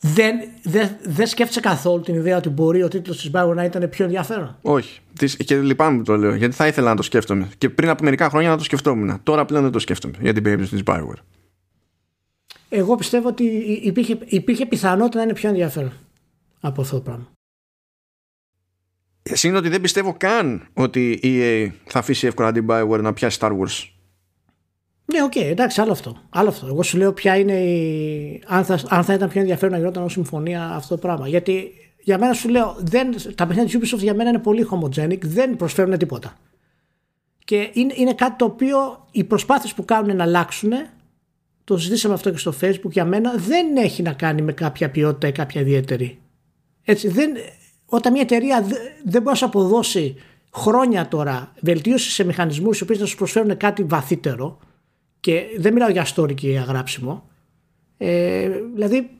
δεν, δεν, δεν σκέφτεσαι καθόλου την ιδέα ότι μπορεί ο τίτλος της Bioware να ήταν πιο ενδιαφέρον; Όχι. Και λυπάμαι που το λέω, γιατί θα ήθελα να το σκέφτομαι. Και πριν από μερικά χρόνια να το σκεφτόμουν. Τώρα πλέον δεν το σκέφτομαι για την περίπτωση της Bioware. Εγώ πιστεύω ότι υπήρχε, υπήρχε πιθανότητα να είναι πιο ενδιαφέρον από αυτό το πράγμα. Εσύ είναι ότι δεν πιστεύω καν ότι η EA θα αφήσει εύκολα την Bioware να πιάσει Star Wars. Ναι, ok, okay, εντάξει, άλλο αυτό. άλλο αυτό. Εγώ σου λέω ποια είναι η... αν, θα, αν θα ήταν πιο ενδιαφέρον να γινόταν ως συμφωνία αυτό το πράγμα. Γιατί για μένα σου λέω, δεν, τα παιχνίδια της Ubisoft για μένα είναι πολύ homogenic, δεν προσφέρουν τίποτα. Και είναι, είναι κάτι το οποίο οι προσπάθειες που κάνουν να αλλάξουν, το συζήτησαμε αυτό και στο Facebook, για μένα δεν έχει να κάνει με κάποια ποιότητα ή κάποια ιδιαίτερη. Έτσι, δεν, όταν μια εταιρεία δεν μπορεί να αποδώσει χρόνια τώρα βελτίωση σε μηχανισμούς οι οποίες να σου προσφέρουν κάτι βαθύτερο, και δεν μιλάω για story και για γράψιμο. Ε, δηλαδή,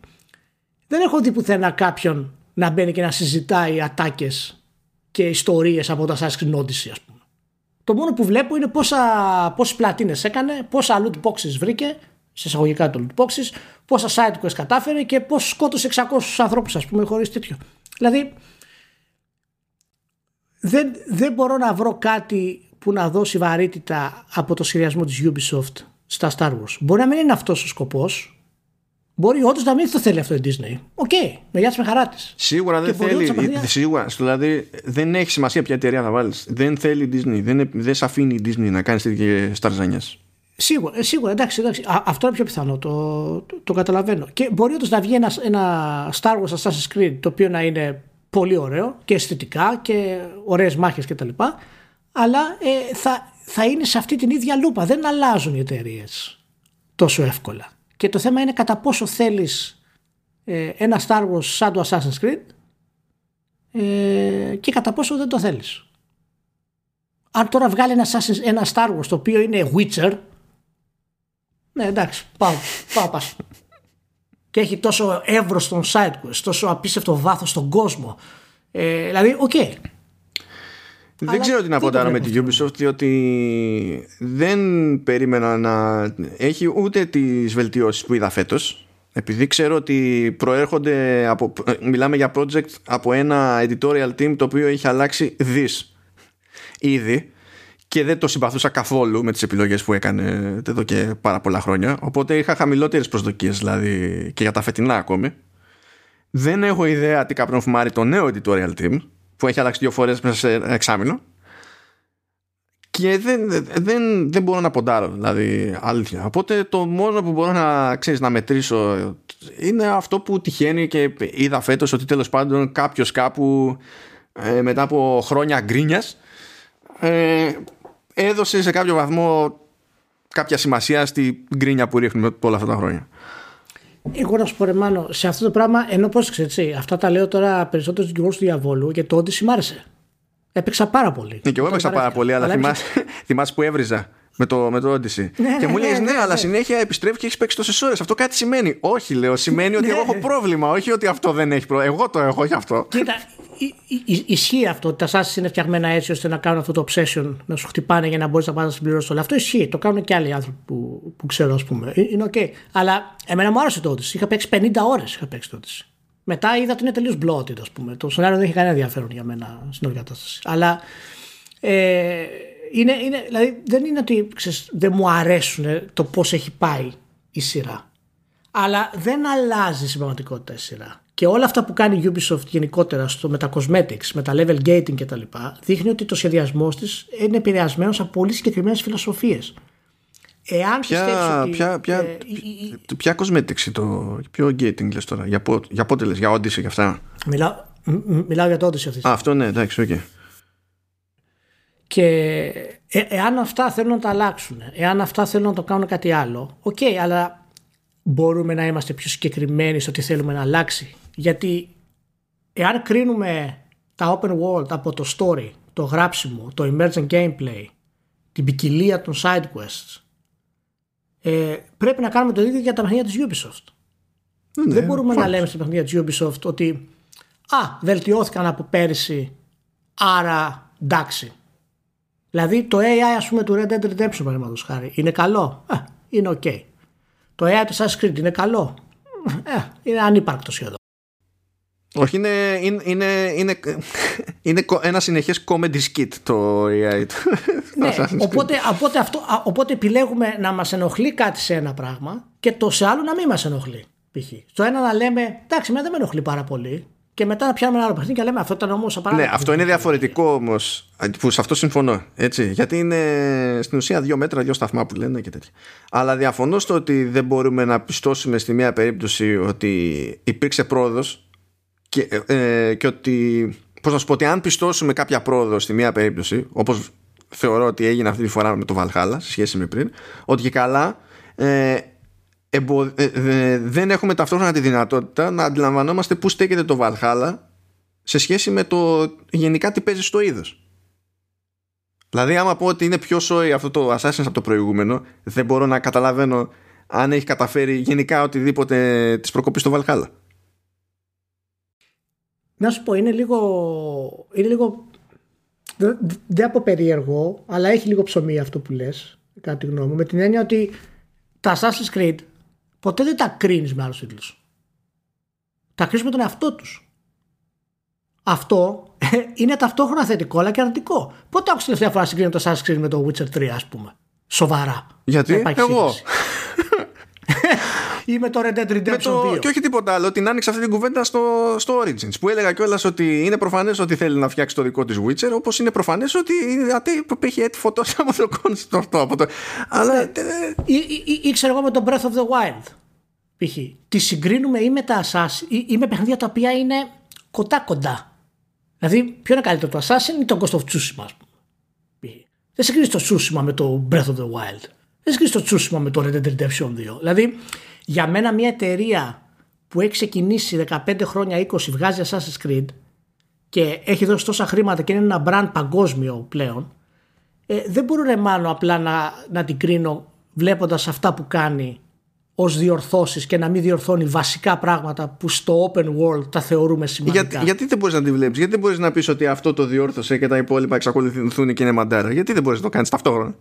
δεν έχω δει πουθενά κάποιον να μπαίνει και να συζητάει ατάκες και ιστορίες από τα Assassin's Odyssey, ας πούμε. Το μόνο που βλέπω είναι πόσα, πόσες πλατίνες έκανε, πόσα loot boxes βρήκε, σε εισαγωγικά το loot boxes, πόσα side quests κατάφερε και πώς σκότωσε 600 ανθρώπους ας πούμε χωρίς τέτοιο. Δηλαδή δεν, δεν μπορώ να βρω κάτι που να δώσει βαρύτητα από το σχεδιασμό της Ubisoft στα Star Wars. Μπορεί να μην είναι αυτός ο σκοπός. Μπορεί όντως να μην το θέλει αυτό η Disney. Ok, okay, με γεια της με χαρά της. Σίγουρα δεν θέλει. Σίγουρα. Δηλαδή δεν έχει σημασία ποια εταιρεία θα βάλεις. Δεν θέλει η Disney. Δεν, δεν σε αφήνει η Disney να κάνει τέτοιες σταρζανιέ. Σίγουρα, ε, σίγουρα, εντάξει, εντάξει. Α, αυτό είναι πιο πιθανό, το, το, το καταλαβαίνω. Και μπορεί όντως να βγει ένα, ένα Star Wars Assassin's Creed το οποίο να είναι πολύ ωραίο και αισθητικά και ωραίες μάχες κτλ. Αλλά ε, θα, θα είναι σε αυτή την ίδια λούπα. Δεν αλλάζουν οι εταιρείες τόσο εύκολα. Και το θέμα είναι κατά πόσο θέλεις ε, ένα Star Wars σαν το Assassin's Creed ε, και κατά πόσο δεν το θέλεις. Αν τώρα βγάλει ένα, ένα Star Wars το οποίο είναι Witcher ναι εντάξει πάω, πάω πάσο. και έχει τόσο εύρος στον side quest, τόσο απίστευτο βάθος στον κόσμο. Ε, δηλαδή, ok. Okay. Δεν Αλλά ξέρω τι να ποντάρω με τη Ubisoft διότι δεν περίμενα να έχει ούτε τις βελτιώσεις που είδα φέτος. Επειδή ξέρω ότι προέρχονται από, μιλάμε για project από ένα editorial team το οποίο έχει αλλάξει δις ήδη και δεν το συμπαθούσα καθόλου με τις επιλογές που έκανε εδώ και πάρα πολλά χρόνια. Οπότε είχα χαμηλότερες προσδοκίες δηλαδή και για τα φετινά ακόμη. Δεν έχω ιδέα τι καπνοφουμάρει το νέο editorial team που έχει αλλάξει δύο φορές μέσα σε εξάμεινο. Και δεν, δεν, δεν μπορώ να ποντάρω δηλαδή αλήθεια. Οπότε το μόνο που μπορώ να ξέρεις να μετρήσω είναι αυτό που τυχαίνει και είδα φέτος ότι τέλος πάντων κάποιος κάπου ε, μετά από χρόνια γκρίνιας ε, έδωσε σε κάποιο βαθμό κάποια σημασία στη γκρίνια που ρίχνουμε όλα αυτά τα χρόνια εγώ να σου πω ρε Μάνο, σε αυτό το πράγμα, ενώ πώ έτσι, αυτά τα λέω τώρα περισσότερο του του διαβόλου και το Odyssey μ' άρεσε. Έπαιξα πάρα πολύ. Ναι, και εγώ έπαιξα πάρα πολύ, αλλά, θυμάσαι, θυμάσαι που έβριζα με το, με το Odyssey. Ναι, και μου λέει ναι, ναι, αλλά συνέχεια επιστρέφει και έχει παίξει τόσες ώρες. Αυτό κάτι σημαίνει. Όχι, λέω, σημαίνει ότι εγώ έχω πρόβλημα. Όχι ότι αυτό δεν έχει πρόβλημα. Εγώ το έχω, όχι αυτό. Κοίτα, ισχύει αυτό ότι τα Assassin's είναι φτιαγμένα έτσι ώστε να κάνουν αυτό το obsession, να σου χτυπάνε για να μπορείς να πας να συμπληρώσεις όλα. Αυτό ισχύει. Το κάνουν και άλλοι άνθρωποι που, που ξέρω, ας πούμε. Ε, είναι OK. Αλλά εμένα μου άρεσε το Odyssey. Είχα παίξει 50 ώρες. Είχα παίξει το Odyssey. Μετά είδα ότι είναι τελείως bloated, ας πούμε. Το σενάριο δεν έχει κανένα ενδιαφέρον για μένα στην όλη κατάσταση. Αλλά ε, είναι, είναι, δηλαδή δεν είναι ότι ξέρεις, δεν μου αρέσουν το πώς έχει πάει η σειρά. Αλλά δεν αλλάζει στην πραγματικότητα η σειρά. Και όλα αυτά που κάνει η Ubisoft γενικότερα στο, με τα cosmetics, με τα level gating κτλ. δείχνει ότι το σχεδιασμός της είναι επηρεασμένος από πολύ συγκεκριμένες φιλοσοφίες. Εάν ποια, ότι, ποια, ποια, ε, ποια cosmetics το ποιο gating λες τώρα, για, πό, για πότε λες, για Odyssey και αυτά; Μιλάω, μιλάω για το Odyssey αυτής. Α, αυτό ναι, εντάξει, okay. Και ε, εάν αυτά θέλουν να τα αλλάξουν, εάν αυτά θέλουν να το κάνουν κάτι άλλο, ok, okay, αλλά μπορούμε να είμαστε πιο συγκεκριμένοι στο τι θέλουμε να αλλάξει. Γιατί εάν κρίνουμε τα open world από το story, το γράψιμο, το emergent gameplay, την ποικιλία των side quests, ε, πρέπει να κάνουμε το ίδιο για τα παιχνίδια της Ubisoft. Ναι, Δεν μπορούμε να λέμε στα παιχνίδια της Ubisoft ότι α, βελτιώθηκαν από πέρυσι, άρα εντάξει. Δηλαδή το AI ας πούμε του Red Dead Redemption παραδείγματος χάρη είναι καλό, ε, είναι ok. Το AI του Assassin's Creed είναι καλό, ε, είναι ανύπαρκτο σχεδόν. Όχι, είναι, είναι, είναι, είναι, είναι ένα συνεχές comedy skit το AI ναι, οπότε, οπότε, αυτό, οπότε επιλέγουμε να μας ενοχλεί κάτι σε ένα πράγμα και το σε άλλο να μην μας ενοχλεί. Π.χ. Στο ένα να λέμε, εντάξει, με δεν με ενοχλεί πάρα πολύ. Και μετά να πιάνουμε ένα άλλο παιχνίδι και λέμε αυτό ήταν όμως Ναι, αυτό είναι διαφορετικό όμως. Που σε αυτό συμφωνώ. Έτσι, γιατί είναι στην ουσία δύο μέτρα, δύο σταθμά που λένε και τέτοια. Αλλά διαφωνώ στο ότι δεν μπορούμε να πιστώσουμε στη μία περίπτωση ότι υπήρξε πρόοδος και, ε, και ότι, πώς να σου πω, ότι αν πιστώσουμε κάποια πρόοδο στη μία περίπτωση, όπως θεωρώ ότι έγινε αυτή τη φορά με το Valhalla σε σχέση με πριν, ότι και καλά ε, εμπο, ε, δεν έχουμε ταυτόχρονα τη δυνατότητα να αντιλαμβανόμαστε πού στέκεται το Valhalla σε σχέση με το γενικά τι παίζει στο είδος. Δηλαδή άμα πω ότι είναι πιο σόι αυτό το Assassin's από το προηγούμενο δεν μπορώ να καταλαβαίνω αν έχει καταφέρει γενικά οτιδήποτε της προκοπής στο Valhalla. Να σου πω, είναι λίγο. Είναι λίγο δεν από περίεργο, αλλά έχει λίγο ψωμί αυτό που λες, κατά τη γνώμη μου, με την έννοια ότι τα Assassin's Creed ποτέ δεν τα κρίνεις με άλλους τίτλους. Τα κρίνεις με τον εαυτό τους. Αυτό είναι ταυτόχρονα θετικό αλλά και αρνητικό. Πότε άκουσα τελευταία φορά συγκρίνει το Assassin's Creed με το Witcher 3, ας πούμε; Σοβαρά. Γιατί; Εγώ ή με το Red Dead Redemption το... 2. Και όχι τίποτα άλλο, την άνοιξε αυτή την κουβέντα στο, στο Origins που έλεγα κιόλας ότι είναι προφανές ότι θέλει να φτιάξει το δικό της Witcher, όπως είναι προφανές ότι έχει έτσι φωτό από το concept αυτό. το... Αλλά. Ναι. Ή, ή, ή, ξέρω εγώ με το Breath of the Wild. Π.χ. Τη συγκρίνουμε ή με τα Assassin ή, ή με παιχνίδια τα οποία είναι κοντά-κοντά. Δηλαδή, ποιο είναι καλύτερο, το Assassin ή το Ghost of Tsushima, ας πούμε. Δεν συγκρίνεις το Tsushima με το Breath of the Wild. Δεν συγκρίνεις το Tsushima με το Red Dead Redemption 2. Δηλαδή, για μένα μια εταιρεία που έχει ξεκινήσει 15 χρόνια, 20, βγάζει Assassin's Creed και έχει δώσει τόσα χρήματα και είναι ένα brand παγκόσμιο πλέον, ε, δεν μπορώ μάλλον απλά να, να την κρίνω βλέποντας αυτά που κάνει ως διορθώσεις και να μην διορθώνει βασικά πράγματα που στο open world τα θεωρούμε σημαντικά. Για, γιατί δεν μπορείς να τη βλέπεις, γιατί δεν μπορείς να πεις ότι αυτό το διόρθωσε και τα υπόλοιπα εξακολουθούν και είναι μαντάρα, γιατί δεν μπορείς να το κάνεις ταυτόχρονα;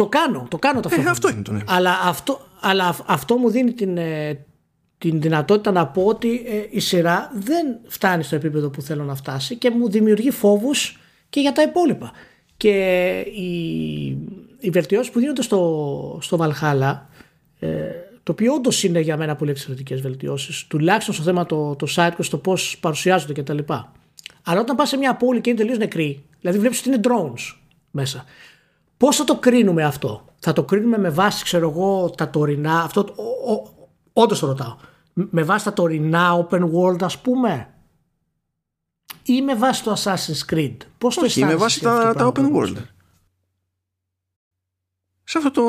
Το κάνω, το κάνω ταυτόχρονα. Ε, αυτό είναι το ναι. Αλλά αυτό, αλλά αυτό μου δίνει την, ε, την δυνατότητα να πω ότι ε, η σειρά δεν φτάνει στο επίπεδο που θέλω να φτάσει και μου δημιουργεί φόβους και για τα υπόλοιπα. Και οι, οι βελτιώσεις που δίνονται στο, στο Valhalla, ε, το οποίο όντως είναι για μένα πολύ εξαιρετικές βελτιώσεις, τουλάχιστον στο θέμα το, το site και στο πώς παρουσιάζονται κτλ. Αλλά όταν πας σε μια πόλη και είναι τελείως νεκρή, δηλαδή βλέπεις ότι είναι drones μέσα. Πώ θα το κρίνουμε αυτό, Θα το κρίνουμε με βάση, ξέρω εγώ, τα τωρινά. Αυτό, όντως το ρωτάω. Με βάση τα τωρινά open world, ας πούμε, ή με βάση το Assassin's Creed; Πώς το αισθάνεσαι. Ή με βάση τα, τα open world σε, αυτό το,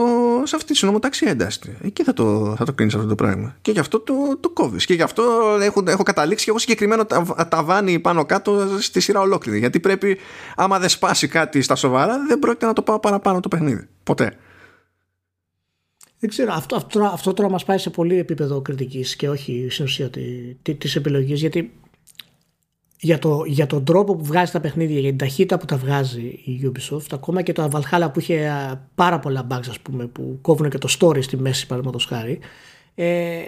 σε αυτή τη συνομοταξία ένταστη. Εκεί θα το, θα το κρίνεις αυτό το πράγμα. Και γι' αυτό το, το κόβεις. Και γι' αυτό έχω, έχω καταλήξει και εγώ συγκεκριμένο ταβάνι πάνω κάτω στη σειρά ολόκληρη. Γιατί πρέπει, άμα δεν σπάσει κάτι στα σοβαρά, δεν πρόκειται να το πάω παραπάνω το παιχνίδι. Ποτέ. Δεν ξέρω, αυτό, αυτό, αυτό τώρα μας πάει σε πολύ επίπεδο κριτικής και όχι στην ουσία της επιλογής. Γιατί για, το, για τον τρόπο που βγάζει τα παιχνίδια, για την ταχύτητα που τα βγάζει η Ubisoft, ακόμα και το Valhalla που είχε πάρα πολλά bugs, ας πούμε, που κόβουν και το story στη μέση, παραδείγματος χάρη, ε,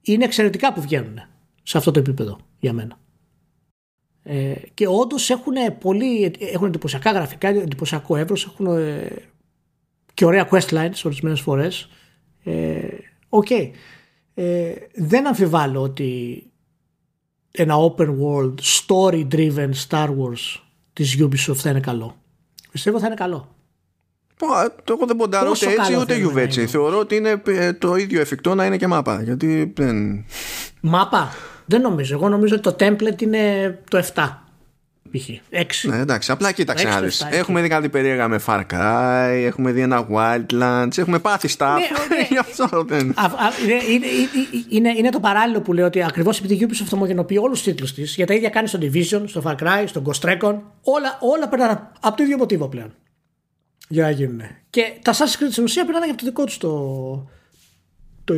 είναι εξαιρετικά που βγαίνουν σε αυτό το επίπεδο για μένα. Ε, και όντως έχουν πολύ έχουν εντυπωσιακά γραφικά, εντυπωσιακό εύρος, έχουν ε, και ωραία questlines ορισμένες φορές. Ε, okay. ε, δεν αμφιβάλλω ότι ένα open world story driven Star Wars της Ubisoft θα είναι καλό. Πιστεύω θα είναι καλό. Το εγώ δεν ποντάρω ούτε έτσι ούτε γιουβέτσι. Θεωρώ ότι είναι ε, το ίδιο εφικτό να είναι και μάπα. Γιατί δεν. Μάπα. Δεν νομίζω. Εγώ νομίζω ότι το template είναι το 7 π.χ. 6. Ναι, εντάξει, απλά κοίταξε να δεις. Έχουμε δει κάτι περίεργα με Far Cry, έχουμε δει ένα Wildlands, έχουμε πάθει stuff. Ναι, αυτό δεν. είναι, είναι, το παράλληλο που λέω ότι ακριβώς επειδή η Ubisoft ομογενοποιεί όλους τους τίτλους της, για τα ίδια κάνει στο Division, στο Far Cry, στο Ghost Recon, όλα, όλα περνάνε από το ίδιο μοτίβο πλέον. Για να γίνουν. Και τα Assassin's Creed στην ουσία περνάνε για το δικό τους το,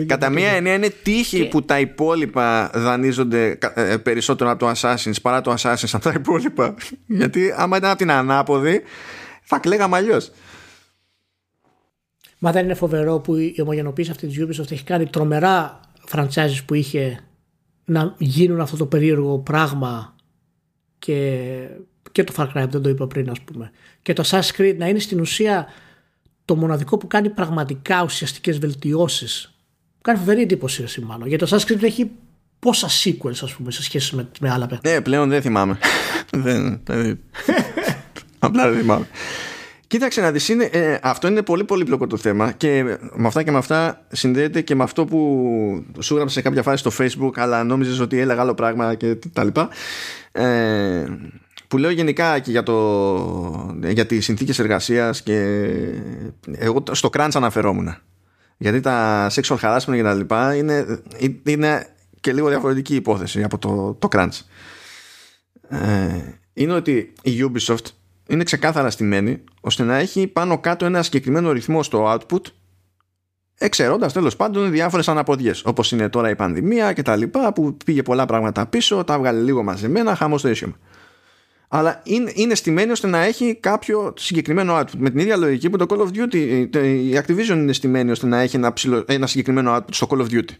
Κατά μία έννοια είναι τύχη που τα υπόλοιπα δανείζονται ε, περισσότερο από το Assassin's παρά το Assassin's από τα υπόλοιπα. Γιατί άμα ήταν από την ανάποδη θα κλαίγαμε αλλιώς. Μα δεν είναι φοβερό που η ομογενοποίηση αυτής της Ubisoft έχει κάνει τρομερά franchises που είχε να γίνουν αυτό το περίεργο πράγμα και, και το Far Cry δεν το είπα πριν ας πούμε και το Assassin's Creed να είναι στην ουσία το μοναδικό που κάνει πραγματικά ουσιαστικές βελτιώσεις κάνει φοβερή εντύπωση εσύ μάλλον. Γιατί το Assassin's Creed έχει πόσα sequels ας πούμε σε σχέση με, με άλλα παιχνίδια. Ναι, πλέον δεν θυμάμαι. δεν, δηλαδή, απλά δεν θυμάμαι. Κοίταξε να δεις, είναι, ε, αυτό είναι πολύ πολύ πλοκό το θέμα και με αυτά και με αυτά συνδέεται και με αυτό που σου έγραψε σε κάποια φάση στο facebook αλλά νόμιζες ότι έλεγα άλλο πράγμα και τα λοιπά. Ε, που λέω γενικά και για, το, για τις συνθήκες εργασίας και εγώ στο crunch αναφερόμουν γιατί τα sexual harassment και τα λοιπά είναι, είναι και λίγο διαφορετική υπόθεση από το, το crunch. Ε, είναι ότι η Ubisoft είναι ξεκάθαρα στημένη ώστε να έχει πάνω κάτω ένα συγκεκριμένο ρυθμό στο output εξαιρώντας τέλος πάντων διάφορες αναποδιές. Όπως είναι τώρα η πανδημία και τα λοιπά που πήγε πολλά πράγματα πίσω, τα έβγαλε λίγο μαζεμένα, χαμός το ίσιο αλλά είναι, είναι στημένη ώστε να έχει κάποιο συγκεκριμένο output. Με την ίδια λογική που το Call of Duty, η Activision είναι στημένη ώστε να έχει ένα, ψηλο, ένα συγκεκριμένο output στο Call of Duty.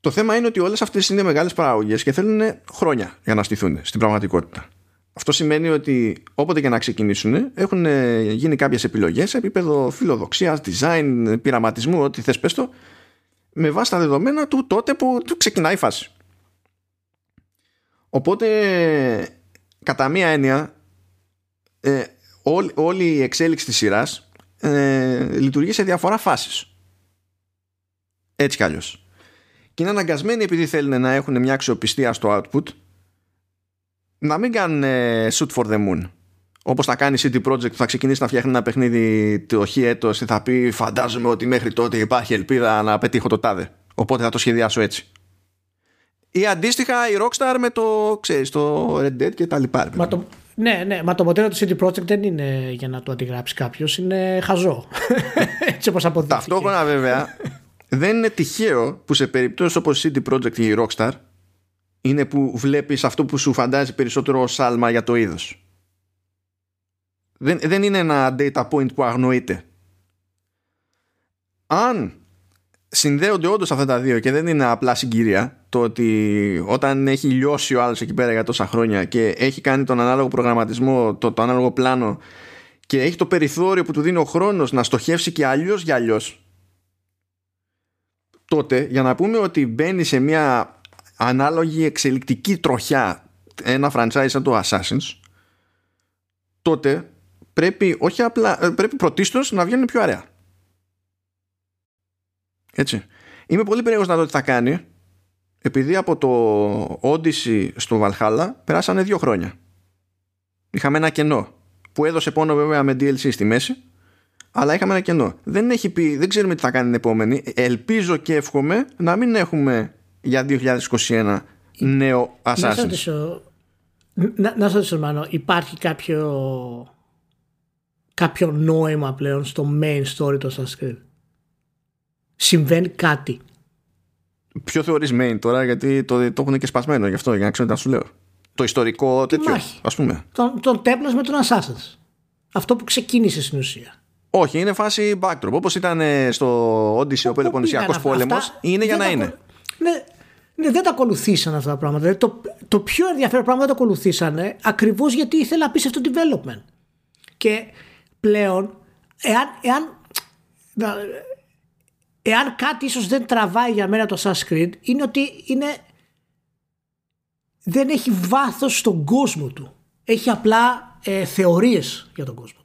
Το θέμα είναι ότι όλες αυτές είναι μεγάλες παραγωγές και θέλουν χρόνια για να στηθούν στην πραγματικότητα. Αυτό σημαίνει ότι όποτε και να ξεκινήσουν έχουν γίνει κάποιες επιλογές σε επίπεδο φιλοδοξίας, design, πειραματισμού, ό,τι θες πες το, με βάση τα δεδομένα του τότε που ξεκινάει η φάση. Οπότε κατά μία έννοια ε, όλη η εξέλιξη της σειράς ε, λειτουργεί σε διαφορά φάσεις. Έτσι κι αλλιώς. Και είναι αναγκασμένοι επειδή θέλουν να έχουν μια αξιοπιστία στο output να μην κάνουν shoot for the moon. Όπως θα κάνει CD Projekt που θα ξεκινήσει να φτιάχνει ένα παιχνίδι το χι έτος και θα πει φαντάζομαι ότι μέχρι τότε υπάρχει ελπίδα να πετύχω το τάδε. Οπότε θα το σχεδιάσω έτσι Ή αντίστοιχα η Rockstar με το, ξέρεις, το Red Dead και τα λοιπά. Μα το, ναι, ναι, μα το μοντέλο του CD Projekt δεν είναι για να το αντιγράψει κάποιος, είναι χαζό. Έτσι όπως αποδείχθηκε. Ταυτόχρονα βέβαια δεν είναι τυχαίο που σε περιπτώσεις όπως CD Projekt ή η Rockstar είναι που βλέπεις αυτό που σου φαντάζει περισσότερο ως άλμα για το είδος. Δεν, δεν είναι ένα data point που αγνοείται. Αν συνδέονται όντως αυτά τα δύο και δεν είναι απλά συγκυρία το ότι όταν έχει λιώσει ο άλλος εκεί πέρα για τόσα χρόνια και έχει κάνει τον ανάλογο προγραμματισμό, το, το ανάλογο πλάνο και έχει το περιθώριο που του δίνει ο χρόνος να στοχεύσει και αλλιώς για αλλιώς τότε για να πούμε ότι μπαίνει σε μια ανάλογη εξελικτική τροχιά ένα franchise σαν το Assassin's τότε πρέπει όχι απλά ε, πρέπει πρωτίστως να βγαίνουν πιο ωραία έτσι. Είμαι πολύ περίεργος να δω τι θα κάνει επειδή από το Odyssey στο Valhalla περάσανε δύο χρόνια είχαμε ένα κενό που έδωσε πόνο βέβαια με DLC στη μέση αλλά είχαμε ένα κενό. Δεν έχει πει, δεν ξέρουμε τι θα κάνει την επόμενη. Ελπίζω και εύχομαι να μην έχουμε για 2021 νέο Assassin's. Να, να, ρωτήσω, Μάνο, υπάρχει κάποιο κάποιο νόημα πλέον στο main story του Assassin's Creed; Συμβαίνει κάτι; Ποιο θεωρείς main τώρα, γιατί το, το έχουν και σπασμένο γι' αυτό, για να ξέρω τι σου λέω. Το ιστορικό τέτοιο, μάχη. ας πούμε. Τον, τον τέπνας με τον Assassin's. Αυτό που ξεκίνησε στην ουσία. Όχι, είναι φάση backdrop. Όπως ήταν ε, στο Odyssey ο Πελοποννησιακό πόλεμος, είναι για να είναι. Ναι, ναι, δεν τα ακολουθήσαν αυτά τα πράγματα. Δηλαδή, το, το πιο ενδιαφέρον πράγμα δεν το ακολουθήσανε ακριβώς γιατί ήθελα να πεις αυτό το development. Και πλέον, εάν, εάν, εάν κάτι ίσως δεν τραβάει για μένα το Assassin's Creed είναι ότι είναι, δεν έχει βάθος στον κόσμο του. Έχει απλά ε, θεωρίες για τον κόσμο.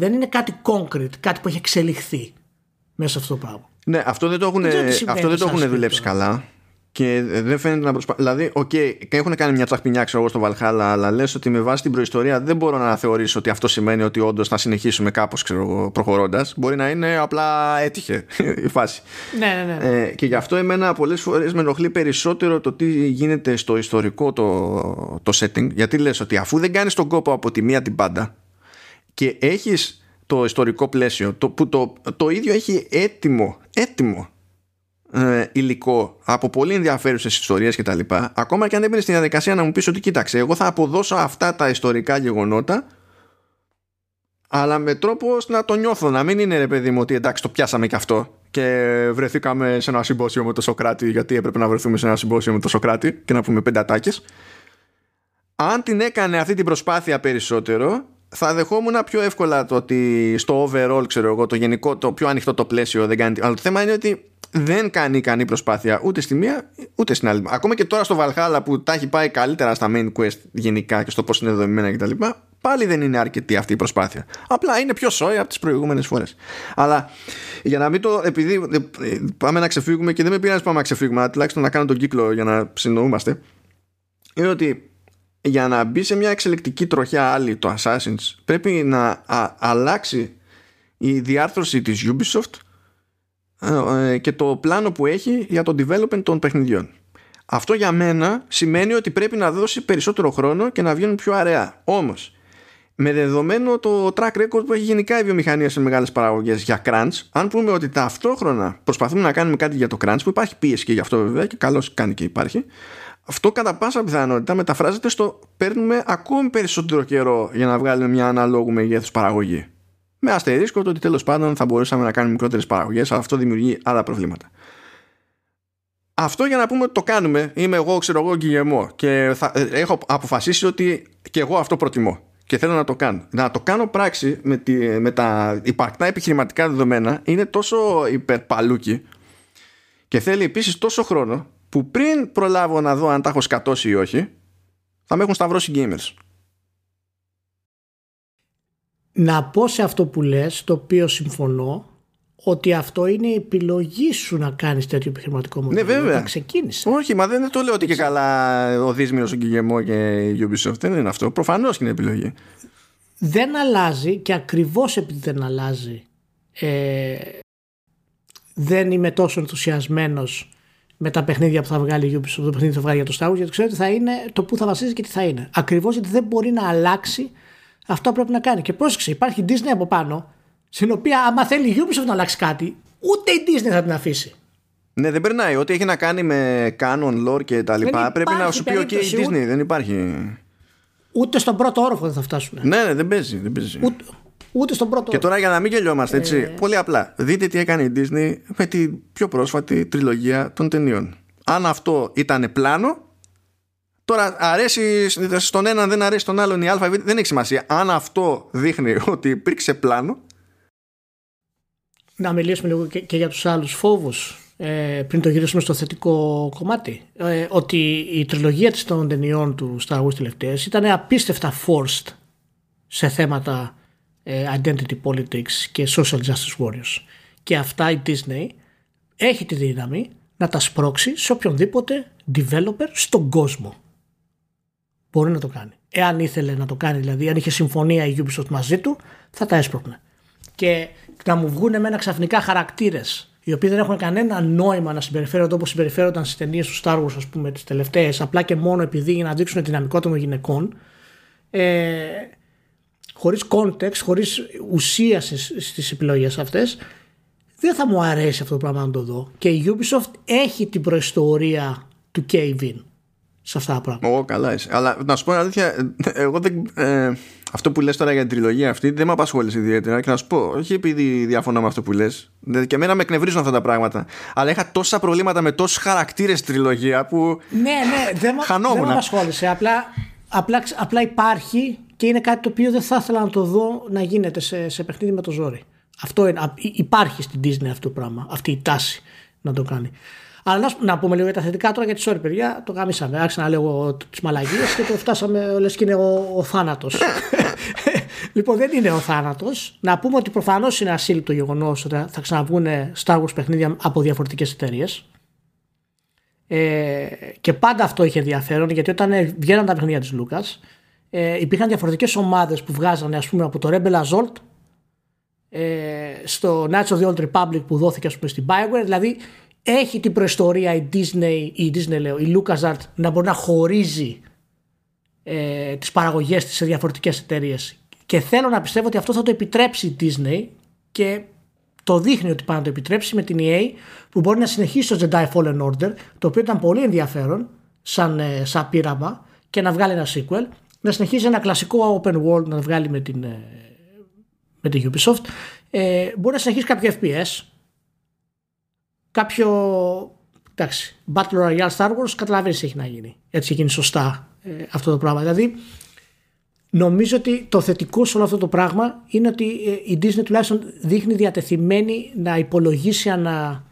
Δεν είναι κάτι concrete, κάτι που έχει εξελιχθεί μέσα σε αυτό το πράγμα. Ναι, αυτό δεν το έχουν, αυτό δεν το έχουν δουλέψει καλά. Και δεν φαίνεται να προσπαθούν. Δηλαδή, ok, okay, έχουν κάνει μια τσαχπινιά, ξέρω εγώ, στο Valhalla, αλλά λες ότι με βάση την προϊστορία δεν μπορώ να θεωρήσω ότι αυτό σημαίνει ότι όντως θα συνεχίσουμε κάπως, προχωρώντας. Μπορεί να είναι απλά έτυχε η φάση. Ναι, ναι, ναι. Ε, και γι' αυτό εμένα πολλές φορές με ενοχλεί περισσότερο το τι γίνεται στο ιστορικό το, το setting. Γιατί λες ότι αφού δεν κάνεις τον κόπο από τη μία την πάντα, και έχεις το ιστορικό πλαίσιο το, που το, το ίδιο έχει έτοιμο, έτοιμο ε, υλικό από πολύ ενδιαφέρουσες ιστορίες και τα λοιπά ακόμα και αν έμπαινε στην διαδικασία να μου πεις ότι κοίταξε εγώ θα αποδώσω αυτά τα ιστορικά γεγονότα αλλά με τρόπο να το νιώθω να μην είναι ρε παιδί μου ότι εντάξει το πιάσαμε και αυτό και βρεθήκαμε σε ένα συμπόσιο με το Σοκράτη γιατί έπρεπε να βρεθούμε σε ένα συμπόσιο με το Σοκράτη και να πούμε πέντε ατάκες αν την έκανε αυτή την προσπάθεια περισσότερο θα δεχόμουν πιο εύκολα το ότι στο overall, ξέρω εγώ, το γενικό, το πιο ανοιχτό το πλαίσιο δεν κάνει. Αλλά το θέμα είναι ότι δεν κάνει ικανή προσπάθεια ούτε στη μία ούτε στην άλλη. Ακόμα και τώρα στο Valhalla που τα έχει πάει καλύτερα στα main quest γενικά και στο πώς είναι δομημένα κτλ. Πάλι δεν είναι αρκετή αυτή η προσπάθεια. Απλά είναι πιο σόι από τις προηγούμενες φορές. Αλλά για να μην το. Επειδή πάμε να ξεφύγουμε και δεν με πειράζει πάμε να ξεφύγουμε, τουλάχιστον να κάνω τον κύκλο για να συνοούμαστε. Είναι ότι για να μπει σε μια εξελικτική τροχιά άλλη το Assassin's πρέπει να αλλάξει η διάρθρωση της Ubisoft ε, ε, και το πλάνο που έχει για το development των παιχνιδιών. Αυτό για μένα σημαίνει ότι πρέπει να δώσει περισσότερο χρόνο και να βγαίνουν πιο αραιά. Όμως, με δεδομένο το track record που έχει γενικά η βιομηχανία σε μεγάλες παραγωγές για crunch, αν πούμε ότι ταυτόχρονα προσπαθούμε να κάνουμε κάτι για το crunch, που υπάρχει πίεση και γι' αυτό βέβαια και καλώς κάνει και υπάρχει, αυτό κατά πάσα πιθανότητα μεταφράζεται στο παίρνουμε ακόμη περισσότερο καιρό για να βγάλουμε μια αναλόγου μεγέθους παραγωγή. Με αστερίσκο το ότι τέλος πάντων θα μπορούσαμε να κάνουμε μικρότερες παραγωγές, αλλά αυτό δημιουργεί άλλα προβλήματα. Αυτό για να πούμε ότι το κάνουμε, είμαι εγώ, ξέρω εγώ, Γκυγεμό και θα, ε, έχω αποφασίσει ότι και εγώ αυτό προτιμώ και θέλω να το κάνω. Να το κάνω πράξη με, τη, με τα υπαρκτά επιχειρηματικά δεδομένα είναι τόσο υπερπαλούκι και θέλει επίσης τόσο χρόνο που πριν προλάβω να δω αν τα έχω σκατώσει ή όχι, θα με έχουν σταυρώσει gamers. Να πω σε αυτό που λες, το οποίο συμφωνώ, ότι αυτό είναι η επιλογή σου να κάνεις τέτοιο επιχειρηματικό μοντέλο. Ναι, βέβαια. ξεκίνησες. Όχι, μα δεν το λέω ότι και καλά ο Δίσμιος, ο Γκυγεμό και η Ubisoft. Δεν είναι αυτό. Προφανώς είναι επιλογή. Δεν αλλάζει και ακριβώς επειδή δεν αλλάζει ε, δεν είμαι τόσο ενθουσιασμένος με τα παιχνίδια που θα βγάλει η Ubisoft, το παιχνίδι που θα βγάλει για το Star Wars, γιατί ξέρω ότι θα είναι το που θα βασίζει και τι θα είναι. Ακριβώς γιατί δεν μπορεί να αλλάξει αυτό που πρέπει να κάνει. Και πρόσεξε, υπάρχει Disney από πάνω, στην οποία άμα θέλει η Ubisoft να αλλάξει κάτι, ούτε η Disney θα την αφήσει. Ναι, δεν περνάει. Ό,τι έχει να κάνει με canon, lore και τα λοιπά, πρέπει να σου πει: OK, η Disney δεν υπάρχει. Ούτε στον πρώτο όροφο δεν θα φτάσουν. Ναι, ναι, δεν παίζει. Δεν παίζει. Ούτε, ούτε στον πρώτο Και τώρα για να μην γελιόμαστε, έτσι. Ε... Πολύ απλά. Δείτε τι έκανε η Disney με την πιο πρόσφατη τριλογία των ταινιών. Αν αυτό ήταν πλάνο, Τώρα αρέσει στον έναν, δεν αρέσει στον άλλον η Α, δεν έχει σημασία. Αν αυτό δείχνει ότι υπήρξε πλάνο. Να μιλήσουμε λίγο και, και για τους άλλους φόβους ε, πριν το γυρίσουμε στο θετικό κομμάτι. Ε, ότι η τριλογία της των ταινιών του Star Wars τελευταίες ήταν απίστευτα forced σε θέματα ε, identity politics και social justice warriors. Και αυτά η Disney έχει τη δύναμη να τα σπρώξει σε οποιονδήποτε developer στον κόσμο. Μπορεί να το κάνει. Εάν ήθελε να το κάνει, δηλαδή, αν είχε συμφωνία η Ubisoft μαζί του, θα τα έσπρωχνε. Και να μου βγουν εμένα ξαφνικά χαρακτήρες οι οποίοι δεν έχουν κανένα νόημα να συμπεριφέρονται όπως συμπεριφέρονταν στις ταινίες του Star Wars, ας πούμε, τις τελευταίες, απλά και μόνο επειδή για να δείξουν τη δυναμικότητα των γυναικών. Ε, χωρίς context, χωρίς ουσία στις επιλογές αυτές, δεν θα μου αρέσει αυτό το πράγμα να το δω. Και η Ubisoft έχει την προϊστορία του cave σε αυτά τα πράγματα. Ω, καλά είσαι. Αλλά να σου πω αλήθεια, εγώ δεν, ε, αυτό που λες τώρα για την τριλογία αυτή δεν με απασχόλησε ιδιαίτερα και να σου πω, όχι επειδή διαφωνώ με αυτό που λες, και εμένα με εκνευρίζουν αυτά τα πράγματα, αλλά είχα τόσα προβλήματα με τόσους χαρακτήρες τριλογία που ναι, ναι, δεν, χανόμουν. Δεν με απασχόλησε, απλά, απλά, απλά υπάρχει και είναι κάτι το οποίο δεν θα ήθελα να το δω να γίνεται σε, σε παιχνίδι με το ζόρι. Αυτό είναι, υπάρχει στην Disney αυτό το πράγμα, αυτή η τάση να το κάνει. Αλλά να, να πούμε λίγο για τα θετικά τώρα γιατί sorry παιδιά, το γαμίσαμε. Άρχισα να λέω τις μαλαγίες και το φτάσαμε λες και είναι ο, ο θάνατος. λοιπόν, δεν είναι ο θάνατος. Να πούμε ότι προφανώς είναι ασύλληπτο γεγονός ότι θα ξαναβγούν Star Wars παιχνίδια από διαφορετικές εταιρείες. Ε, και πάντα αυτό είχε ενδιαφέρον γιατί όταν βγαίναν τα παιχνίδια της Λούκα, ε, υπήρχαν διαφορετικές ομάδες που βγάζανε ας πούμε, από το Rebel Assault ε, στο Knights of the Old Republic που δόθηκε ας πούμε, στην Bioware. Δηλαδή έχει την προϊστορία η Disney, η Disney λέω, η LucasArts να μπορεί να χωρίζει ε, τις παραγωγές της σε διαφορετικές εταιρείες. και θέλω να πιστεύω ότι αυτό θα το επιτρέψει η Disney και το δείχνει ότι πάει να το επιτρέψει με την EA που μπορεί να συνεχίσει το Jedi Fallen Order το οποίο ήταν πολύ ενδιαφέρον σαν, ε, σαν πείραμα και να βγάλει ένα sequel να συνεχίσει ένα κλασικό open world να βγάλει με την, ε, με την Ubisoft ε, μπορεί να συνεχίσει κάποιο FPS κάποιο εντάξει, Battle Royale Star Wars καταλαβαίνεις έχει να γίνει. Έτσι γίνει σωστά ε, αυτό το πράγμα. Δηλαδή νομίζω ότι το θετικό σε όλο αυτό το πράγμα είναι ότι ε, η Disney τουλάχιστον δείχνει διατεθειμένη να υπολογίσει ένα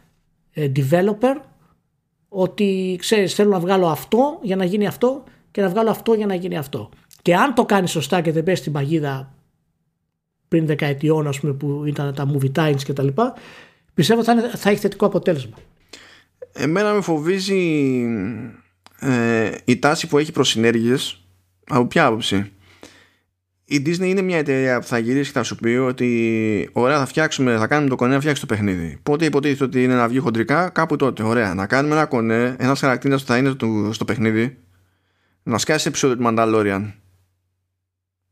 ε, developer ότι ξέρεις θέλω να βγάλω αυτό για να γίνει αυτό και να βγάλω αυτό για να γίνει αυτό. Και αν το κάνεις σωστά και δεν πέσει στην παγίδα πριν δεκαετιών ας πούμε, που ήταν τα movie times και τα λοιπά πιστεύω θα, είναι, θα έχει θετικό αποτέλεσμα. Εμένα με φοβίζει ε, η τάση που έχει προς συνέργειες από ποια άποψη; Η Disney είναι μια εταιρεία που θα γυρίσει και θα σου πει ότι ωραία θα φτιάξουμε, θα κάνουμε το κονέ να φτιάξει το παιχνίδι. Πότε υποτίθεται ότι είναι να βγει χοντρικά, κάπου τότε. Ωραία. Να κάνουμε ένα κονέ, ένας χαρακτήρας που θα είναι στο παιχνίδι, να σκάσει επεισόδιο του Mandalorian.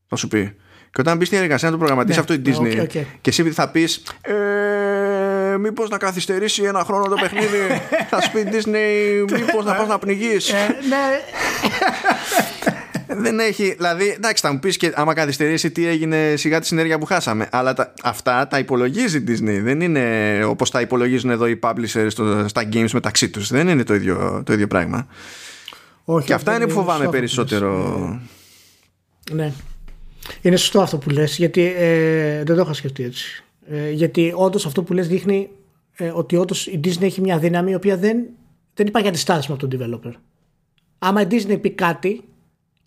Θα σου πει. Και όταν μπει στην εργασία να το προγραμματίσει ναι, αυτό η Disney okay, okay. και εσύ θα πεις. Ε, μήπως να καθυστερήσει ένα χρόνο το παιχνίδι. θα σου πει Disney, μήπως να πας να πνιγείς. Ε, ναι. Δεν έχει, δηλαδή, εντάξει, θα μου πεις και άμα καθυστερήσει τι έγινε σιγά τη συνέργεια που χάσαμε. Αλλά τα, αυτά τα υπολογίζει η Disney. Δεν είναι όπως τα υπολογίζουν εδώ οι publishers στο, στα games μεταξύ τους. Δεν είναι το ίδιο, το ίδιο πράγμα. Όχι, και αυτά είναι που φοβάμαι περισσότερο. Ναι. Είναι σωστό αυτό που λες γιατί ε, δεν το είχα σκεφτεί έτσι. Ε, γιατί όντως αυτό που λες δείχνει ε, ότι όντως η Disney έχει μια δύναμη η οποία δεν, δεν υπάρχει αντιστάσιμο από τον developer. Άμα η Disney πει κάτι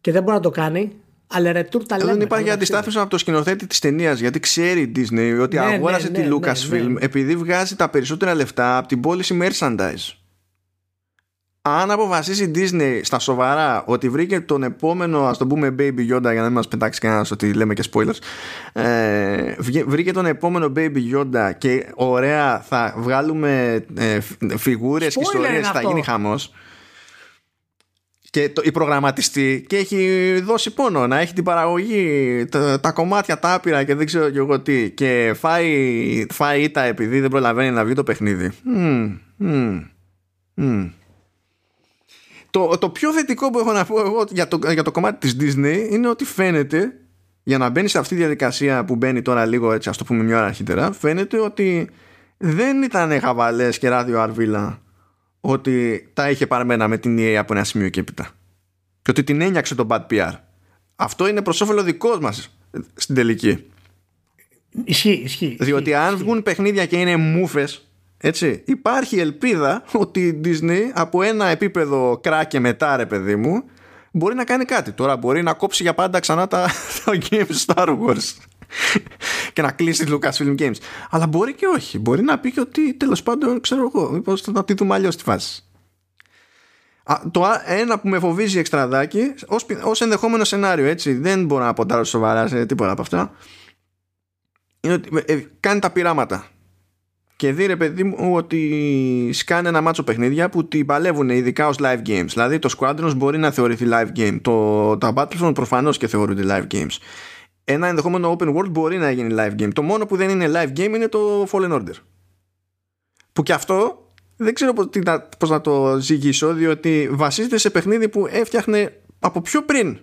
και δεν μπορεί να το κάνει, αλλά ρετούρ τα λέμε. Δεν υπάρχει αντιστάθμιση από το σκηνοθέτη της ταινίας γιατί ξέρει η Disney ότι ναι, αγόρασε ναι, τη ναι, Lucasfilm ναι, επειδή βγάζει τα περισσότερα λεφτά από την πώληση merchandise. Αν αποφασίσει η Disney στα σοβαρά ότι βρήκε τον επόμενο, ας το πούμε Baby Yoda για να μην μας πετάξει κανένας ότι λέμε και spoilers ε, βρήκε τον επόμενο Baby Yoda και ωραία θα βγάλουμε ε, φιγούρες και ιστορίες θα γίνει χαμός. Και το, η προγραμματιστή και έχει δώσει πόνο να έχει την παραγωγή τα, τα κομμάτια τα άπειρα και δεν ξέρω και εγώ τι. Και φάει, φάει ήττα επειδή δεν προλαβαίνει να βγει το παιχνίδι. Mm, mm, mm. Το, το πιο θετικό που έχω να πω εγώ για το, για το κομμάτι της Disney είναι ότι φαίνεται για να μπαίνει σε αυτή τη διαδικασία που μπαίνει τώρα λίγο έτσι ας το πούμε μια ώρα αρχίτερα φαίνεται ότι δεν ήταν χαβαλές και ράδιο αρβίλα ότι τα είχε παρμένα με την EA από ένα σημείο και έπειτα. Και ότι την ένιαξε το bad PR αυτό είναι προς όφελο δικός μας στην τελική. Ισχύει, ισχύει. Διότι αν βγουν παιχνίδια και είναι μούφες έτσι, υπάρχει ελπίδα ότι η Disney από ένα επίπεδο κράκε μετά ρε παιδί μου μπορεί να κάνει κάτι. Τώρα μπορεί να κόψει για πάντα ξανά τα, τα games Star Wars και να κλείσει τη Lucasfilm Games. Αλλά μπορεί και όχι. Μπορεί να πει και ότι τέλος πάντων ξέρω εγώ, μήπως θα τη δούμε αλλιώς στη φάση. Α, το ένα που με φοβίζει εξτραδάκι ως, ως ενδεχόμενο σενάριο έτσι δεν μπορώ να ποντάρω σοβαρά σε τίποτα από αυτά είναι ότι ε, κάνει τα πειράματα και δει ρε παιδί μου ότι σκάνε ένα μάτσο παιχνίδια που την παλεύουν ειδικά ως live games. Δηλαδή το Squadrons μπορεί να θεωρηθεί live game. Το, τα Battlefront προφανώς και θεωρούνται live games. Ένα ενδεχόμενο open world μπορεί να γίνει live game. Το μόνο που δεν είναι live game είναι το Fallen Order. Που και αυτό δεν ξέρω πώς, πώς να το ζυγίσω διότι βασίζεται σε παιχνίδι που έφτιαχνε από πιο πριν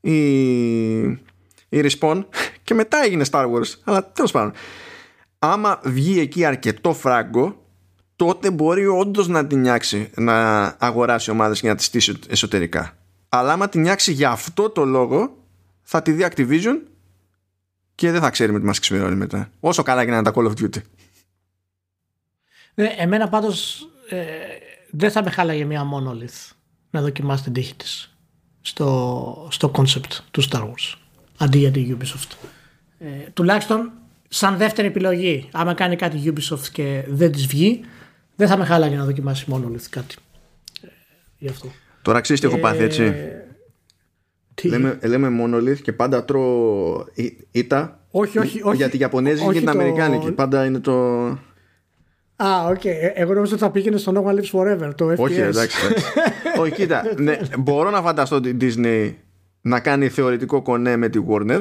η, η Respawn και μετά έγινε Star Wars. Αλλά τέλος πάντων άμα βγει εκεί αρκετό φράγκο τότε μπορεί όντως να την νιάξει να αγοράσει ομάδες και να τις στήσει εσωτερικά. Αλλά άμα την νιάξει για αυτό το λόγο θα τη δει Activision και δεν θα ξέρει με τι μας ξημερώνει μετά. Όσο καλά και να είναι τα Call of Duty. Ε, εμένα πάντως ε, δεν θα με χάλαγε μια Monolith να δοκιμάσει την τύχη της στο, στο concept του Star Wars αντί για την Ubisoft. Ε, τουλάχιστον σαν δεύτερη επιλογή, άμα κάνει κάτι Ubisoft και δεν της βγει, δεν θα με χάλαγε να δοκιμάσει μόνο κάτι. Ε, γι' αυτό. Τώρα ξέρεις τι έχω πάθει, έτσι. Τι; Λέμε, λέμε Monolith και πάντα τρώω ήττα. Όχι, όχι, όχι. Για τη Ιαπωνέζικη και την Αμερικάνικη. Πάντα είναι το. Α, ok. Okay. Εγώ νομίζω ότι θα πήγαινε στο No One Lives Forever, το FPS. Όχι, εντάξει. όχι, κοίτα. ναι, μπορώ να φανταστώ την Disney να κάνει θεωρητικό κονέ με τη Warner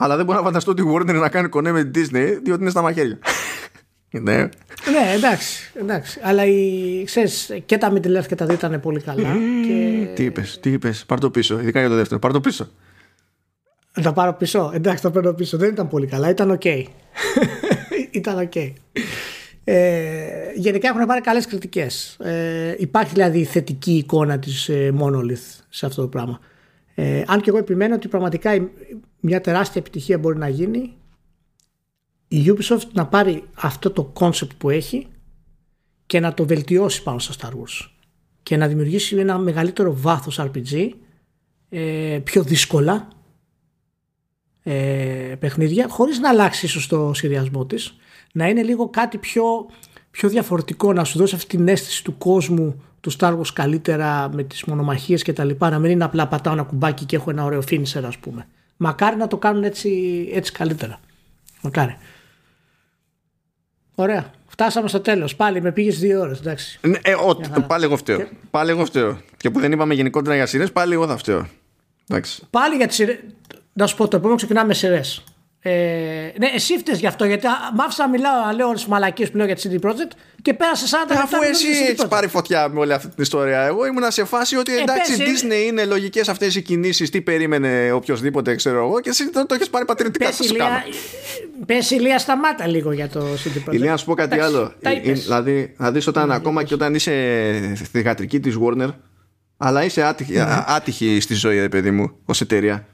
αλλά δεν μπορώ να φανταστώ ότι η Warner να κάνει κονέ με την Disney διότι είναι στα μαχαίρια. ναι. ναι, εντάξει, εντάξει. Αλλά οι, ξέρεις, και τα Middle Earth και τα δύο ήταν πολύ καλά. και... Τι είπες, τι είπες, πάρ το πίσω, ειδικά για το δεύτερο. Πάρ το πίσω. Θα πάρω πίσω. Εντάξει, το παίρνω πίσω. Δεν ήταν πολύ καλά. Ήταν ok. ήταν ok. Ε, γενικά έχουν πάρει καλές κριτικές. Ε, υπάρχει δηλαδή θετική εικόνα της ε, Monolith σε αυτό το πράγμα. Ε, αν και εγώ επιμένω ότι πραγματικά μια τεράστια επιτυχία μπορεί να γίνει η Ubisoft να πάρει αυτό το concept που έχει και να το βελτιώσει πάνω στα Star Wars και να δημιουργήσει ένα μεγαλύτερο βάθος RPG ε, πιο δύσκολα ε, παιχνίδια χωρίς να αλλάξει ίσως το σχεδιασμό της να είναι λίγο κάτι πιο, πιο διαφορετικό να σου δώσει αυτή την αίσθηση του κόσμου του Star Wars καλύτερα με τις μονομαχίες και τα λοιπά να μην είναι απλά πατάω ένα κουμπάκι και έχω ένα ωραίο finisher ας πούμε. Μακάρι να το κάνουν έτσι, έτσι καλύτερα. Μακάρι. Ωραία. Φτάσαμε στο τέλος. Πάλι με πήγες δύο ώρες εντάξει. Ναι, ε, ό, πάλι εγώ φταίω. Και... πάλι εγώ φταίω. Και που δεν είπαμε γενικότερα για σειρές πάλι εγώ θα φταίω. Εντάξει. πάλι για τις σειρές να σου πω το επόμενο ξεκινάμε με σειρές ε, ναι, εσύ φταίει γι' αυτό γιατί μ' άφησα να μιλάω, να λέω όλες τις μαλακίες που λέω για τη CD Projekt και πέρασε 40 λεπτά. Αφού εσύ έχεις πάρει φωτιά με όλη αυτή την ιστορία. Εγώ ήμουν σε φάση ότι ε, εντάξει, η Disney είναι λογικές αυτές οι κινήσεις. Τι περίμενε οποιοδήποτε, ξέρω εγώ, και εσύ το, το έχεις πάρει πατριτικά. Πες ηλία, σταμάτα λίγο για το CD Projekt. Ηλία, να σου πω κάτι άλλο. Ε, ε, δηλαδή, να δεις όταν ακόμα και όταν είσαι θυγατρική της Warner, αλλά είσαι άτυχη, ναι. άτυχη στη ζωή, παιδί μου, ως εταιρεία.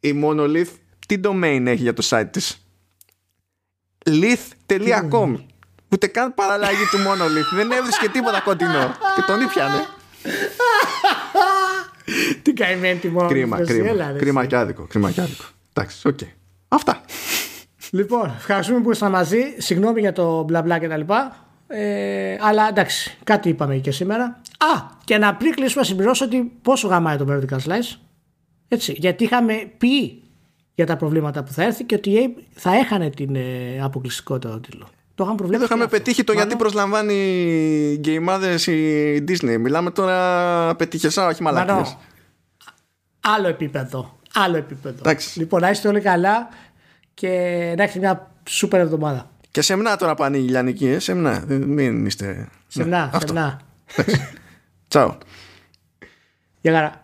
Η Monolith τι domain έχει για το site της; Lith.com ούτε καν παραλλαγή του Monolith δεν έβρισκε τίποτα κοντινό. Και τον ήπιανε την καημένη τη Monolith κρίμα, κρίμα, κρίμα και άδικο κρίμα και άδικο. Εντάξει, οκ. Αυτά. Λοιπόν, ευχαριστούμε που ήσασταν μαζί. Συγγνώμη για το μπλα μπλα και τα λοιπά. Ε, αλλά εντάξει, κάτι είπαμε και σήμερα. Α, και να πριν κλείσουμε να συμπληρώσω ότι πόσο γαμάει το Vertical Slice. Έτσι, γιατί είχαμε πει για τα προβλήματα που θα έρθει και ότι η EA θα έχανε την ε, αποκλειστικότητα του τίτλου. Το είχαμε προβλέψει. Εδώ είχαμε και αυτό. πετύχει το Μάλλον- γιατί προσλαμβάνει γκέιμάδες η Disney. Μιλάμε τώρα πετύχεσά, όχι Μάλλον, μαλακίες. Άλλο επίπεδο. Άλλο επίπεδο. Εντάξει. Λοιπόν, να είστε όλοι καλά και να έχετε μια σούπερ εβδομάδα. Και σεμνά τώρα πάνε οι Λιανικοί, ε, σεμνά. Δεν- Μην είστε... Σεμνά, αυτό. σεμνά. Τσάου. Γεια χαρά.